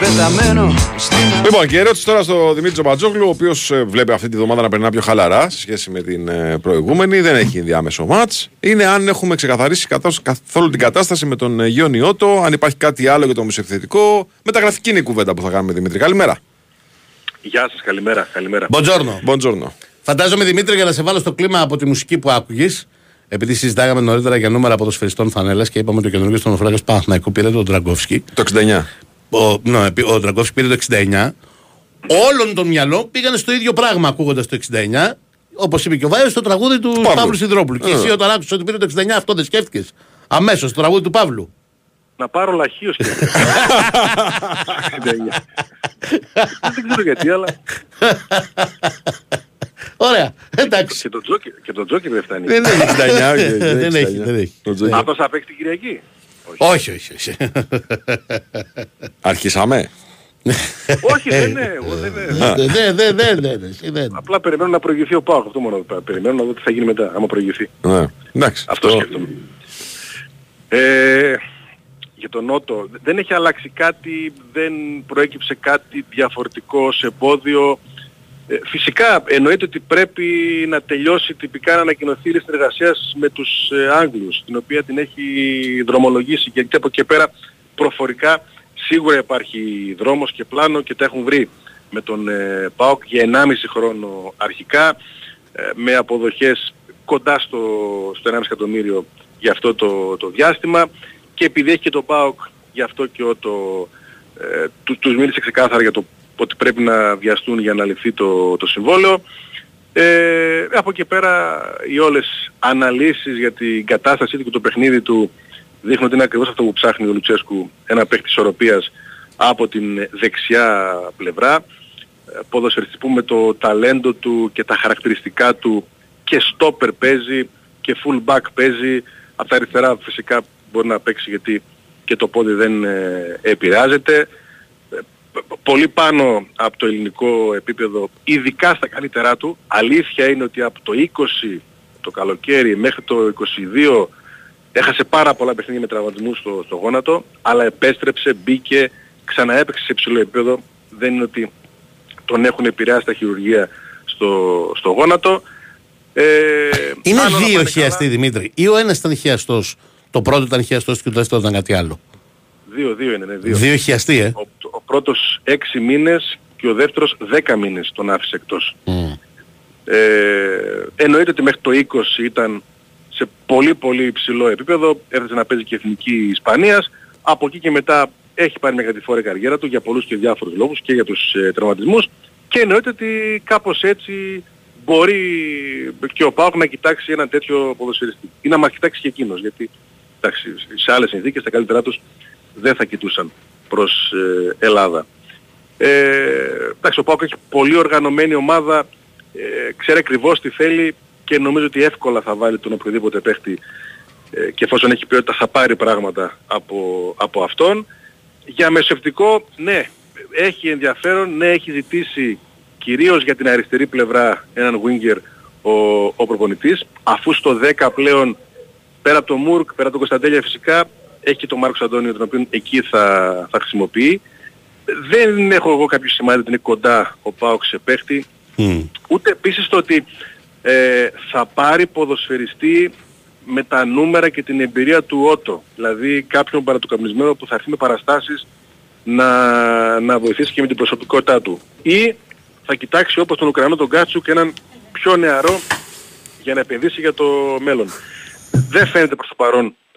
πεταμένο στην Λοιπόν, και ερώτηση τώρα στο Δημήτρη Τζομπατζόγλου, ο οποίος βλέπει αυτή τη βδομάδα να περνά πιο χαλαρά σε σχέση με την ε, προηγούμενη. Δεν έχει ενδιάμεσο μάτς. Είναι αν έχουμε ξεκαθαρίσει καθώς- καθόλου την κατάσταση με τον ε, Γιώργο Γιώτο, αν υπάρχει κάτι άλλο για το μισοεπιθετικό. Μεταγραφική είναι η κουβέντα που θα κάνουμε, Δημήτρη. Καλημέρα. Γεια σας, καλημέρα, καλημέρα. Μποντζόρνο. Μποντζόρνο. Φαντάζομαι Δημήτρη για να σε βάλω στο κλίμα από τη μουσική που άκουγες. Επειδή συζητάγαμε νωρίτερα για νούμερα ποδοσφαιριστών φανέλα και είπαμε το καινούργιος στον Φράγκο Παναθναϊκού πήρε τον Τραγκόφσκι. Το 69. Ο, ναι, ο Τραγκόφσκι πήρε το 69. Όλων των μυαλών πήγανε στο ίδιο πράγμα ακούγοντας το 69. Όπως είπε και ο Βάιος στο τραγούδι του Παύλου. Παύλου Σιδρόπουλου. Και Ε. εσύ όταν άκουσες ότι πήρε το 69, αυτό δεν σκέφτηκες; Αμέσως το τραγούδι του Παύλου. Να πάρω λαχείο και Δεν ξέρω γιατί, αλλά Ωραία, εντάξει. και το τζόκερ, και το τζόκερ δεν φτάνει. Δεν έχει 69. όχι, Δεν έχει, 69. δεν έχει. Το Τζόκερ. Αυτός θα παίξει την Κυριακή. Όχι, όχι, όχι. Αρχίσαμε; Όχι, δεν είναι, εγώ δεν είναι. Δεν, δεν, δεν, δεν, εσύ δεν. Απλά περιμένω να προηγηθεί ο Πάοκ, αυτό μόνο περιμένω να δω τι θα γίνει μετά, άμα προηγηθεί. Ναι. Εντάξει. Αυτό σκέφτομαι. Ε, για τον Νότο, δεν έχει αλλάξει κάτι, δεν προέκυψε κάτι διαφορετικό σε εμπόδιο. Ε, φυσικά εννοείται ότι πρέπει να τελειώσει τυπικά να ανακοινωθεί η λίστα εργασίας με τους ε, Άγγλους, την οποία την έχει δρομολογήσει γιατί από εκεί πέρα προφορικά σίγουρα υπάρχει δρόμος και πλάνο και τα έχουν βρει με τον ε, ΠΑΟΚ για 1,5 χρόνο αρχικά ε, με αποδοχές κοντά στο, στο 1,5 εκατομμύριο για αυτό το, το διάστημα και επειδή έχει και το ΠΑΟΚ γι' αυτό και ο, το, ε, του, τους μίλησε ξεκάθαρα για το ότι πρέπει να βιαστούν για να ληφθεί το, το συμβόλαιο. Ε, από εκεί πέρα οι όλες αναλύσεις για την κατάστασή του και το παιχνίδι του δείχνουν ότι είναι ακριβώς αυτό που ψάχνει ο Λουτσέσκου, ένα παίχτη ισορροπίας από την δεξιά πλευρά. Ε, Ποδοσφαιριστή που με το ταλέντο του και τα χαρακτηριστικά του και στόπερ παίζει και full back παίζει. Από τα αριστερά φυσικά μπορεί να παίξει γιατί και το πόδι δεν ε, επηρεάζεται. Ε, π- πολύ πάνω από το ελληνικό επίπεδο, ειδικά στα καλύτερά του. Αλήθεια είναι ότι από το 20 το καλοκαίρι μέχρι το 22 έχασε πάρα πολλά παιχνίδια με τραυματισμούς στο, στο γόνατο, αλλά επέστρεψε, μπήκε, ξαναέπαιξε σε υψηλό επίπεδο. Δεν είναι ότι τον έχουν επηρεάσει τα χειρουργία στο, στο γόνατο. Ε, Είναι αν όλα δύο πάνε χιαστοί καλά- Δημήτρη. Ή ο ένας ήταν χιαστός, το πρώτο ήταν χιαστός και το δεύτερο ήταν κάτι άλλο. Δύο, δύο είναι, ναι, δύο. Δύο χιαστοί, ε. Ο, ο πρώτος έξι μήνες και ο δεύτερος δέκα μήνες τον άφησε εκτός. Μμ. Ε, εννοείται ότι μέχρι το 20 ήταν σε πολύ πολύ υψηλό επίπεδο, έφτασε να παίζει και εθνική Ισπανίας. Από εκεί και μετά έχει πάρει μια κατηφόρα η καριέρα του για πολλούς και διάφορους λόγους και για τους ε, τραυματισμούς και εννοείται ότι κάπως έτσι μπορεί και ο Πάοκ να κοιτάξει ένα τέτοιο ποδοσφαιριστή ή να μας κοιτάξει και εκείνος γιατί εντάξει, σε άλλες συνθήκες τα καλύτερά τους δεν θα κοιτούσαν προς ε, Ελλάδα. Ε, εντάξει, ο Πάοκ έχει πολύ οργανωμένη ομάδα, ε, ξέρει ακριβώς τι θέλει και νομίζω ότι εύκολα θα βάλει τον οποιοδήποτε παίχτη ε, και εφόσον έχει ποιότητα θα πάρει πράγματα από, από αυτόν. Για μεσευτικό, ναι, έχει ενδιαφέρον, ναι, έχει ζητήσει κυρίως για την αριστερή πλευρά έναν winger ο, ο προπονητής, αφού στο 10 πλέον πέρα από τον Μουρκ, πέρα από τον Κωνσταντέλια φυσικά, έχει και τον Μάρκος Αντώνιο τον οποίο εκεί θα, θα χρησιμοποιεί. δεν έχω εγώ κάποιο σημάδι ότι είναι κοντά ο Πάοκ σε παίχτη. Μμ. Ούτε επίσης το ότι ε, θα πάρει ποδοσφαιριστή με τα νούμερα και την εμπειρία του Ότο. Δηλαδή κάποιον παρατοκαμισμένο που θα έρθει με παραστάσεις να, να βοηθήσει και με την προσωπικότητά του. Ή θα κοιτάξει όπως τον Ουκρανό τον Κάτσου και έναν πιο νεαρό για να επενδύσει για το μέλλον. Δεν φαίνεται προς το παρόν ε,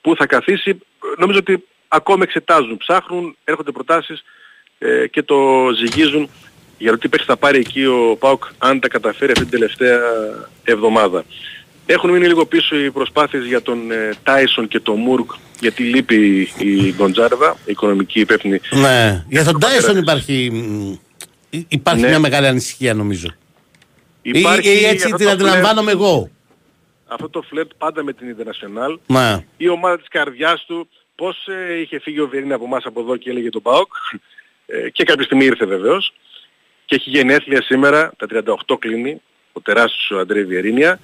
πού θα καθίσει. Νομίζω ότι ακόμα εξετάζουν, ψάχνουν, έρχονται προτάσεις ε, και το ζυγίζουν για το τι παίξει θα πάρει εκεί ο ΠΑΟΚ αν τα καταφέρει αυτή την τελευταία εβδομάδα. Έχουν μείνει λίγο πίσω οι προσπάθειες για τον Τάισον και τον Μουρκ γιατί λείπει η Γκοντζάρδα, η οικονομική υπεύθυνη. Ναι. Για τον πατέρα Τάισον της. υπάρχει, μ, υ- υπάρχει Ναι. μια μεγάλη ανησυχία νομίζω. Ή, Υπάρχει ή έτσι αυτό την το αντιλαμβάνομαι φλερτ- εγώ. Αυτό το φλερτ πάντα με την Ιντερνασιονάλ. Ναι. η ομάδα της καρδιάς του, πώς ε, είχε φύγει ο Βιερίνη από εμάς από εδώ και έλεγε τον ΠΑΟΚ ε, και κάποια στιγμή ήρθε βεβαίως και έχει γενέθλια σήμερα, τα 38 κλείνει, ο τεράστιος ο Αντρέ Βιερίνια.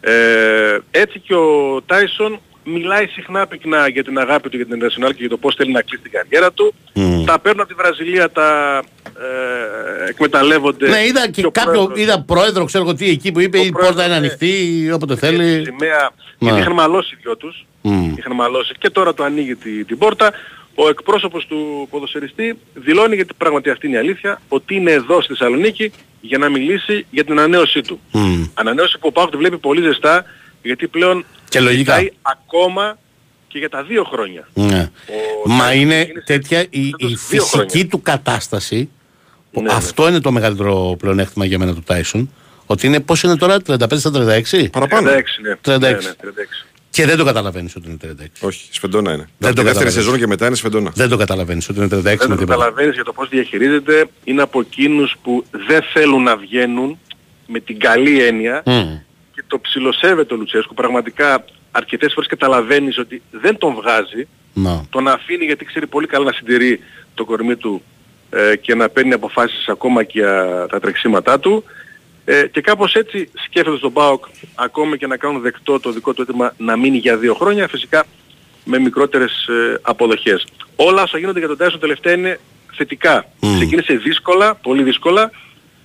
Ε, έτσι και ο Τάισον μιλάει συχνά πυκνά για την αγάπη του για την International και για το πώς θέλει να κλείσει την καριέρα του. Μμ. Τα παίρνουν από τη Βραζιλία, τα ε, εκμεταλλεύονται. Ναι, είδα και ο κάποιο, πρόεδρος- είδα πρόεδρο, ξέρω εγώ τι, εκεί που είπε Ο η πόρτα πρόεδρος, είναι ναι. ανοιχτή, όποτε τη θέλει. σημαία, Ναι. γιατί είχαν μαλώσει οι δυο τους. Μμ. Είχαν μαλώσει και τώρα το ανοίγει τη- την πόρτα. Ο εκπρόσωπος του ποδοσφαιριστή δηλώνει, γιατί πράγματι αυτή είναι η αλήθεια, ότι είναι εδώ στη Θεσσαλονίκη για να μιλήσει για την ανανέωσή του. Μμ. Ανανέωση που ο Πάοκ τη βλέπει πολύ ζεστά, γιατί πλέον Και λογικά. ζητάει ακόμα και για τα δύο χρόνια. Ναι. Ο Μα Τάισον είναι ξεκίνησε τέτοια η, φέτος η δύο φυσική χρόνια. του κατάσταση. που Ναι, ναι. αυτό είναι το μεγαλύτερο πλεονέκτημα για μένα του Τάισον. Ότι είναι πώς είναι τώρα, 35 στα 36. Παραπάνω. 36, ναι. 36. Ναι, ναι, 36. Και δεν το καταλαβαίνεις ότι είναι 36. Όχι, σφεντόνα είναι. Δεν Δεν το το δεύτερη καταλαβαίνεις. σεζόν και μετά είναι σφεντόνα. Δεν το καταλαβαίνεις ότι είναι 36 Δεν με το τίποτα. καταλαβαίνεις για το πώς διαχειρίζεται. Είναι από εκείνους που δεν θέλουν να βγαίνουν με την καλή έννοια Μμ. Και το ψιλοσέβεται ο Λουτσέσκου. Πραγματικά αρκετές φορές καταλαβαίνεις ότι δεν τον βγάζει, Να. τον αφήνει γιατί ξέρει πολύ καλά να συντηρεί το κορμί του ε, και να παίρνει αποφάσεις ακόμα και για τα τρεξίματά του. Ε, και κάπως έτσι σκέφτεται στον ΠΑΟΚ ακόμα και να κάνουν δεκτό το δικό του αίτημα να μείνει για δύο χρόνια, φυσικά με μικρότερες ε, αποδοχές. Όλα όσα γίνονται για τον Τάισον τελευταία είναι θετικά. Μμ. Ξεκίνησε δύσκολα, πολύ δύσκολα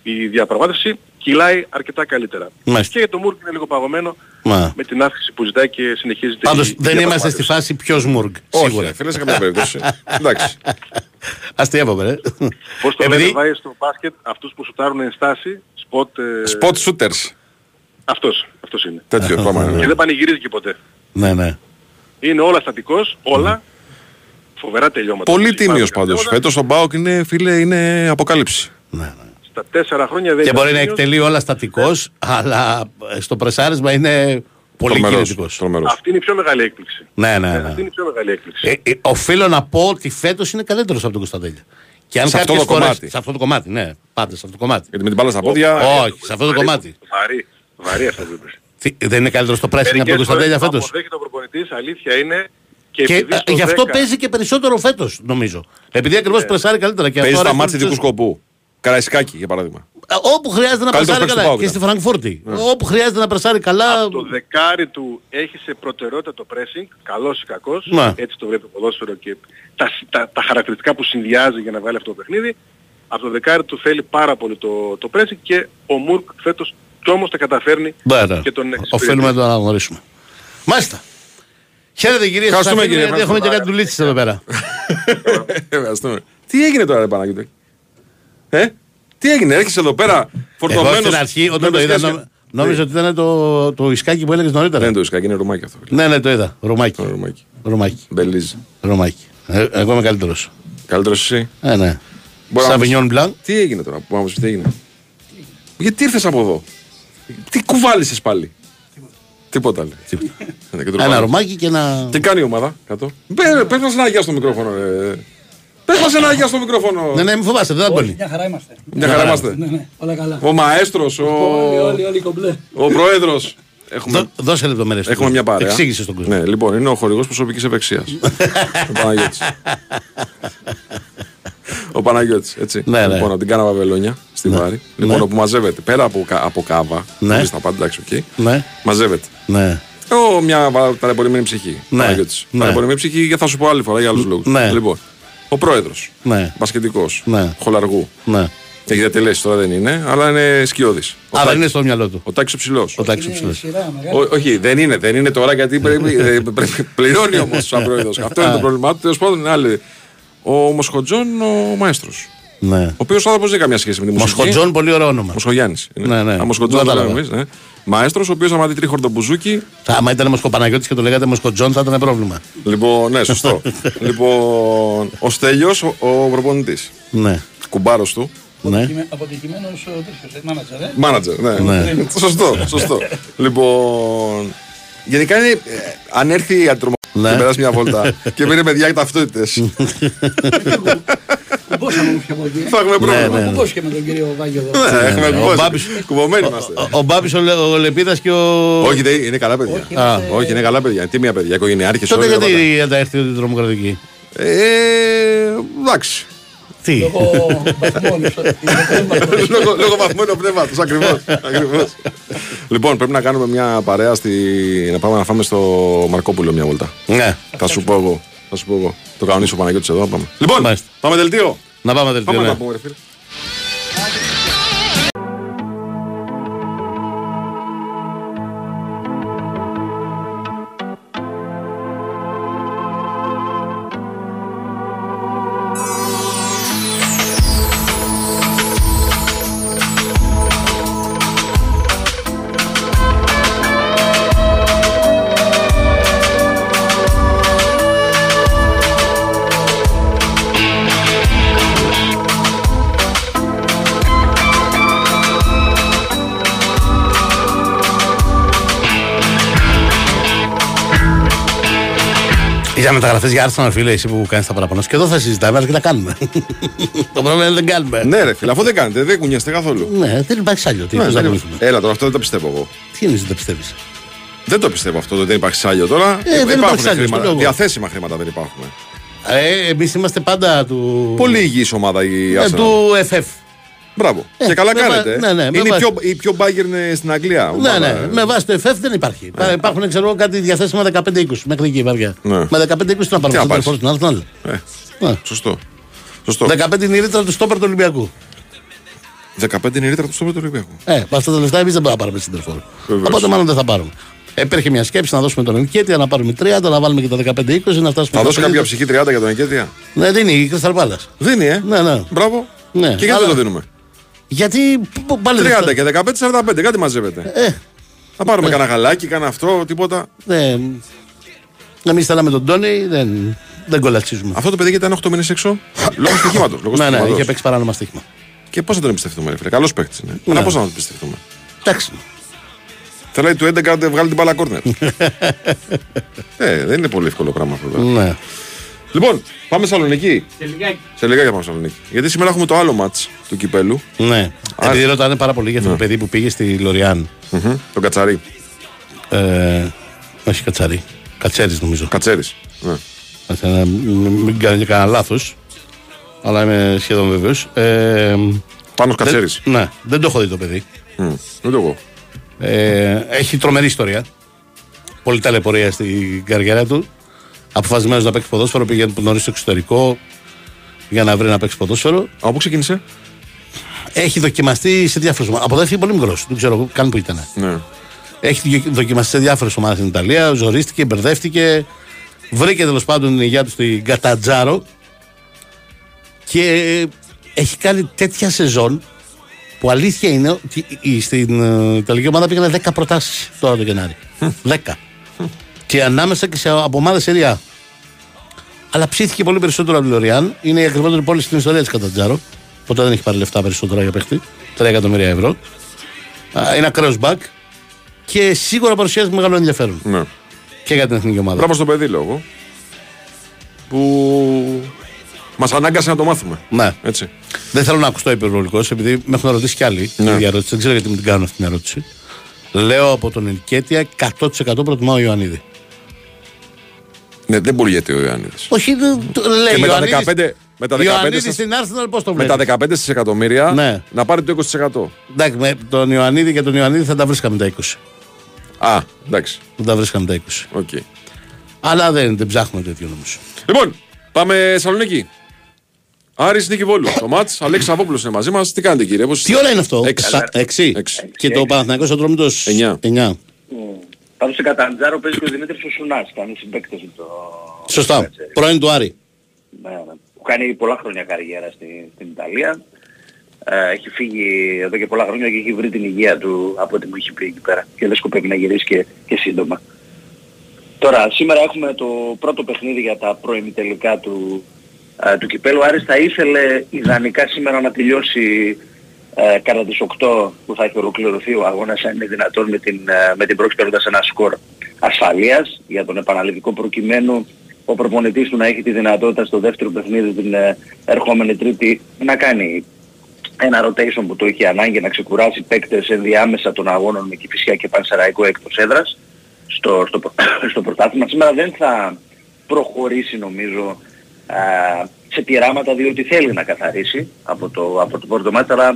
η διαπραγμάτευση, κυλάει αρκετά καλύτερα. Μάλιστα. Και για τον Μούρκ είναι λίγο παγωμένο Μα. με την αύξηση που ζητάει και συνεχίζεται η- Πάντως η δεν είμαστε διαπραγμάτευση. στη φάση ποιος Μουρκ. Όχι, Σίγουρα. ρε φίλε, σε καμία περίπτωση. Εντάξει. Αστείευομαι, ρε. Πώς το Επειδή- λένε βάει στο μπάσκετ αυτούς που σουτάρουν εν στάση, σποτ... ε, Spot shooters. Αυτός, αυτός είναι. Τέτοιο Και πάμε. δεν πανηγυρίζει και ποτέ. Ναι, ναι. Είναι όλα στατικός, όλα. Φοβερά τελειώματα. Πολύ Υπάρχουν τίμιος κάποια πάντως. τελειώματα. Φέτος ο Μπάουκ είναι, φίλε, είναι αποκάλυψη. ναι, ναι. Στα τέσσερα χρόνια δεν Και ήταν μπορεί να τίμιος. εκτελεί όλα στατικός, αλλά ε, στο πρεσάρισμα είναι πολύ Τρομερός, κινητικός. τρομερός. Αυτή είναι η πιο μεγάλη έκπληξη. Ναι, ναι, Ε, ναι. Αυτή είναι η πιο μεγάλη έκπληξη. Ε, ε, οφείλω να πω ότι φέτος είναι καλύτερος από τον Κωνσταντέλια. Και αν Σε αυτό κάποιες το φορές- κομμάτι. Σε αυτό το κομμάτι, ναι. Πάντα σε αυτό το κομμάτι. Γιατί με την μπάλα στα πόδια. Όχι, σε αυτό το Βαρύ- κομμάτι. Βαρύ, βαρύ αυτό που είπες. Τι, Δεν είναι καλύτερος στο pressing από τον Μερικές Κωνσταντέλια φορές φέτος; Αποδέχεται ο προπονητής, αλήθεια είναι. Και, Και επειδή ε, στο γι' αυτό 10 παίζει και περισσότερο φέτος, νομίζω. Επειδή ακριβώς πρεσάρει καλύτερα. Και Παίζει αυτό στα αρέσει μάτια τον δικού Λουτσέσκου. σκοπού. Καραϊσκάκι, για παράδειγμα. Ε, Όπου χρειάζεται να Καλύτερος πρεσάρει παίκτης του καλά. ΠΑΟΚ Και στη Φραγκφούρτη. Όπου χρειάζεται να πρεσάρει καλά. το δεκάρι του έχει σε προτεραιότητα το pressing, καλός ή κακός, Ναι. έτσι το βλέπει το ποδόσφαιρο και τα, τα, τα χαρακτηριστικά που συνδυάζει για να βγάλει αυτό το παιχνίδι. Από το δεκάρι του θέλει πάρα πολύ το, το pressing και ο Μουρκ φέτος κι όμως τα καταφέρνει Μπράβο. και τον εξυπηρετεί. Οφείλουμε να το αναγνωρίσουμε. Μάλιστα. Χαίρετε κύριε Ευχαριστούμε, κύριε. Έχουμε και κάτι δουλίτσες εδώ πέρα. Ευχαριστούμε. Τι έγινε τώρα, ρε Παναγιώτη; Ε, τι έγινε, έρχεσαι εδώ πέρα Εγώ φορτωμένος. στην αρχή όταν με το είδα σχέση- νο- νόμιζα ότι ήταν το, το ουισκάκι που έλεγες Δεν νωρίτερα. είναι το ουισκάκι, είναι ρουμάκι αυτό. φίλε. Ναι, ναι, το είδα. Ρουμάκι. Το ρουμάκι. Ρουμάκι. Μπελίζ. Ρωμάκι. Ε, εγώ είμαι καλύτερος. Καλύτερος εσύ; Ε, ναι. Μπορεί να Σαβινιόν Μπλαν. Τι έγινε τώρα, που μας τι έγινε; Γιατί ήρθες από εδώ; Τι κουβάλισες πάλι; Τίποτα λέει. Ένα, και το Ένα ρομάκι. ρωμάκι και ένα. Τι κάνει η ομάδα κάτω; Πε- Πες μας ένα γεια στο μικρόφωνο. ρε. Πες μας ένα γεια στο μικρόφωνο. Ναι, ναι, μην φοβάστε, δεν θα πολύ. Μια χαρά είμαστε. Μια χαρά είμαστε. Ναι, ναι, όλα καλά. Ο μαέστρος, ο, Όλοι, όλοι, όλοι κομπλέ. ο πρόεδρος. Έχουμε, Δώ- Δώσε λεπτομέρειες. έχουμε μια παρέα. Εξήγησε στον κόσμο. Ναι, λοιπόν, είναι ο χορηγός προσωπικής ευεξίας. ο Παναγιώτης. ο Παναγιώτης, έτσι. Ναι, ναι. λοιπόν, από την Κάβα Βαβυλώνια, στη Βάρη. Λοιπόν, όπου μαζεύεται, πέρα από, κα- από κάβα, Ναι. χωρίς τα πάντα, εντάξει, οκ. Ναι, μαζεύεται. ναι. Ω, μια βα- ταλαιπωρημένη ψυχή. Ναι, Παναγιώτης. ναι. Ταλαιπωρημένη ψυχή, για θα σου πω άλλη φορά για άλλους λόγους. Ναι. Λοιπόν, Ο πρόεδρος. Ναι. Μπασκετικό. Ναι. Χολαργού. Ναι. Έχει διατελέσει τώρα δεν είναι, αλλά είναι σκιώδης. Ο, Α, δεν Τάκης- είναι στο μυαλό του. ο Τάκης ο ψηλός. Ο Τάκης ο Είναι ψηλός. σειρά μεγάλη. Όχι, δεν είναι, δεν είναι τώρα γιατί πρέπει, ε, πρέπει πληρώνει όμως σαν πρόεδρος. Αυτό είναι το πρόβλημά του. Τέλος πάντων είναι άλλη. Ο Μοσχοτζόν, ο μαέστρος. Ναι. Ο οποίος άνθρωπος δεν έχει καμία σχέση με τη μουσική. Μοσχοτζόν, πολύ ωραίο όνομα. Μοσχογιάννης. Ναι, ναι. Α, Μοσχοτζόν, Δεν λέμε κατάλαβα. εμείς, ναι. Μαέστρος, ο οποίος άμα δει τρίχορντο μπουζούκι. Θα- Άμα ήταν Μοσχοπαναγιώτης και το λέγατε Μοσχοτζόν, θα ήταν πρόβλημα. Λοιπόν, ναι, σωστό. λοιπόν, ο Στέλιος, ο, ο προπονητής. Ναι. Κουμπάρος του. ναι. Αποτυχημένος ο τέτοιος, ε, μάνατζερ, ε. Μάνατζερ, ναι. Ναι. σωστό, σωστό. λοιπόν. Γενικά είναι. ε, αν έρθει η ατρομα... Ναι. και περάσει μια βόλτα και μείνει παιδιά και ταυτότητες. Κουμπώσαμε όμως και από εκεί. θα έχουμε πρόβλημα. ναι. Κουμπώσει και με τον κύριο Βάγιο εδώ. Ναι, έχουμε Ο κουμπώσει. Μπάμπης- Κουμπωμένοι είμαστε. Ο, ο Μπάμπης, ο, Λε- ο Λεπίδας και ο. Όχι, δεν- είναι καλά παιδιά. Όχι, Α, είμαστε- όχι, είναι καλά παιδιά. Τι μια παιδιά, οικογενειάρχες. Τότε γιατί δεν τα έρθει η τρομοκρατική. Ε, εντάξει. Τι; Λόγω βαθμών. λόγω, λόγω βαθμού πνεύματος, ακριβώς. ακριβώς. λοιπόν, πρέπει να κάνουμε μια παρέα στη. να πάμε να φάμε στο Μαρκόπουλο μια βόλτα. Ναι. Θα σου πω εγώ. Θα σου πω εγώ. Το κανονίσω ο Παναγιώτης εδώ. Πάμε. Λοιπόν, Μάλιστα. πάμε δελτίο. Να πάμε δελτίο. Πάμε να ναι. τα πούμε, ρε φίλε. Μεταγραφές για Arsenal, φίλε, εσύ που κάνεις τα παραπάνω. Και εδώ θα συζητάμε, αλλά και τα κάνουμε. το πρόβλημα είναι δεν κάνουμε. Ναι, ρε φίλε, αφού δεν κάνετε, δεν κουνιέστε καθόλου. Ναι, δεν υπάρχει άλλο. Τι Ναι, θες να δεν- ακούσουμε. Έλα τώρα, αυτό δεν το πιστεύω εγώ. Τι είναι, δεν τα πιστεύεις; Δεν το πιστεύω αυτό, ότι δεν υπάρχει σάλιο τώρα. Ε, δεν υπάρχουν υπάρχει σάλιο, χρήματα. στο λέω. Διαθέσιμα χρήματα δεν υπάρχουν. Ε, Εμείς είμαστε πάντα του. Πολύ υγιής ομάδα η ε, Arsenal. του FF. Μπράβο. Ε, και καλά με βα- κάνετε. ναι, ναι, με είναι η βα- πιο, η πιο Bayern στην Αγγλία. Ναι, ομάδα. ναι. Με βάση το FF δεν υπάρχει. Υπάρχουν, ξέρω εγώ, κάτι διαθέσιμα 15-20 μέχρι εκεί η βαριά. Ναι. Με 15-20 να Τι να πάρουμε πάρεις. στον στην Arsenal. Ε, Ναι. σωστό. Σωστό. 15 είναι η ρήτρα του στόπερ του Ολυμπιακού. 15 είναι η ρήτρα του στο του Ολυμπιακού. Ε, με αυτά τα λεφτά εμείς δεν μπορούμε να πάρουμε συντερφόρ. Βεβαίως. Οπότε μάλλον δεν θα πάρουμε. Υπήρχε μια σκέψη να δώσουμε τον Ενικέτια, να πάρουμε 30, να βάλουμε και τα 15-20, να φτάσουμε. Θα στα δώσει 50. κάποια ψυχή 30 για τον Εκέτια. Ναι, δίνει η Crystal Palace. Δίνει, ε; Ναι, ναι. Μπράβο. Ναι, Και γιατί αλλά- δεν το δίνουμε; Γιατί π- πάλι. 30 και 15-45, κάτι μαζεύεται. Ε, Θα πάρουμε κανένα γαλάκι, κανένα αυτό, τίποτα. ναι. Εμεί θέλαμε τον Τόνι, δεν, δεν κολατσίζουμε. Αυτό το παιδί γιατί ήταν 8 μήνες έξω. Λόγω στοιχήματος. Ναι, ναι, είχε παίξει παράνομα στοίχημα. Και πώς θα τον εμπιστευτούμε, ρε φίλε. Καλός παίκτης είναι. Ναι. Αλλά πώς θα τον εμπιστευτούμε. Εντάξει. Θέλει του 11 να βγάλει την μπάλα κόρνερ. ε, δεν είναι πολύ εύκολο πράγμα αυτό. τώρα. Ναι. Λοιπόν, πάμε Σαλονίκη. Σε λιγάκι. Σε λιγάκι πάμε Σαλονίκη. Γιατί σήμερα έχουμε το άλλο ματ του κυπέλου. ναι. Επειδή ρωτάνε πάρα πολύ για αυτό το παιδί που πήγε στη Λοριάν. Μμμ, Τον Κατσαρί. Ε, όχι Κατσαρί. Κατσέρις νομίζω. Κατσέρις. Ναι. Κάτσε να μην μην κάνω και κανένα λάθος. Αλλά είμαι σχεδόν βέβαιος. Ε, Πάνω Κατσέρις. δεν- ναι, δεν το έχω δει το παιδί. Ούτε εγώ. Ε, έχει τρομερή ιστορία. Πολύ ταλαιπωρία στην καριέρα του. Αποφασισμένος να παίξει ποδόσφαιρο, πήγε νωρίς στο εξωτερικό για να βρει να παίξει ποδόσφαιρο. Από πού ξεκίνησε; Έχει δοκιμαστεί σε διάφορες ομάδες. Από πολύ μικρός, δεν ξέρω καν που ήταν. Ναι. Έχει δοκι- δοκιμαστεί σε διάφορες ομάδες στην Ιταλία, ζορίστηκε, μπερδεύτηκε. Βρήκε τέλος πάντων την υγεία του στην Κατατζάρο και έχει κάνει τέτοια σεζόν που αλήθεια είναι ότι η- στην ε, Ιταλική ομάδα πήγανε 10 προτάσεις τώρα το Γενάρη. 10. Και ανάμεσα και σε, από ομάδε σεριά. Αλλά ψήθηκε πολύ περισσότερο από τη Λοριάν. Είναι η ακριβότερη πόλη στην ιστορία της Κατατζάρο. Ποτέ δεν έχει πάρει λεφτά περισσότερα για παίχτη. 3 εκατομμύρια ευρώ. Α, Είναι ακραίος μπακ και σίγουρα παρουσιάζει μεγάλο ενδιαφέρον ναι. και για την εθνική ομάδα. Μπράβο στο παιδί, λόγο. Που μας ανάγκασε να το μάθουμε. Ναι. Έτσι. Δεν θέλω να ακουστώ υπερβολικός, επειδή με έχουν ρωτήσει κι άλλοι Ναι. την ίδια ερώτηση. Δεν ξέρω γιατί μου την κάνουν αυτή την ερώτηση. Λέω από τον Ενικέτια 100% προτιμάω Ιωαννίδη. Ναι, δεν πουλιέται ο Ιωάννης. Όχι, δεν- το λέει Και με τα Ιωαννίδης- 15, με τα 15, Ιωαννίδη σας- στην Arsenal πώς το με βλέπεις; τα 15 δισεκατομμύρια Ναι. να πάρει το 20%. Εντάξει, με τον Ιωαννίδη και τον Ιωαννίδη θα τα βρίσκαμε τα 20. Α, εντάξει. Δεν τα βρίσκαμε τα 20. Οκ. Αλλά δεν, δεν ψάχνουμε τέτοιο όμως. Λοιπόν, πάμε Σαλονίκη. Άρης Νίκη Βόλου. το μάτς, Αλέξης Σαββόπουλος είναι μαζί μας. Τι κάνετε κύριε, πώς Τι ώρα είναι αυτό, Έξι. Σα- έξι. Έξι. Και το Παναθηναϊκός Ατρόμητος Εννιά. 9. Πάντως σε Καταντζάρο παίζει και ο Δημήτρης ο Σουνάς, κάνει συμπαίκτες με το... Σωστά. Έτσι. Πρώην του Άρη. Ναι, ναι. Που κάνει πολλά χρόνια καριέρα στη, στην Ιταλία. Ε, έχει φύγει εδώ και πολλά χρόνια και έχει βρει την υγεία του από ό,τι μου έχει πει εκεί πέρα. Και δεν σκοπεύει να γυρίσει και, και σύντομα. Τώρα, σήμερα έχουμε το πρώτο παιχνίδι για τα προημιτελικά του, ε, του Κυπέλου. Ο Άρης θα ήθελε ιδανικά σήμερα να τελειώσει ε, κατά τις 8 που θα έχει ολοκληρωθεί ο αγώνας αν είναι δυνατόν με την, ε, με την πρόκληση παίρνοντας ένα σκορ ασφαλείας για τον επαναληπτικό προκειμένου ο προπονητής του να έχει τη δυνατότητα στο δεύτερο παιχνίδι την ε, ερχόμενη τρίτη να κάνει ένα rotation που το είχε ανάγκη να ξεκουράσει παίκτες ενδιάμεσα των αγώνων με Κηφισιά και Πανσεραϊκό εκτός έδρας στο, στο, προ- στο πρωτάθλημα. Σήμερα δεν θα προχωρήσει νομίζω α, σε πειράματα διότι θέλει να καθαρίσει από το, από το πρώτο μάτι αλλά α,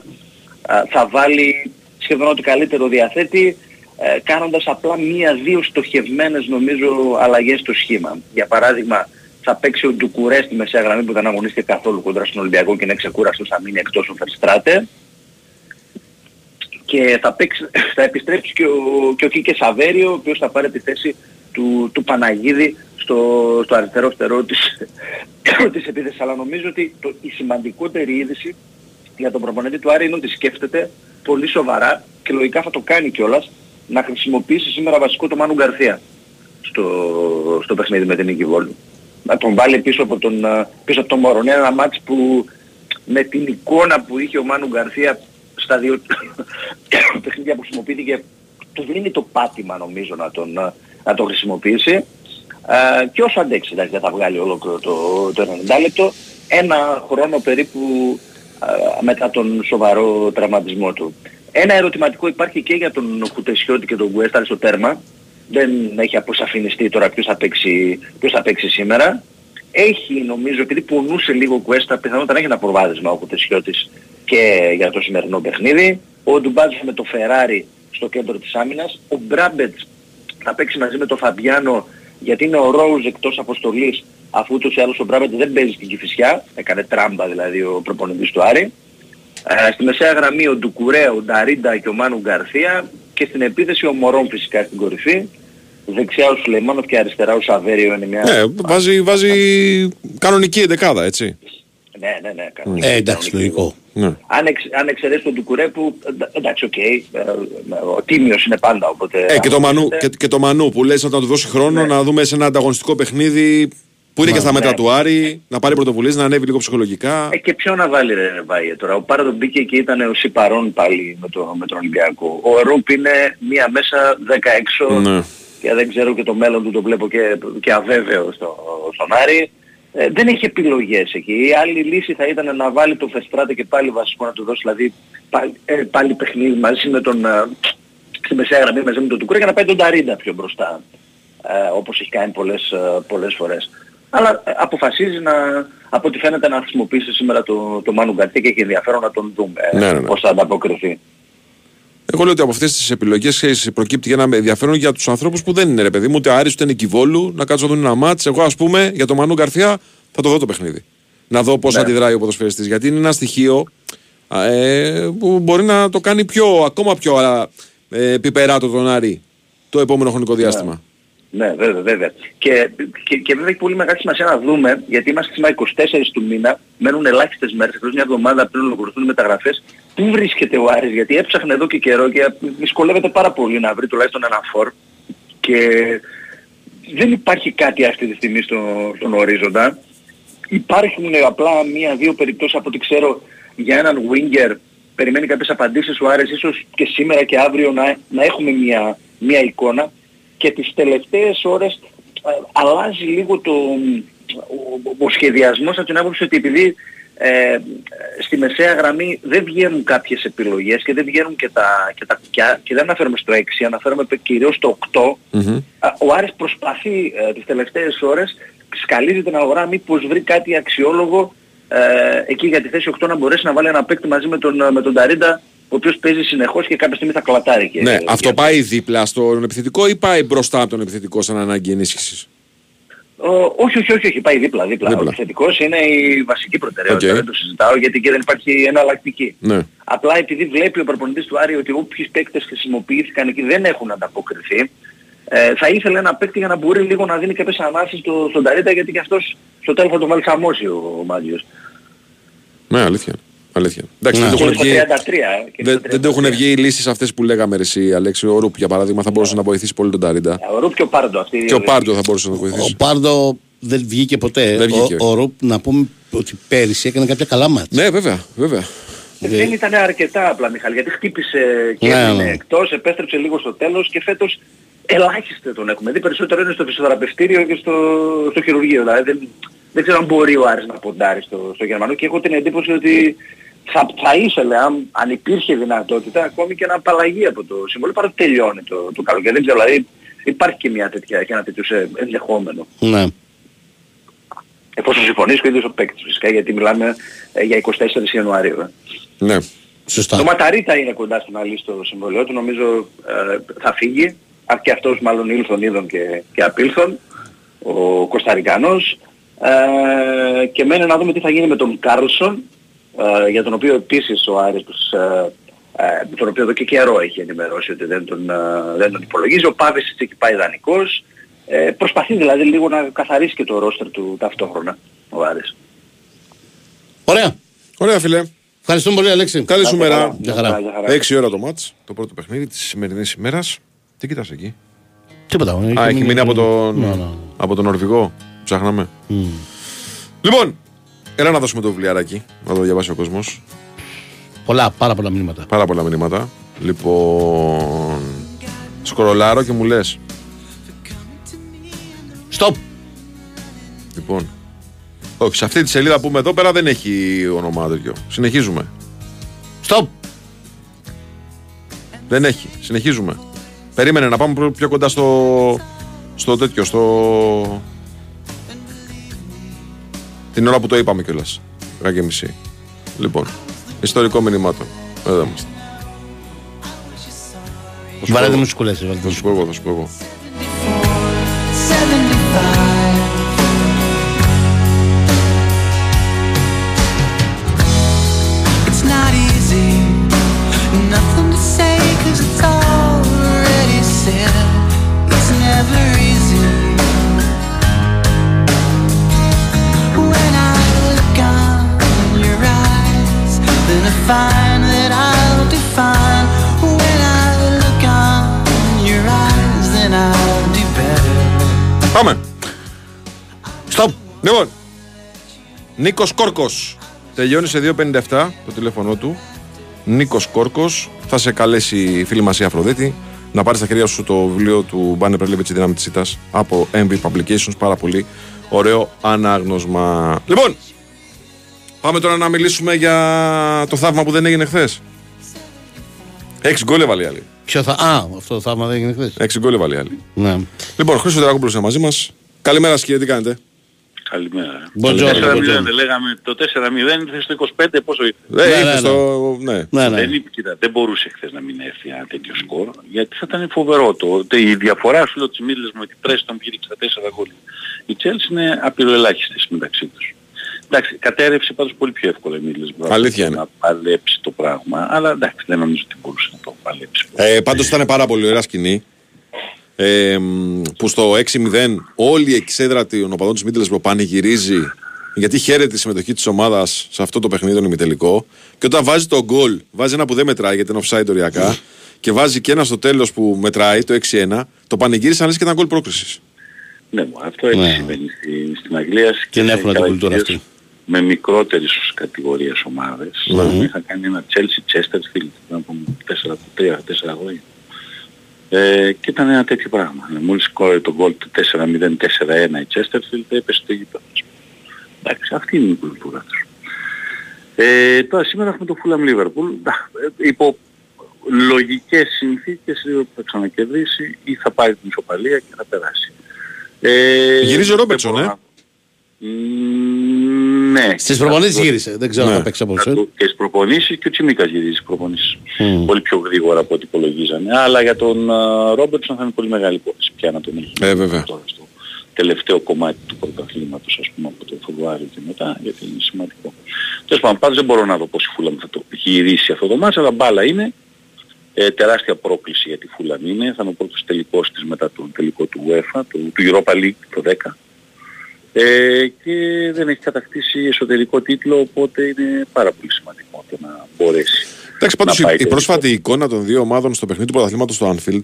θα βάλει σχεδόν ό,τι καλύτερο διαθέτει ε, κάνοντας απλά μία-δύο στοχευμένες νομίζω αλλαγές στο σχήμα. Για παράδειγμα θα παίξει ο Ντουκουρέ στη μεσαία γραμμή που δεν αγωνίστηκε καθόλου κοντά στον Ολυμπιακό και είναι ξεκούραστος θα μείνει εκτός ο Φερστράτε και θα, παίξει, θα επιστρέψει και ο, και ο Κίκε Σαβέριο, ο οποίος θα πάρει τη θέση του, του Παναγίδη στο, στο αριστερό φτερό της, της επίθεσης. Αλλά νομίζω ότι το, η σημαντικότερη είδηση για τον προπονητή του Άρη είναι ότι σκέφτεται πολύ σοβαρά και λογικά θα το κάνει κιόλας να χρησιμοποιήσει σήμερα βασικό το Μάνου Γκαρθία στο, στο παιχνίδι με την Νίκη Βόλου. Να τον βάλει πίσω από τον, ε, πίσω από τον Μωρονέ, ένα μάτς που με την εικόνα που είχε ο Μάνου Γκαρθία στα δύο παιχνίδια που χρησιμοποιήθηκε του δίνει το πάτημα νομίζω να τον, ε, να τον χρησιμοποιήσει ε, και όσο αντέξει, εντάξει δεν θα βγάλει ολόκληρο το, το 90 λεπτό, ένα χρόνο περίπου ε, μετά τον σοβαρό τραυματισμό του. Ένα ερωτηματικό υπάρχει και για τον Κουτεσιώτη και τον Γκουέσταρ στο τέρμα. Δεν έχει αποσαφινιστεί τώρα ποιος θα παίξει, ποιος θα παίξει σήμερα. Έχει νομίζω, επειδή πονούσε λίγο ο Κουέστα, πιθανότατα να έχει ένα προβάδισμα ο Κουτεσιώτης και για το σημερινό παιχνίδι. Ο Ντουμπάτζος με το Φεράρι στο κέντρο της άμυνας. Ο Μπράμπετς θα παίξει μαζί με τον Φαμπιάνο γιατί είναι ο Ρόουζ εκτός αποστολής αφού ούτως ή άλλως ο Μπράμπετ δεν παίζει στην Κηφισιά. Έκανε τράμπα δηλαδή ο προπονητής του Άρη. Ε, στη μεσαία γραμμή ο Ντουκουρέ, ο Νταρίντα και ο Μάνου Γκαρθία και στην επίθεση ο Μωρόν φυσικά στην κορυφή. Δεξιά ο Σουλεϊμάνοφ και αριστερά ο Σαβέριο είναι μια... Ναι, βάζει, βάζει κανονική εντεκάδα, έτσι. Ναι, ναι, ναι. κανονική, Ε, εντάξει, κανονική. λογικό. Ναι. Αν, εξ, αν εξαιρέσει τον Ντουκουρέ που εντα- εντάξει, οκ, ε, ο τίμιος είναι πάντα οπότε... Ε, και το, Μανού, αγωνίζεται. και, και το Μανού που λες να του δώσει χρόνο Ναι. να δούμε σε ένα ανταγωνιστικό παιχνίδι που είναι και στα μέτρα ναι. του Άρη, να πάρει πρωτοβουλίες, να ανέβει λίγο ψυχολογικά. Ε, και ποιο να βάλει ρε Βάιε τώρα. Ο Πάραδο μπήκε και ήταν ο Σιπαρών πάλι με, το, με τον Ολυμπιακό. Ο Ρούπ είναι μία μέσα, δέκα έξω Ναι. και δεν ξέρω και το μέλλον του το βλέπω και, και αβέβαιο στο, στον Άρη. Ε, δεν έχει επιλογές εκεί. Η άλλη λύση θα ήταν να βάλει το Φεστράτε και πάλι βασικό να του δώσει δηλαδή πάλι, ε, πάλι παιχνίδι μαζί με τον ε, στη μεσαία γραμμή μαζί με τον Τουκούρα και να πάει τον Ταρίντα πιο μπροστά ε, όπως έχει κάνει πολλές, ε, πολλές φορές. Αλλά ε, αποφασίζει να, από ό,τι φαίνεται να χρησιμοποιήσει σήμερα το, το Μάνου Γκαρθία και έχει ενδιαφέρον να τον δούμε ε, Ναι, ναι, ναι. πώς θα ανταποκριθεί. Εγώ λέω ότι από αυτές τις επιλογές προκύπτει ένα ενδιαφέρον για τους ανθρώπους που δεν είναι ρε παιδί μου, ούτε Άρης ούτε Νικηβόλου, να κάτσουν να δουν ένα μάτς. Εγώ, ας πούμε, για τον Μανού Γκαρθιά θα το δω το παιχνίδι. Να δω πώς Ναι. αντιδράει ο ποδοσφαιριστής Γιατί είναι ένα στοιχείο α, ε, που μπορεί να το κάνει πιο, ακόμα πιο α, ε, πιπεράτο τον Άρη το επόμενο χρονικό διάστημα. Ναι, βέβαια, βέβαια. Και, και, και βέβαια έχει πολύ μεγάλη σημασία να δούμε, γιατί είμαστε σήμερα 24 του μήνα, μένουν ελάχιστες μέρες, εκτός μια εβδομάδα πριν ολοκληρωθούν οι μεταγραφές. Πού βρίσκεται ο Άρης, γιατί έψαχνε εδώ και καιρό και δυσκολεύεται πάρα πολύ να βρει τουλάχιστον ένα φορ. Και δεν υπάρχει κάτι αυτή τη στιγμή στο, στον ορίζοντα. Υπάρχουν απλά μία-δύο περιπτώσεις από ό,τι ξέρω για έναν winger. Περιμένει κάποιες απαντήσεις ο Άρης ίσως και σήμερα και αύριο να, να έχουμε μία, μία εικόνα. Και τις τελευταίες ώρες ε, αλλάζει λίγο το, ο, ο σχεδιασμός από την άποψη ότι επειδή ε, στη μεσαία γραμμή δεν βγαίνουν κάποιες επιλογές και δεν βγαίνουν και τα, και τα κουκιά και δεν αναφέρομαι στο 6, αναφέρομαι κυρίως στο 8 Μμμ. Α, ο Άρης προσπαθεί ε, τις τελευταίες ώρες, σκαλίζει την αγορά μήπως βρει κάτι αξιόλογο ε, εκεί για τη θέση 8 να μπορέσει να βάλει ένα παίκτη μαζί με τον, ε, με τον Ταρίντα ο οποίος παίζει συνεχώς και κάποια στιγμή θα κλατάρει. Και, Ναι, και- αυτό πάει δίπλα στον επιθετικό ή πάει μπροστά από τον επιθετικό σαν ανάγκη ενίσχυσης; Ο- όχι, όχι, όχι, όχι, πάει δίπλα, δίπλα. Δίπλα. Ο επιθετικός είναι η βασική προτεραιότητα, Οκ. δεν το συζητάω γιατί και δεν υπάρχει εναλλακτική. Ναι. Απλά επειδή βλέπει ο προπονητής του Άρη ότι όποιοι παίκτες χρησιμοποιήθηκαν εκεί δεν έχουν ανταποκριθεί, ε, θα ήθελε ένα παίκτη για να μπορεί λίγο να δίνει κάποιες ανάσεις στο, στον Νταρίντα γιατί και αυτός στο τέλος θα τον βάλει χαμό ο, ο Μάτζιος. Ναι, αλήθεια. Αλήθεια. Εντάξει, Ναι. δεν, Και το έχουν στο βγει, 33, ε, και δεν, στο δεν το έχουν 33. βγει οι λύσεις αυτές που λέγαμε ρε, εσύ, Αλέξη. Ο Ρούπ για παράδειγμα θα μπορούσε να βοηθήσει πολύ τον Νταρίντα. Ο Ρούπ και ο Πάρντο αυτοί. οι Και ο δύο Πάρντο θα μπορούσε να τον Ο βοηθήσει. Πάρντο δεν βγήκε ποτέ. Δεν βγήκε. Ο, ο Ρουπ να πούμε ότι πέρυσι έκανε κάποια καλά μάτια. Ναι, βέβαια, βέβαια. Δεν ήταν αρκετά απλά Μιχάλη, γιατί χτύπησε και Ναι, έμεινε ναι. εκτός, επέστρεψε λίγο στο τέλος και φέτος ελάχιστα τον έχουμε δει. Περισσότερο είναι στο φυσιοθεραπευτήριο και στο, στο χειρουργείο. Δηλαδή δεν, δεν ξέρω αν μπορεί ο Άρης να ποντάρει στο, στο Γερμανό και έχω την εντύπωση ότι θα, θα ήθελε αν, αν υπήρχε δυνατότητα ακόμη και να απαλλαγεί από το συμβόλαιο παρότι τελειώνει το, το καλοκαίρι. Δεν ξέρω, δηλαδή υπάρχει και μια τέτοια, και ένα τέτοιο σε- ενδεχόμενο. Ναι. Εφόσον συμφωνήσει και ο ίδιος ο παίκτης φυσικά γιατί μιλάμε ε, για 24 Ιανουαρίου. Ε. Ναι. Σωστά. Το Ματαρίτα είναι κοντά στο να λύσει το συμβόλαιό του. Νομίζω ε, θα φύγει. Αν και αυτός μάλλον ήλθον είδον και, και απήλθον. Ο Κωνσταντινός. Ε, και μένει να δούμε τι θα γίνει με τον Κάρλσον. Ε, για τον οποίο επίσης ο Άρης τους, ε, ε, τον οποίο εδώ και καιρό έχει ενημερώσει ότι δεν τον, ε, δεν τον υπολογίζει. Ο Πάβης εκεί πάει δανεικός. Ε, προσπαθεί δηλαδή λίγο να καθαρίσει και το ρόστερ του ταυτόχρονα ο Άρης. Ωραία. Ωραία, φίλε. Ευχαριστούμε πολύ, Αλέξη. Καλή σου μέρα. Γεια χαρά. Γεια χαρά. 6 ώρα το μάτς, το πρώτο παιχνίδι της σημερινής ημέρας. Τι κοιτάς εκεί; Τίποτα. Α, έχει μείνει από τον, Ναι, ναι. από τον Νορβηγό. Ψάχναμε. Λοιπόν, έλα να δώσουμε το βιβλιαράκι, να το διαβάσει ο κόσμος. Πολλά, πάρα πολλά μηνύματα. Πάρα πολλά μηνύματα. Λοιπόν, σκρολάρω και μου λες. Στοπ. Λοιπόν, όχι, σε αυτή τη σελίδα που είμαι εδώ πέρα δεν έχει όνομα τέτοιο. Συνεχίζουμε. Στοπ. Δεν έχει. Συνεχίζουμε. Περίμενε να πάμε πιο- πιο κοντά στο, στο τέτοιο, στο... Την ώρα που το είπαμε κιόλας. Ένα και μισή. Λοιπόν, ιστορικό μηνυμάτο. Εδώ είμαστε. Θα σου πω Βαρέτε εγώ. μουσικούλες. Θα σου πω εγώ, θα σου πω εγώ. Find that I'll define. When I look on your eyes, then I'll do better. Πάμε. Στοπ. Λοιπόν, Νίκος Κόρκος. Τελειώνει σε 2.57 το τηλέφωνο του. Νίκος Κόρκος. Θα σε καλέσει η φίλη μας η Αφροδίτη να πάρει στα χέρια σου το βιβλίο του Μπάνε Πρελίβιτ η δύναμη της ΣΥΤΑ από MV Publications. Πάρα πολύ ωραίο ανάγνωσμα. Λοιπόν, πάμε τώρα να μιλήσουμε για το θαύμα που δεν έγινε χθες. Έξι γκολ έβαλε η άλλη. Ποιο θα. Α, αυτό το θαύμα δεν έγινε χθες. Έξι γκολ έβαλε η άλλη. Ναι. Λοιπόν, Χρήστο Τερακόπουλο είναι μαζί μας. Καλημέρα, σας, κύριε, τι κάνετε; Καλημέρα. Buongiorno, 4-0 buongiorno. δεν λέγαμε, το 4-0 ήρθε στο 25 πόσο ήρθε; Ε, Ναι, ήρθε ναι, ναι. στο. Ναι. Ναι, ναι. Δεν, είπε, κοίτα, δεν μπορούσε χθες να μην έρθει ένα τέτοιο σκορ, γιατί θα ήταν φοβερό το. τε- Η διαφορά σου λέω της Μίλες με την πρέσβη των πήρε στα 4 γκολ. Η Chelsea είναι απειροελάχιστες μεταξύ τους. Εντάξει, κατέρευσε πάντως πολύ πιο εύκολα η Μίλες Αλήθεια είναι. να παλέψει το πράγμα, αλλά εντάξει δεν νομίζω ότι μπορούσε να το παλέψει. Ε, Πάντως ήταν πάρα πολύ ωραία σκηνή. Ε, μ, που στο 6-0 όλη η εξέδρα των οπαδών της Μίτλεσμπρο πανηγυρίζει γιατί χαίρεται τη συμμετοχή της ομάδας σε αυτό το παιχνίδι τον ημιτελικό. Και όταν βάζει το γκολ, βάζει ένα που δεν μετράει γιατί είναι offside οριακά, και βάζει και ένα στο τέλος που μετράει, το 6-1, το πανηγύρισαν λε και ήταν γκολ πρόκρισης. Ναι, μου, αυτό έτσι Ναι. συμβαίνει στη, στην Αγγλία. Και είναι σε εύκολα την κουλτούρα κατηγορίες αυτή. Με μικρότερες ως κατηγορίες ομάδες. Ναι. Είχα κάνει ένα Chelsea Chesterfield πριν από 4-3-4 χρόνια. Ε, και ήταν ένα τέτοιο πράγμα. Ε, Μόλις σκόρε το γκολ του 4-0-4-1 η Chesterfield έπεσε το γήπεδο. Εντάξει, αυτή είναι η κουλτούρα τους. Ε, τώρα σήμερα έχουμε το Fulham Liverpool. Ντά, ε, Υπό λογικές συνθήκες η Liverpool θα ξανακερδίσει ή θα πάρει την ισοπαλία και θα περάσει. Ε, Γυρίζει ο δεν Ρόμπερτσον, μπορώ ε. Να- Μ, Ναι. Στις προπονήσεις Θα- γύρισε. Δεν ξέρω αν Ναι. θα παίξει θα απόψε. το- Και στις προπονήσεις και ο Τσιμίκας γυρίζει στις προπονήσεις. Μμ. Πολύ πιο γρήγορα από ό,τι υπολογίζανε. Αλλά για τον Ρόμπερτσον θα είναι πολύ μεγάλη υπόθεση πια να τον έχει. Ε, βέβαια. Τώρα στο, τελευταίο κομμάτι του πρωταθλήματος ας πούμε από το Φεβρουάριο και μετά γιατί είναι σημαντικό. Τέλος πάντων πάντως δεν μπορώ να δω πώς η Φούλαμ θα το γυρίσει αυτό το μάτς αλλά μπάλα είναι ε, τεράστια πρόκληση για τη Φούλαμ είναι. Θα είναι ο πρώτος τελικός της μετά τον τελικό του UEFA, του, του Europa League το 10. Ε, και δεν έχει κατακτήσει εσωτερικό τίτλο οπότε είναι πάρα πολύ σημαντικό το να μπορέσει. Εντάξει, πάντως να πάει η, η τελικό. πρόσφατη εικόνα των δύο ομάδων στο παιχνίδι του πρωταθλήματος στο Anfield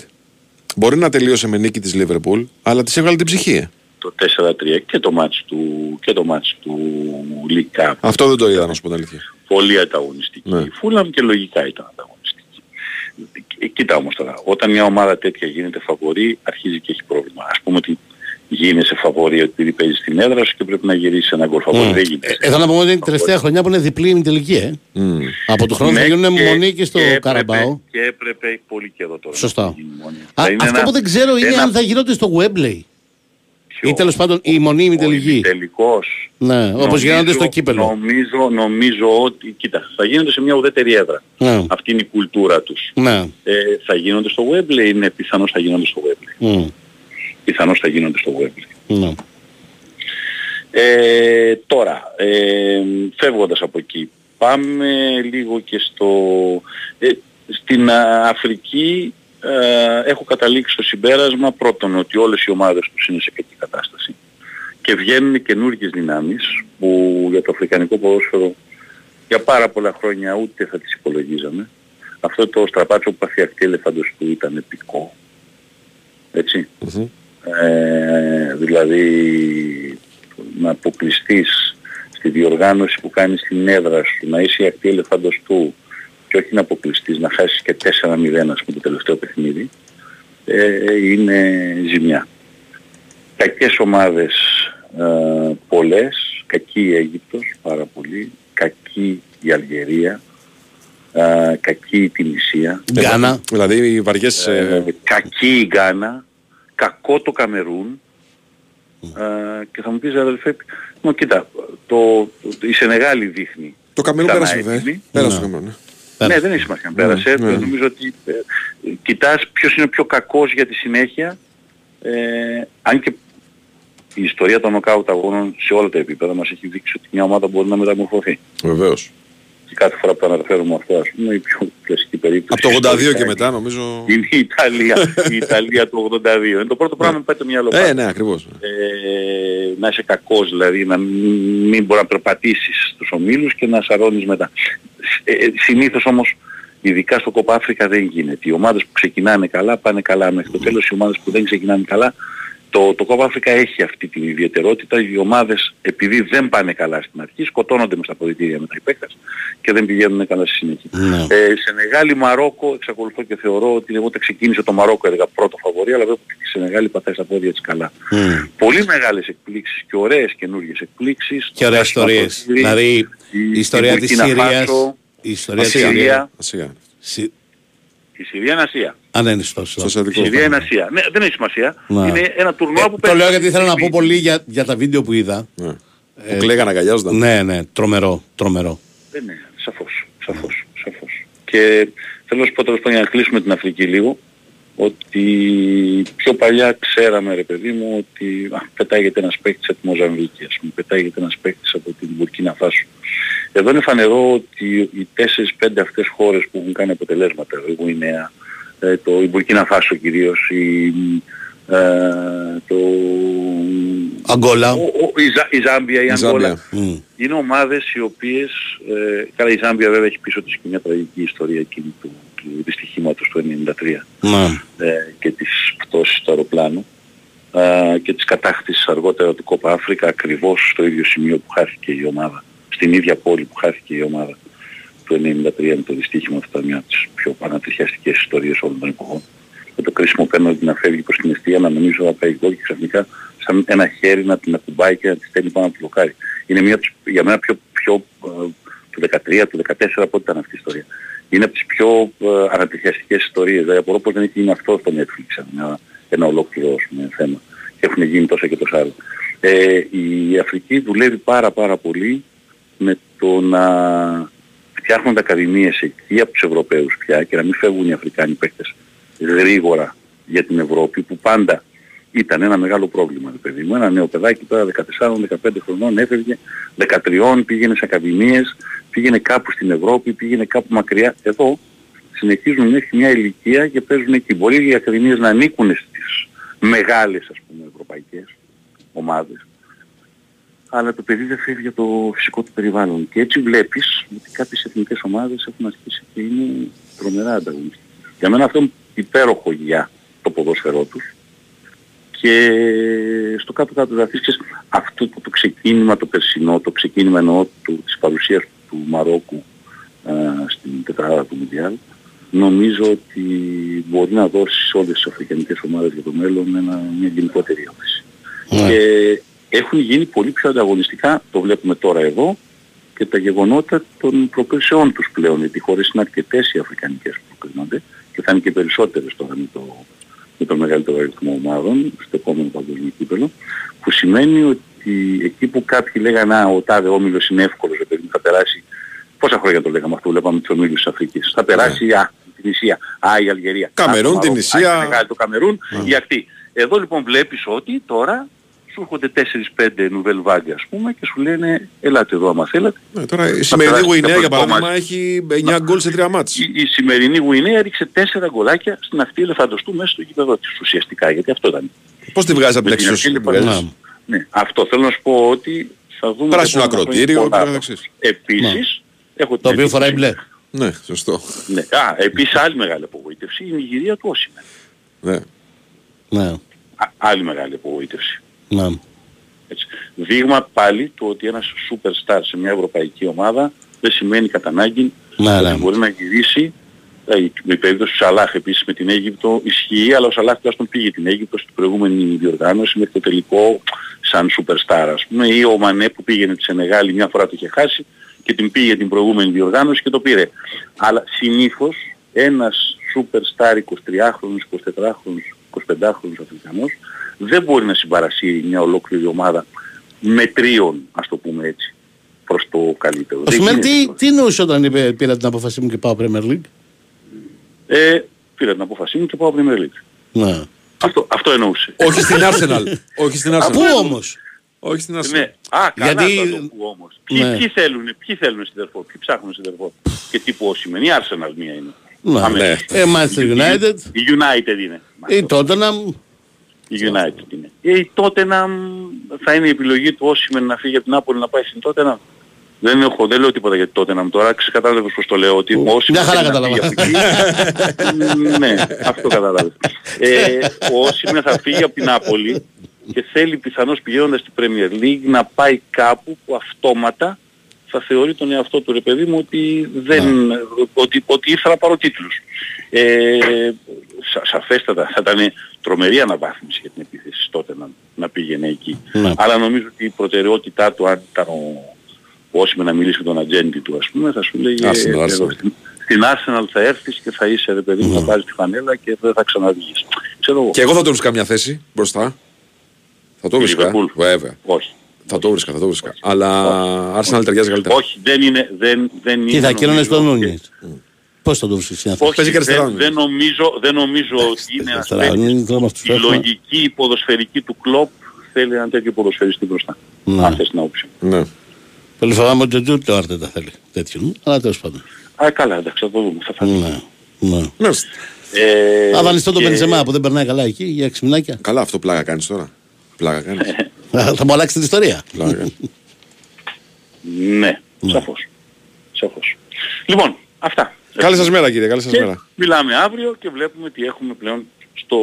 μπορεί να τελείωσε με νίκη της Liverpool, αλλά της έβγαλε την ψυχή. ε. το 4-3 και το μάτς του, και το μάτς του League Cup. Αυτό δεν το είδα, να σου πω την αλήθεια. Πολύ ανταγωνιστική. Ναι. Η Φούλαμ και λογικά ήταν ανταγωνιστική. Ε, Κοίτα όμως τώρα, όταν μια ομάδα τέτοια γίνεται φαβορή, αρχίζει και έχει πρόβλημα. Ας πούμε ότι γίνεσαι φαβορή ότι επειδή παίζεις στην έδρα σου και πρέπει να γυρίσεις ένα γκολ φαβορή. Mm. Δεν γίνεται. Ε, Εδώ να πούμε ότι είναι η τελευταία χρονιά που είναι διπλή ημιτελική, ε. Μμ. Από το χρόνο θα Ναι, γίνουν και- μονή και στο έπρεπε- Καραμπάο. Και έπρεπε πολύ καιρό τώρα. Σωστά. να γίνει μονή. Α, Θα είναι αυτό ένα- που δεν ξέρω είναι ένα αν θα γινόταν στο Webley. πιο- Ή τέλος πάντων η μονή ημιτελική. Τελικός. Ναι, όπως γίνονται στο κύπελο. Νομίζω, νομίζω ότι, κοίτα, θα γίνονται σε μια ουδέτερη έδρα. Ναι. Αυτή είναι η κουλτούρα τους. Ναι. Ε, θα γίνονται στο Webley, είναι πιθανώς θα γίνονται στο Webley. Μμ. Πιθανώς θα γίνονται στο Webley. Ναι. Ε, τώρα, ε, φεύγοντας από εκεί, πάμε λίγο και στο... Ε, στην α, Αφρική ε, έχω καταλήξει στο συμπέρασμα πρώτον ότι όλες οι ομάδες τους είναι σε κακή κατάσταση και βγαίνουν καινούργιες δυνάμεις που για το αφρικανικό ποδόσφαιρο για πάρα πολλά χρόνια ούτε θα τις υπολογίζαμε. Αυτό το στραπάτσο που παθιακτή ελεφάντος του ήταν επικό. Έτσι. Μμμ. Ε, δηλαδή να αποκλειστείς στη διοργάνωση που κάνεις στην έδρα σου, να είσαι η ακτή ελεφάντος του και όχι να αποκλειστείς, να χάσεις και 4-0 ας πούμε το τελευταίο παιχνίδι, ε, είναι ζημιά. Κακές ομάδες ε, πολλές, κακή η Αίγυπτος πάρα πολύ, κακή η Αλγερία, ε, κακή η Τινησία, Γκάνα. Δηλαδή οι βαριές... ε, ε, κακή η Γκάνα, κακό το Καμερούν ε, και θα μου πεις αδελφέ, μα κοίτα, το, το, η Σενεγάλη δείχνει. το Καμερούν ξανά πέρασε βέβαια. ε. έτοιμη. Πέρασε Ναι. το Καμερούν. ναι. Ναι, δεν έχει σημασία αν πέρασε. ναι. Νομίζω ότι ε, κοιτάς ποιος είναι ο πιο κακός για τη συνέχεια. Ε, αν και η ιστορία των νοκάουτ αγώνων σε όλα τα επίπεδα μας έχει δείξει ότι μια ομάδα μπορεί να μεταμορφωθεί. Βεβαίως. Και κάθε φορά που το αναφέρουμε αυτό, ας πούμε, η πιο κλασική περίπτωση. Από το 82 ιστορικά και μετά νομίζω... Είναι η Ιταλία, η Ιταλία του 82. Είναι το πρώτο πράγμα που πάει το μυαλό Ε, πάντα. ναι, ακριβώς. Ε, να είσαι κακός δηλαδή, να μην, μην μπορεί να περπατήσεις στους ομίλους και να σαρώνεις μετά. Ε, ε, συνήθως όμως, ειδικά στο Κόπα Αφρικα δεν γίνεται. Οι ομάδες που ξεκινάνε καλά πάνε καλά μέχρι το τέλος, οι ομάδες που δεν ξεκινάνε καλά το, το Κόπα Αφρικα έχει αυτή την ιδιαιτερότητα. Οι ομάδες επειδή δεν πάνε καλά στην αρχή σκοτώνονται μες στα ποδητήρια με τα υπέκτας και δεν πηγαίνουν καλά στη συνέχεια. Ναι. Ε, Σενεγάλη, Μαρόκο, εξακολουθώ και θεωρώ ότι εγώ όταν ξεκίνησε το Μαρόκο έλεγα πρώτο φαβορή, αλλά βλέπω ότι η Σενεγάλη πατάει στα πόδια της καλά. Μμ. Πολύ μεγάλες εκπλήξεις και ωραίες καινούργιες εκπλήξεις. Και ωραίες Το Πράσινο ιστορίες. Ποτήρι, Δηλαδή η ιστορία της Μπουρκίνα Συρίας. Φάσο, Η ιστορία της Ασία. Συρίας. Ασία. Συ- Η Συρία είναι Ασία. Α, δεν είναι στο Στο Η ασιατικό. Συρία είναι Ασία. Ναι, δεν έχει σημασία. Ναι. Είναι ένα τουρνουά Ε, που το παίζει- λέω γιατί θέλω να πω πολύ για, για τα βίντεο που είδα. Ναι. Που κλαίγανε, αγκαλιάζονταν. Ναι, ναι, τρομερό, τρομερό. Ε, ναι, σαφώς, σαφώς, σαφώς. Και θέλω να σου πω τέλος πάντων για να κλείσουμε την Αφρική λίγο, ότι πιο παλιά ξέραμε ρε παιδί μου ότι α, πετάγεται ένας παίκτης από τη Μοζαμβίκη, ας πούμε, πετάγεται ένας παίκτης από την Μπουρκίνα Φάσο. Εδώ είναι φανερό ότι οι 4-5 αυτές χώρες που έχουν κάνει αποτελέσματα, η Γουινέα, ε, το, η Μπουρκίνα Φάσο κυρίως, η, ε, το, Αγκόλα. ο- ο- η, Ζα- η Ζάμπια, η Η Αγγόλα, Ζάμπια. Μμ. είναι ομάδες οι οποίες, ε, καλά η Ζάμπια βέβαια έχει πίσω της και μια τραγική ιστορία εκείνη του, του δυστυχήματος του 1993 Ναι. ε, και της πτώσης του αεροπλάνου ε, και της κατάκτησης αργότερα του Κόπα Αφρικα ακριβώς στο ίδιο σημείο που χάθηκε η ομάδα, στην ίδια πόλη που χάθηκε η ομάδα του 1993 με το δυστύχημα αυτό ήταν μια από τις πιο ανατριχιαστικές ιστορίες όλων των εποχών. Και το κρίσιμο πέναλτι να φεύγει προς την αιστεία, να νομίζω να πάει γκολ και ξαφνικά σαν ένα χέρι να την ακουμπάει και να της στέλνει πάνω από το λοκάρι. Είναι μια από τις, για μένα πιο, πιο ε, του 13, του 14 από ό,τι ήταν αυτή η ιστορία. Είναι από τις πιο ε, ανατριχιαστικές ιστορίες. Δηλαδή απορώ πως δεν έχει γίνει αυτό στο Netflix ένα, ένα ολόκληρο ας πούμε, θέμα. Και έχουν γίνει τόσα και τόσα άλλα. Ε, η Αφρική δουλεύει πάρα πάρα πολύ με το να φτιάχνονται ακαδημίες εκεί από τους Ευρωπαίους πια και να μην φεύγουν οι Αφρικάνοι παίκτες γρήγορα για την Ευρώπη που πάντα ήταν ένα μεγάλο πρόβλημα, ρε παιδί μου. Ένα νέο παιδάκι τώρα 14-15 χρονών έφευγε, 13 πήγαινε σε ακαδημίες, πήγαινε κάπου στην Ευρώπη, πήγαινε κάπου μακριά. Εδώ συνεχίζουν μέχρι μια ηλικία και παίζουν εκεί. Μπορεί οι ακαδημίες να ανήκουν στις μεγάλες ας πούμε ευρωπαϊκές ομάδες. Αλλά το παιδί δεν φεύγει από το φυσικό του περιβάλλον. Και έτσι βλέπεις ότι κάποιες εθνικές ομάδες έχουν αρχίσει και είναι τρομερά ανταγωνιστικές. Για μένα αυτό είναι υπέροχο για το ποδόσφαιρό τους. Και στο κάτω-κάτω θα αφήσεις αυτό το, το ξεκίνημα το περσινό, το ξεκίνημα εννοώ του, της παρουσίας του Μαρόκου α, στην τετράδα του Μουντιάλ, νομίζω ότι μπορεί να δώσει σε όλες τις αφρικανικές ομάδες για το μέλλον ένα, μια γενικότερη όθηση. Ναι. Και έχουν γίνει πολύ πιο ανταγωνιστικά, το βλέπουμε τώρα εδώ, και τα γεγονότα των προκρίσεών τους πλέον, γιατί χωρίς είναι αρκετές οι αφρικανικές που προκρίνονται και θα είναι και περισσότερες τώρα με το, με το μεγαλύτερο αριθμό ομάδων στο επόμενο παγκόσμιο κύπελο, που σημαίνει ότι εκεί που κάποιοι λέγανε «Α, ο τάδε όμιλος είναι εύκολος, ρε παιδί μου, θα περάσει Πόσα χρόνια το λέγαμε αυτό, βλέπαμε τους ομίλους της Αφρικής. Θα περάσει α, την Ισία, α, η Αλγερία. Καμερούν, α, το την Μαρόκο, Ισία. α, η Σενεγάλη, το Καμερούν, η αυτή. Εδώ λοιπόν βλέπεις ότι τώρα σου έρχονται 4-5 νουβέλ βάγκε ας πούμε και σου λένε ελάτε εδώ άμα θέλετε. Ναι, τώρα η Θα σημερινή περάσει Γουινέα το για πρώτο παράδειγμα μάτς. έχει 9 γκολ σε 3 μάτς. Η, η σημερινή Γουινέα έριξε 4 γκολάκια στην ακτή ελεφαντοστού μέσα στο γήπεδο της ουσιαστικά γιατί αυτό ήταν. Πώς τη βγάζεις από Με την την εξίσου. αρχή, τη λοιπόν, βγάζεις; Ναι, αυτό θέλω να σου πω ότι θα δούμε... Πράσινο τα επόμενα ακροτήριο χρόνια και πολλά. το καθεξής. Επίσης, έχω Το οποίο εντύπωση- φοράει μπλε. Ναι, σωστό. Ναι. Α, επίσης άλλη μεγάλη απογοήτευση, η Νιγηρία του Όσιμεν. Ναι. Ναι. Α, άλλη μεγάλη απογοήτευση. Ναι. Έτσι. Δείγμα πάλι του ότι ένας superstar σε μια ευρωπαϊκή ομάδα δεν σημαίνει κατά ανάγκη Ναι, ότι ναι. μπορεί να γυρίσει ε, η η περίπτωση του Σαλάχ επίσης με την Αίγυπτο ισχύει, αλλά ο Σαλάχ τουλάχιστον πήγε την Αίγυπτο στην προηγούμενη διοργάνωση μέχρι το τελικό σαν superstar ας πούμε ή ο Μανέ που πήγαινε τη Σενεγάλη μια φορά το είχε χάσει και την πήγε την προηγούμενη διοργάνωση και το πήρε. Αλλά συνήθως ένας superstar 23χρονος, 24χρονος, 25χρονος Αφρικανός δεν μπορεί να συμπαρασύρει μια ολόκληρη ομάδα με τρίων, ας το πούμε έτσι, προς το καλύτερο. Ο Δεν Σιμέλ γίνεται τι, αυτό. τι εννοούσε όταν είπε, πήρα την απόφασή μου και πάω Premier League; Ε, πήρα την απόφασή μου και πάω Premier League. Ναι. Αυτό, αυτό εννοούσε. Όχι στην Arsenal. Όχι στην Α, πού Arsenal. όμως; Όχι στην Arsenal. Ναι. Α, καλά Γιατί- Γιατί... το ακούω όμως. Ποιοι, Ναι. ποιοι θέλουν, ποιοι θέλουν συντερφό, ποιοι ψάχνουν συντερφό. Και τι που σημαίνει, η Arsenal μία είναι. Ναι. Αμέσως. Ε, Manchester United Η United είναι. ή Tottenham. Η United είναι. Ε, η Tottenham θα είναι η επιλογή του Όσιμεν να φύγει από την Άπολη να πάει στην Tottenham. Δεν, έχω, δεν λέω τίποτα για την Tottenham τώρα, ξεκατάλαβες πώς το λέω, ότι ο Όσιμεν Μια χαρά θέλει να φύγει κατάλαβα. από εκεί. ναι, αυτό κατάλαβες. Ε, ο Όσιμεν θα φύγει από την Άπολη και θέλει πιθανώς πηγαίνοντας στην Premier League να πάει κάπου που αυτόματα θα θεωρεί τον εαυτό του ρε παιδί μου ότι, δεν, ότι, ότι ήρθα να πάρω τίτλους. Ε, σα, σαφέστατα θα ήταν τρομερή αναβάθμιση για την επίθεση τότε να, να πήγαινε εκεί. Ναι. Αλλά νομίζω ότι η προτεραιότητά του αν ήταν ο, ο Όσιμεν να μιλήσει με τον ατζέντη του ας πούμε θα σου λέγει Arsenal, ε, Arsenal. εδώ, στην, στην Arsenal θα έρθεις και θα είσαι ρε παιδί μου να πάρεις τη φανέλα και δεν θα ξαναβγείς. Ξέρω εγώ. Και εγώ θα το βρίσκα μια θέση μπροστά. Θα το Η βρίσκα. Liverpool. Βέβαια. Όχι. Θα το βρίσκα, θα το βρίσκα. Αλλά Arsenal ταιριάζει καλύτερα. Όχι, δεν είναι, δεν, δεν Τι είναι θα κύρωνε νομίζω, τον και- Νούνιες; Πώς θα το βρεις στην Αθήνα. Όχι, Παίζει και αριστερά, δεν, νομίζω. δεν νομίζω, δεν νομίζω ότι είναι ένας αριστερά, παίκτης είναι τώρα μας τους η έχουμε. λογική ποδοσφαιρική του κλόπ θέλει έναν τέτοιο ποδοσφαιριστή μπροστά. Ναι. Αν θες την άποψη. μου. Ναι. Πολύ φοβάμαι ότι ούτε ο Άρτετα θέλει τέτοιον. Αλλά τέλος πάντων. Α, καλά, εντάξει, θα το δούμε. Θα φανεί. Ναι. Ναι. Μάλιστα. Ε, Θα δανειστώ τον και- Μπενζεμά που δεν περνάει καλά εκεί για έξι μηνάκια. Καλά, αυτό πλάκα κάνεις τώρα. Πλάκα κάνεις. Θα μου αλλάξεις την ιστορία. Πλάκα κάνεις. Ναι, σαφώς. Σαφώς. Λοιπόν, αυτά. Καλή σας μέρα κύριε, καλή σας Και μέρα. μιλάμε αύριο και βλέπουμε τι έχουμε πλέον στο...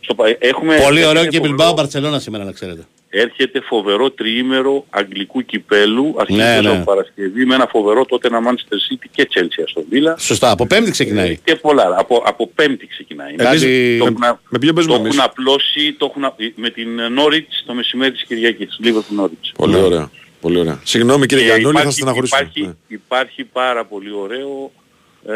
στο πα- έχουμε, Πολύ ωραίο έρχεται και φοβερό- Μπιλμπάο Μπαρσελόνα σήμερα να ξέρετε. Έρχεται φοβερό τριήμερο αγγλικού κυπέλου, αρχίζοντας Ναι, ναι. από Παρασκευή με ένα φοβερό τότε ένα Manchester City και Chelsea στον Βίλα. Σωστά, από πέμπτη ξεκινάει. Και πολλά, άλλα. από, από πέμπτη ξεκινάει. Κάτι- το έχουν, Με ποιον το παίζουμε έχουν εμείς; απλώσει το έχουν, α- με την Norwich το μεσημέρι της Κυριακής, Liverpool Norwich. Πολύ ωραία. Πολύ ωραία. Συγγνώμη κύριε Και Γιαννούλη, θα υπάρχει- στεναχωρήσουμε. Υπάρχει, Ναι. υπάρχει πάρα πολύ ωραίο ε,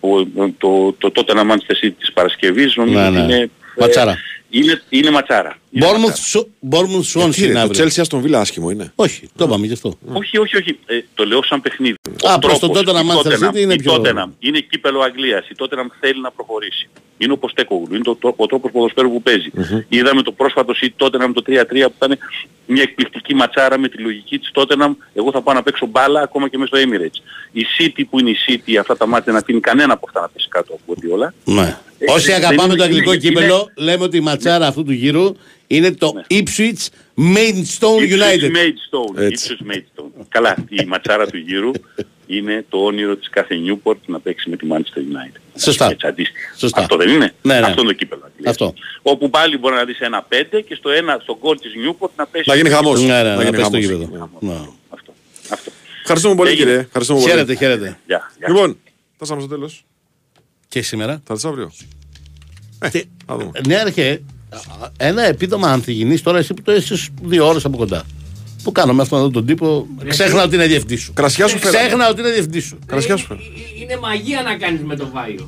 που, το, το, τότε ένα Manchester City της Παρασκευής νομίζω Ναι, ότι ναι. είναι, ε, Ματσάρα. Είναι, είναι ματσάρα. Είναι Bournemouth μακάρι. Σου- Bournemouth Swansea Τι είναι είναι, το αύριο. Chelsea Aston Villa άσχημο είναι. Όχι, το είπαμε γι' αυτό. Όχι, όχι, όχι. Ε, το λέω σαν παιχνίδι. Α, Ο προς τον τρόπος, Tottenham η Manchester Tottenham, City είναι η πιο- Tottenham είναι κύπελο Αγγλίας. Η Tottenham θέλει να προχωρήσει. Είναι ο Ποστέκογλου. Είναι το, το, ο τρόπος ποδοσφαίρου που παίζει. Είδαμε το πρόσφατο City Tottenham το 3-3 που ήταν μια εκπληκτική ματσάρα με τη λογική της Tottenham. Εγώ θα πάω να παίξω μπάλα ακόμα και μέσα στο Emirates. Η City που είναι η City αυτά τα μάτια δεν αφήνει κανένα από αυτά να πέσει κάτω από Guardiola. Ναι. Ε, Όσοι δεν αγαπάμε είναι- το αγγλικό είναι- κύπελο, λέμε ότι η ματσάρα αυτού του γύρου είναι το Ipswich Maidstone United. Ipswich Maidstone. Έτσι. Ipswich Maidstone. Καλά, η ματσάρα του γύρου είναι το όνειρο της κάθε Newport να παίξει με τη Manchester United. Σωστά. Έτσι, αντίστοιχα. Σωστά. Αυτό δεν είναι; Ναι, ναι. Αυτό είναι το κύπελο. Αγγλίας. Αυτό. Όπου πάλι μπορεί να δεις ένα 5 και στο ένα, στο γκολ της Newport να πέσει. Να γίνει χαμός. Ναι, ναι, Να να γίνει πέσει το χαμός. γήπεδο. Ναι. Αυτό. Αυτό. Ευχαριστούμε πολύ Έγινε. κύριε. Ευχαριστούμε πολύ. Χαίρετε, χαίρετε. Γεια. γεια. Λοιπόν, φτάσαμε στο τέλος. Και σήμερα. Θα δεις αύριο. Ε, Και- θα δούμε. Ναι, αρχέ, ένα επίδομα ανθυγινής τώρα εσύ που το έχεις δύο ώρες από κοντά. Που κάνω με αυτόν εδώ τον τύπο, ξέχνα ότι είναι διευθυντής σου. Κρασιά σου φέραμε. Ξέχνα ότι είναι διευθυντής σου. Κρασιά σου φέραμε. Ε, Είναι μαγεία να κάνεις με το βάιο.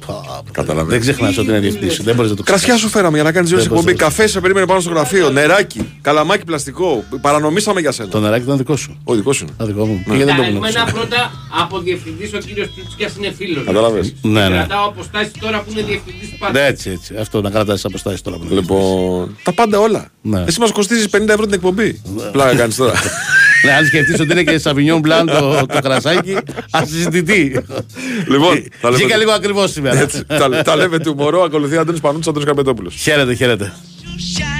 Καταλαβαίνω. Δεν ξεχνάς ότι είναι διευθυντή σου. Δεν μπορείς να το Κρασιά ξεχνάς. σου φέραμε για να κάνεις ζωή Δεν εκπομπή. μπορείς να το Καφέ σε περίμενε πάνω στο γραφείο. Νεράκι. Καλαμάκι πλαστικό. Παρανομήσαμε για σένα. Το νεράκι ήταν δικό σου. Ο δικός σου. είναι. Α, δικό μου. Πήγε δεν το γνώρισα; Εμένα πρώτα από διευθυντής ο κύριος Τούτσκιας είναι φίλος. Κατάλαβες. Ναι, ναι. Κρατάω αποστάσεις τώρα που είναι διευθυντής του Ναι, πάντα. Έτσι, έτσι. Αυτό να κρατάς τις αποστάσεις τώρα. που είναι. Λοιπόν, τα πάντα όλα. Ναι. Εσύ μας κοστίζεις 50 ευρώ την εκπομπή. Πλάκα κάνεις τώρα. Ναι, αν σκεφτείς ότι είναι και σαβινιόν μπλάν το, το κρασάκι, ασυζητητή. Λοιπόν, θα λέμε- Βγήκα λίγο ακριβώς σήμερα. Έτσι, τα, τα λέμε του μωρό, ακολουθεί Αντώνης Πανούτσος, Αντώνης Καπετόπουλος. Χαίρετε, χαίρετε. Shine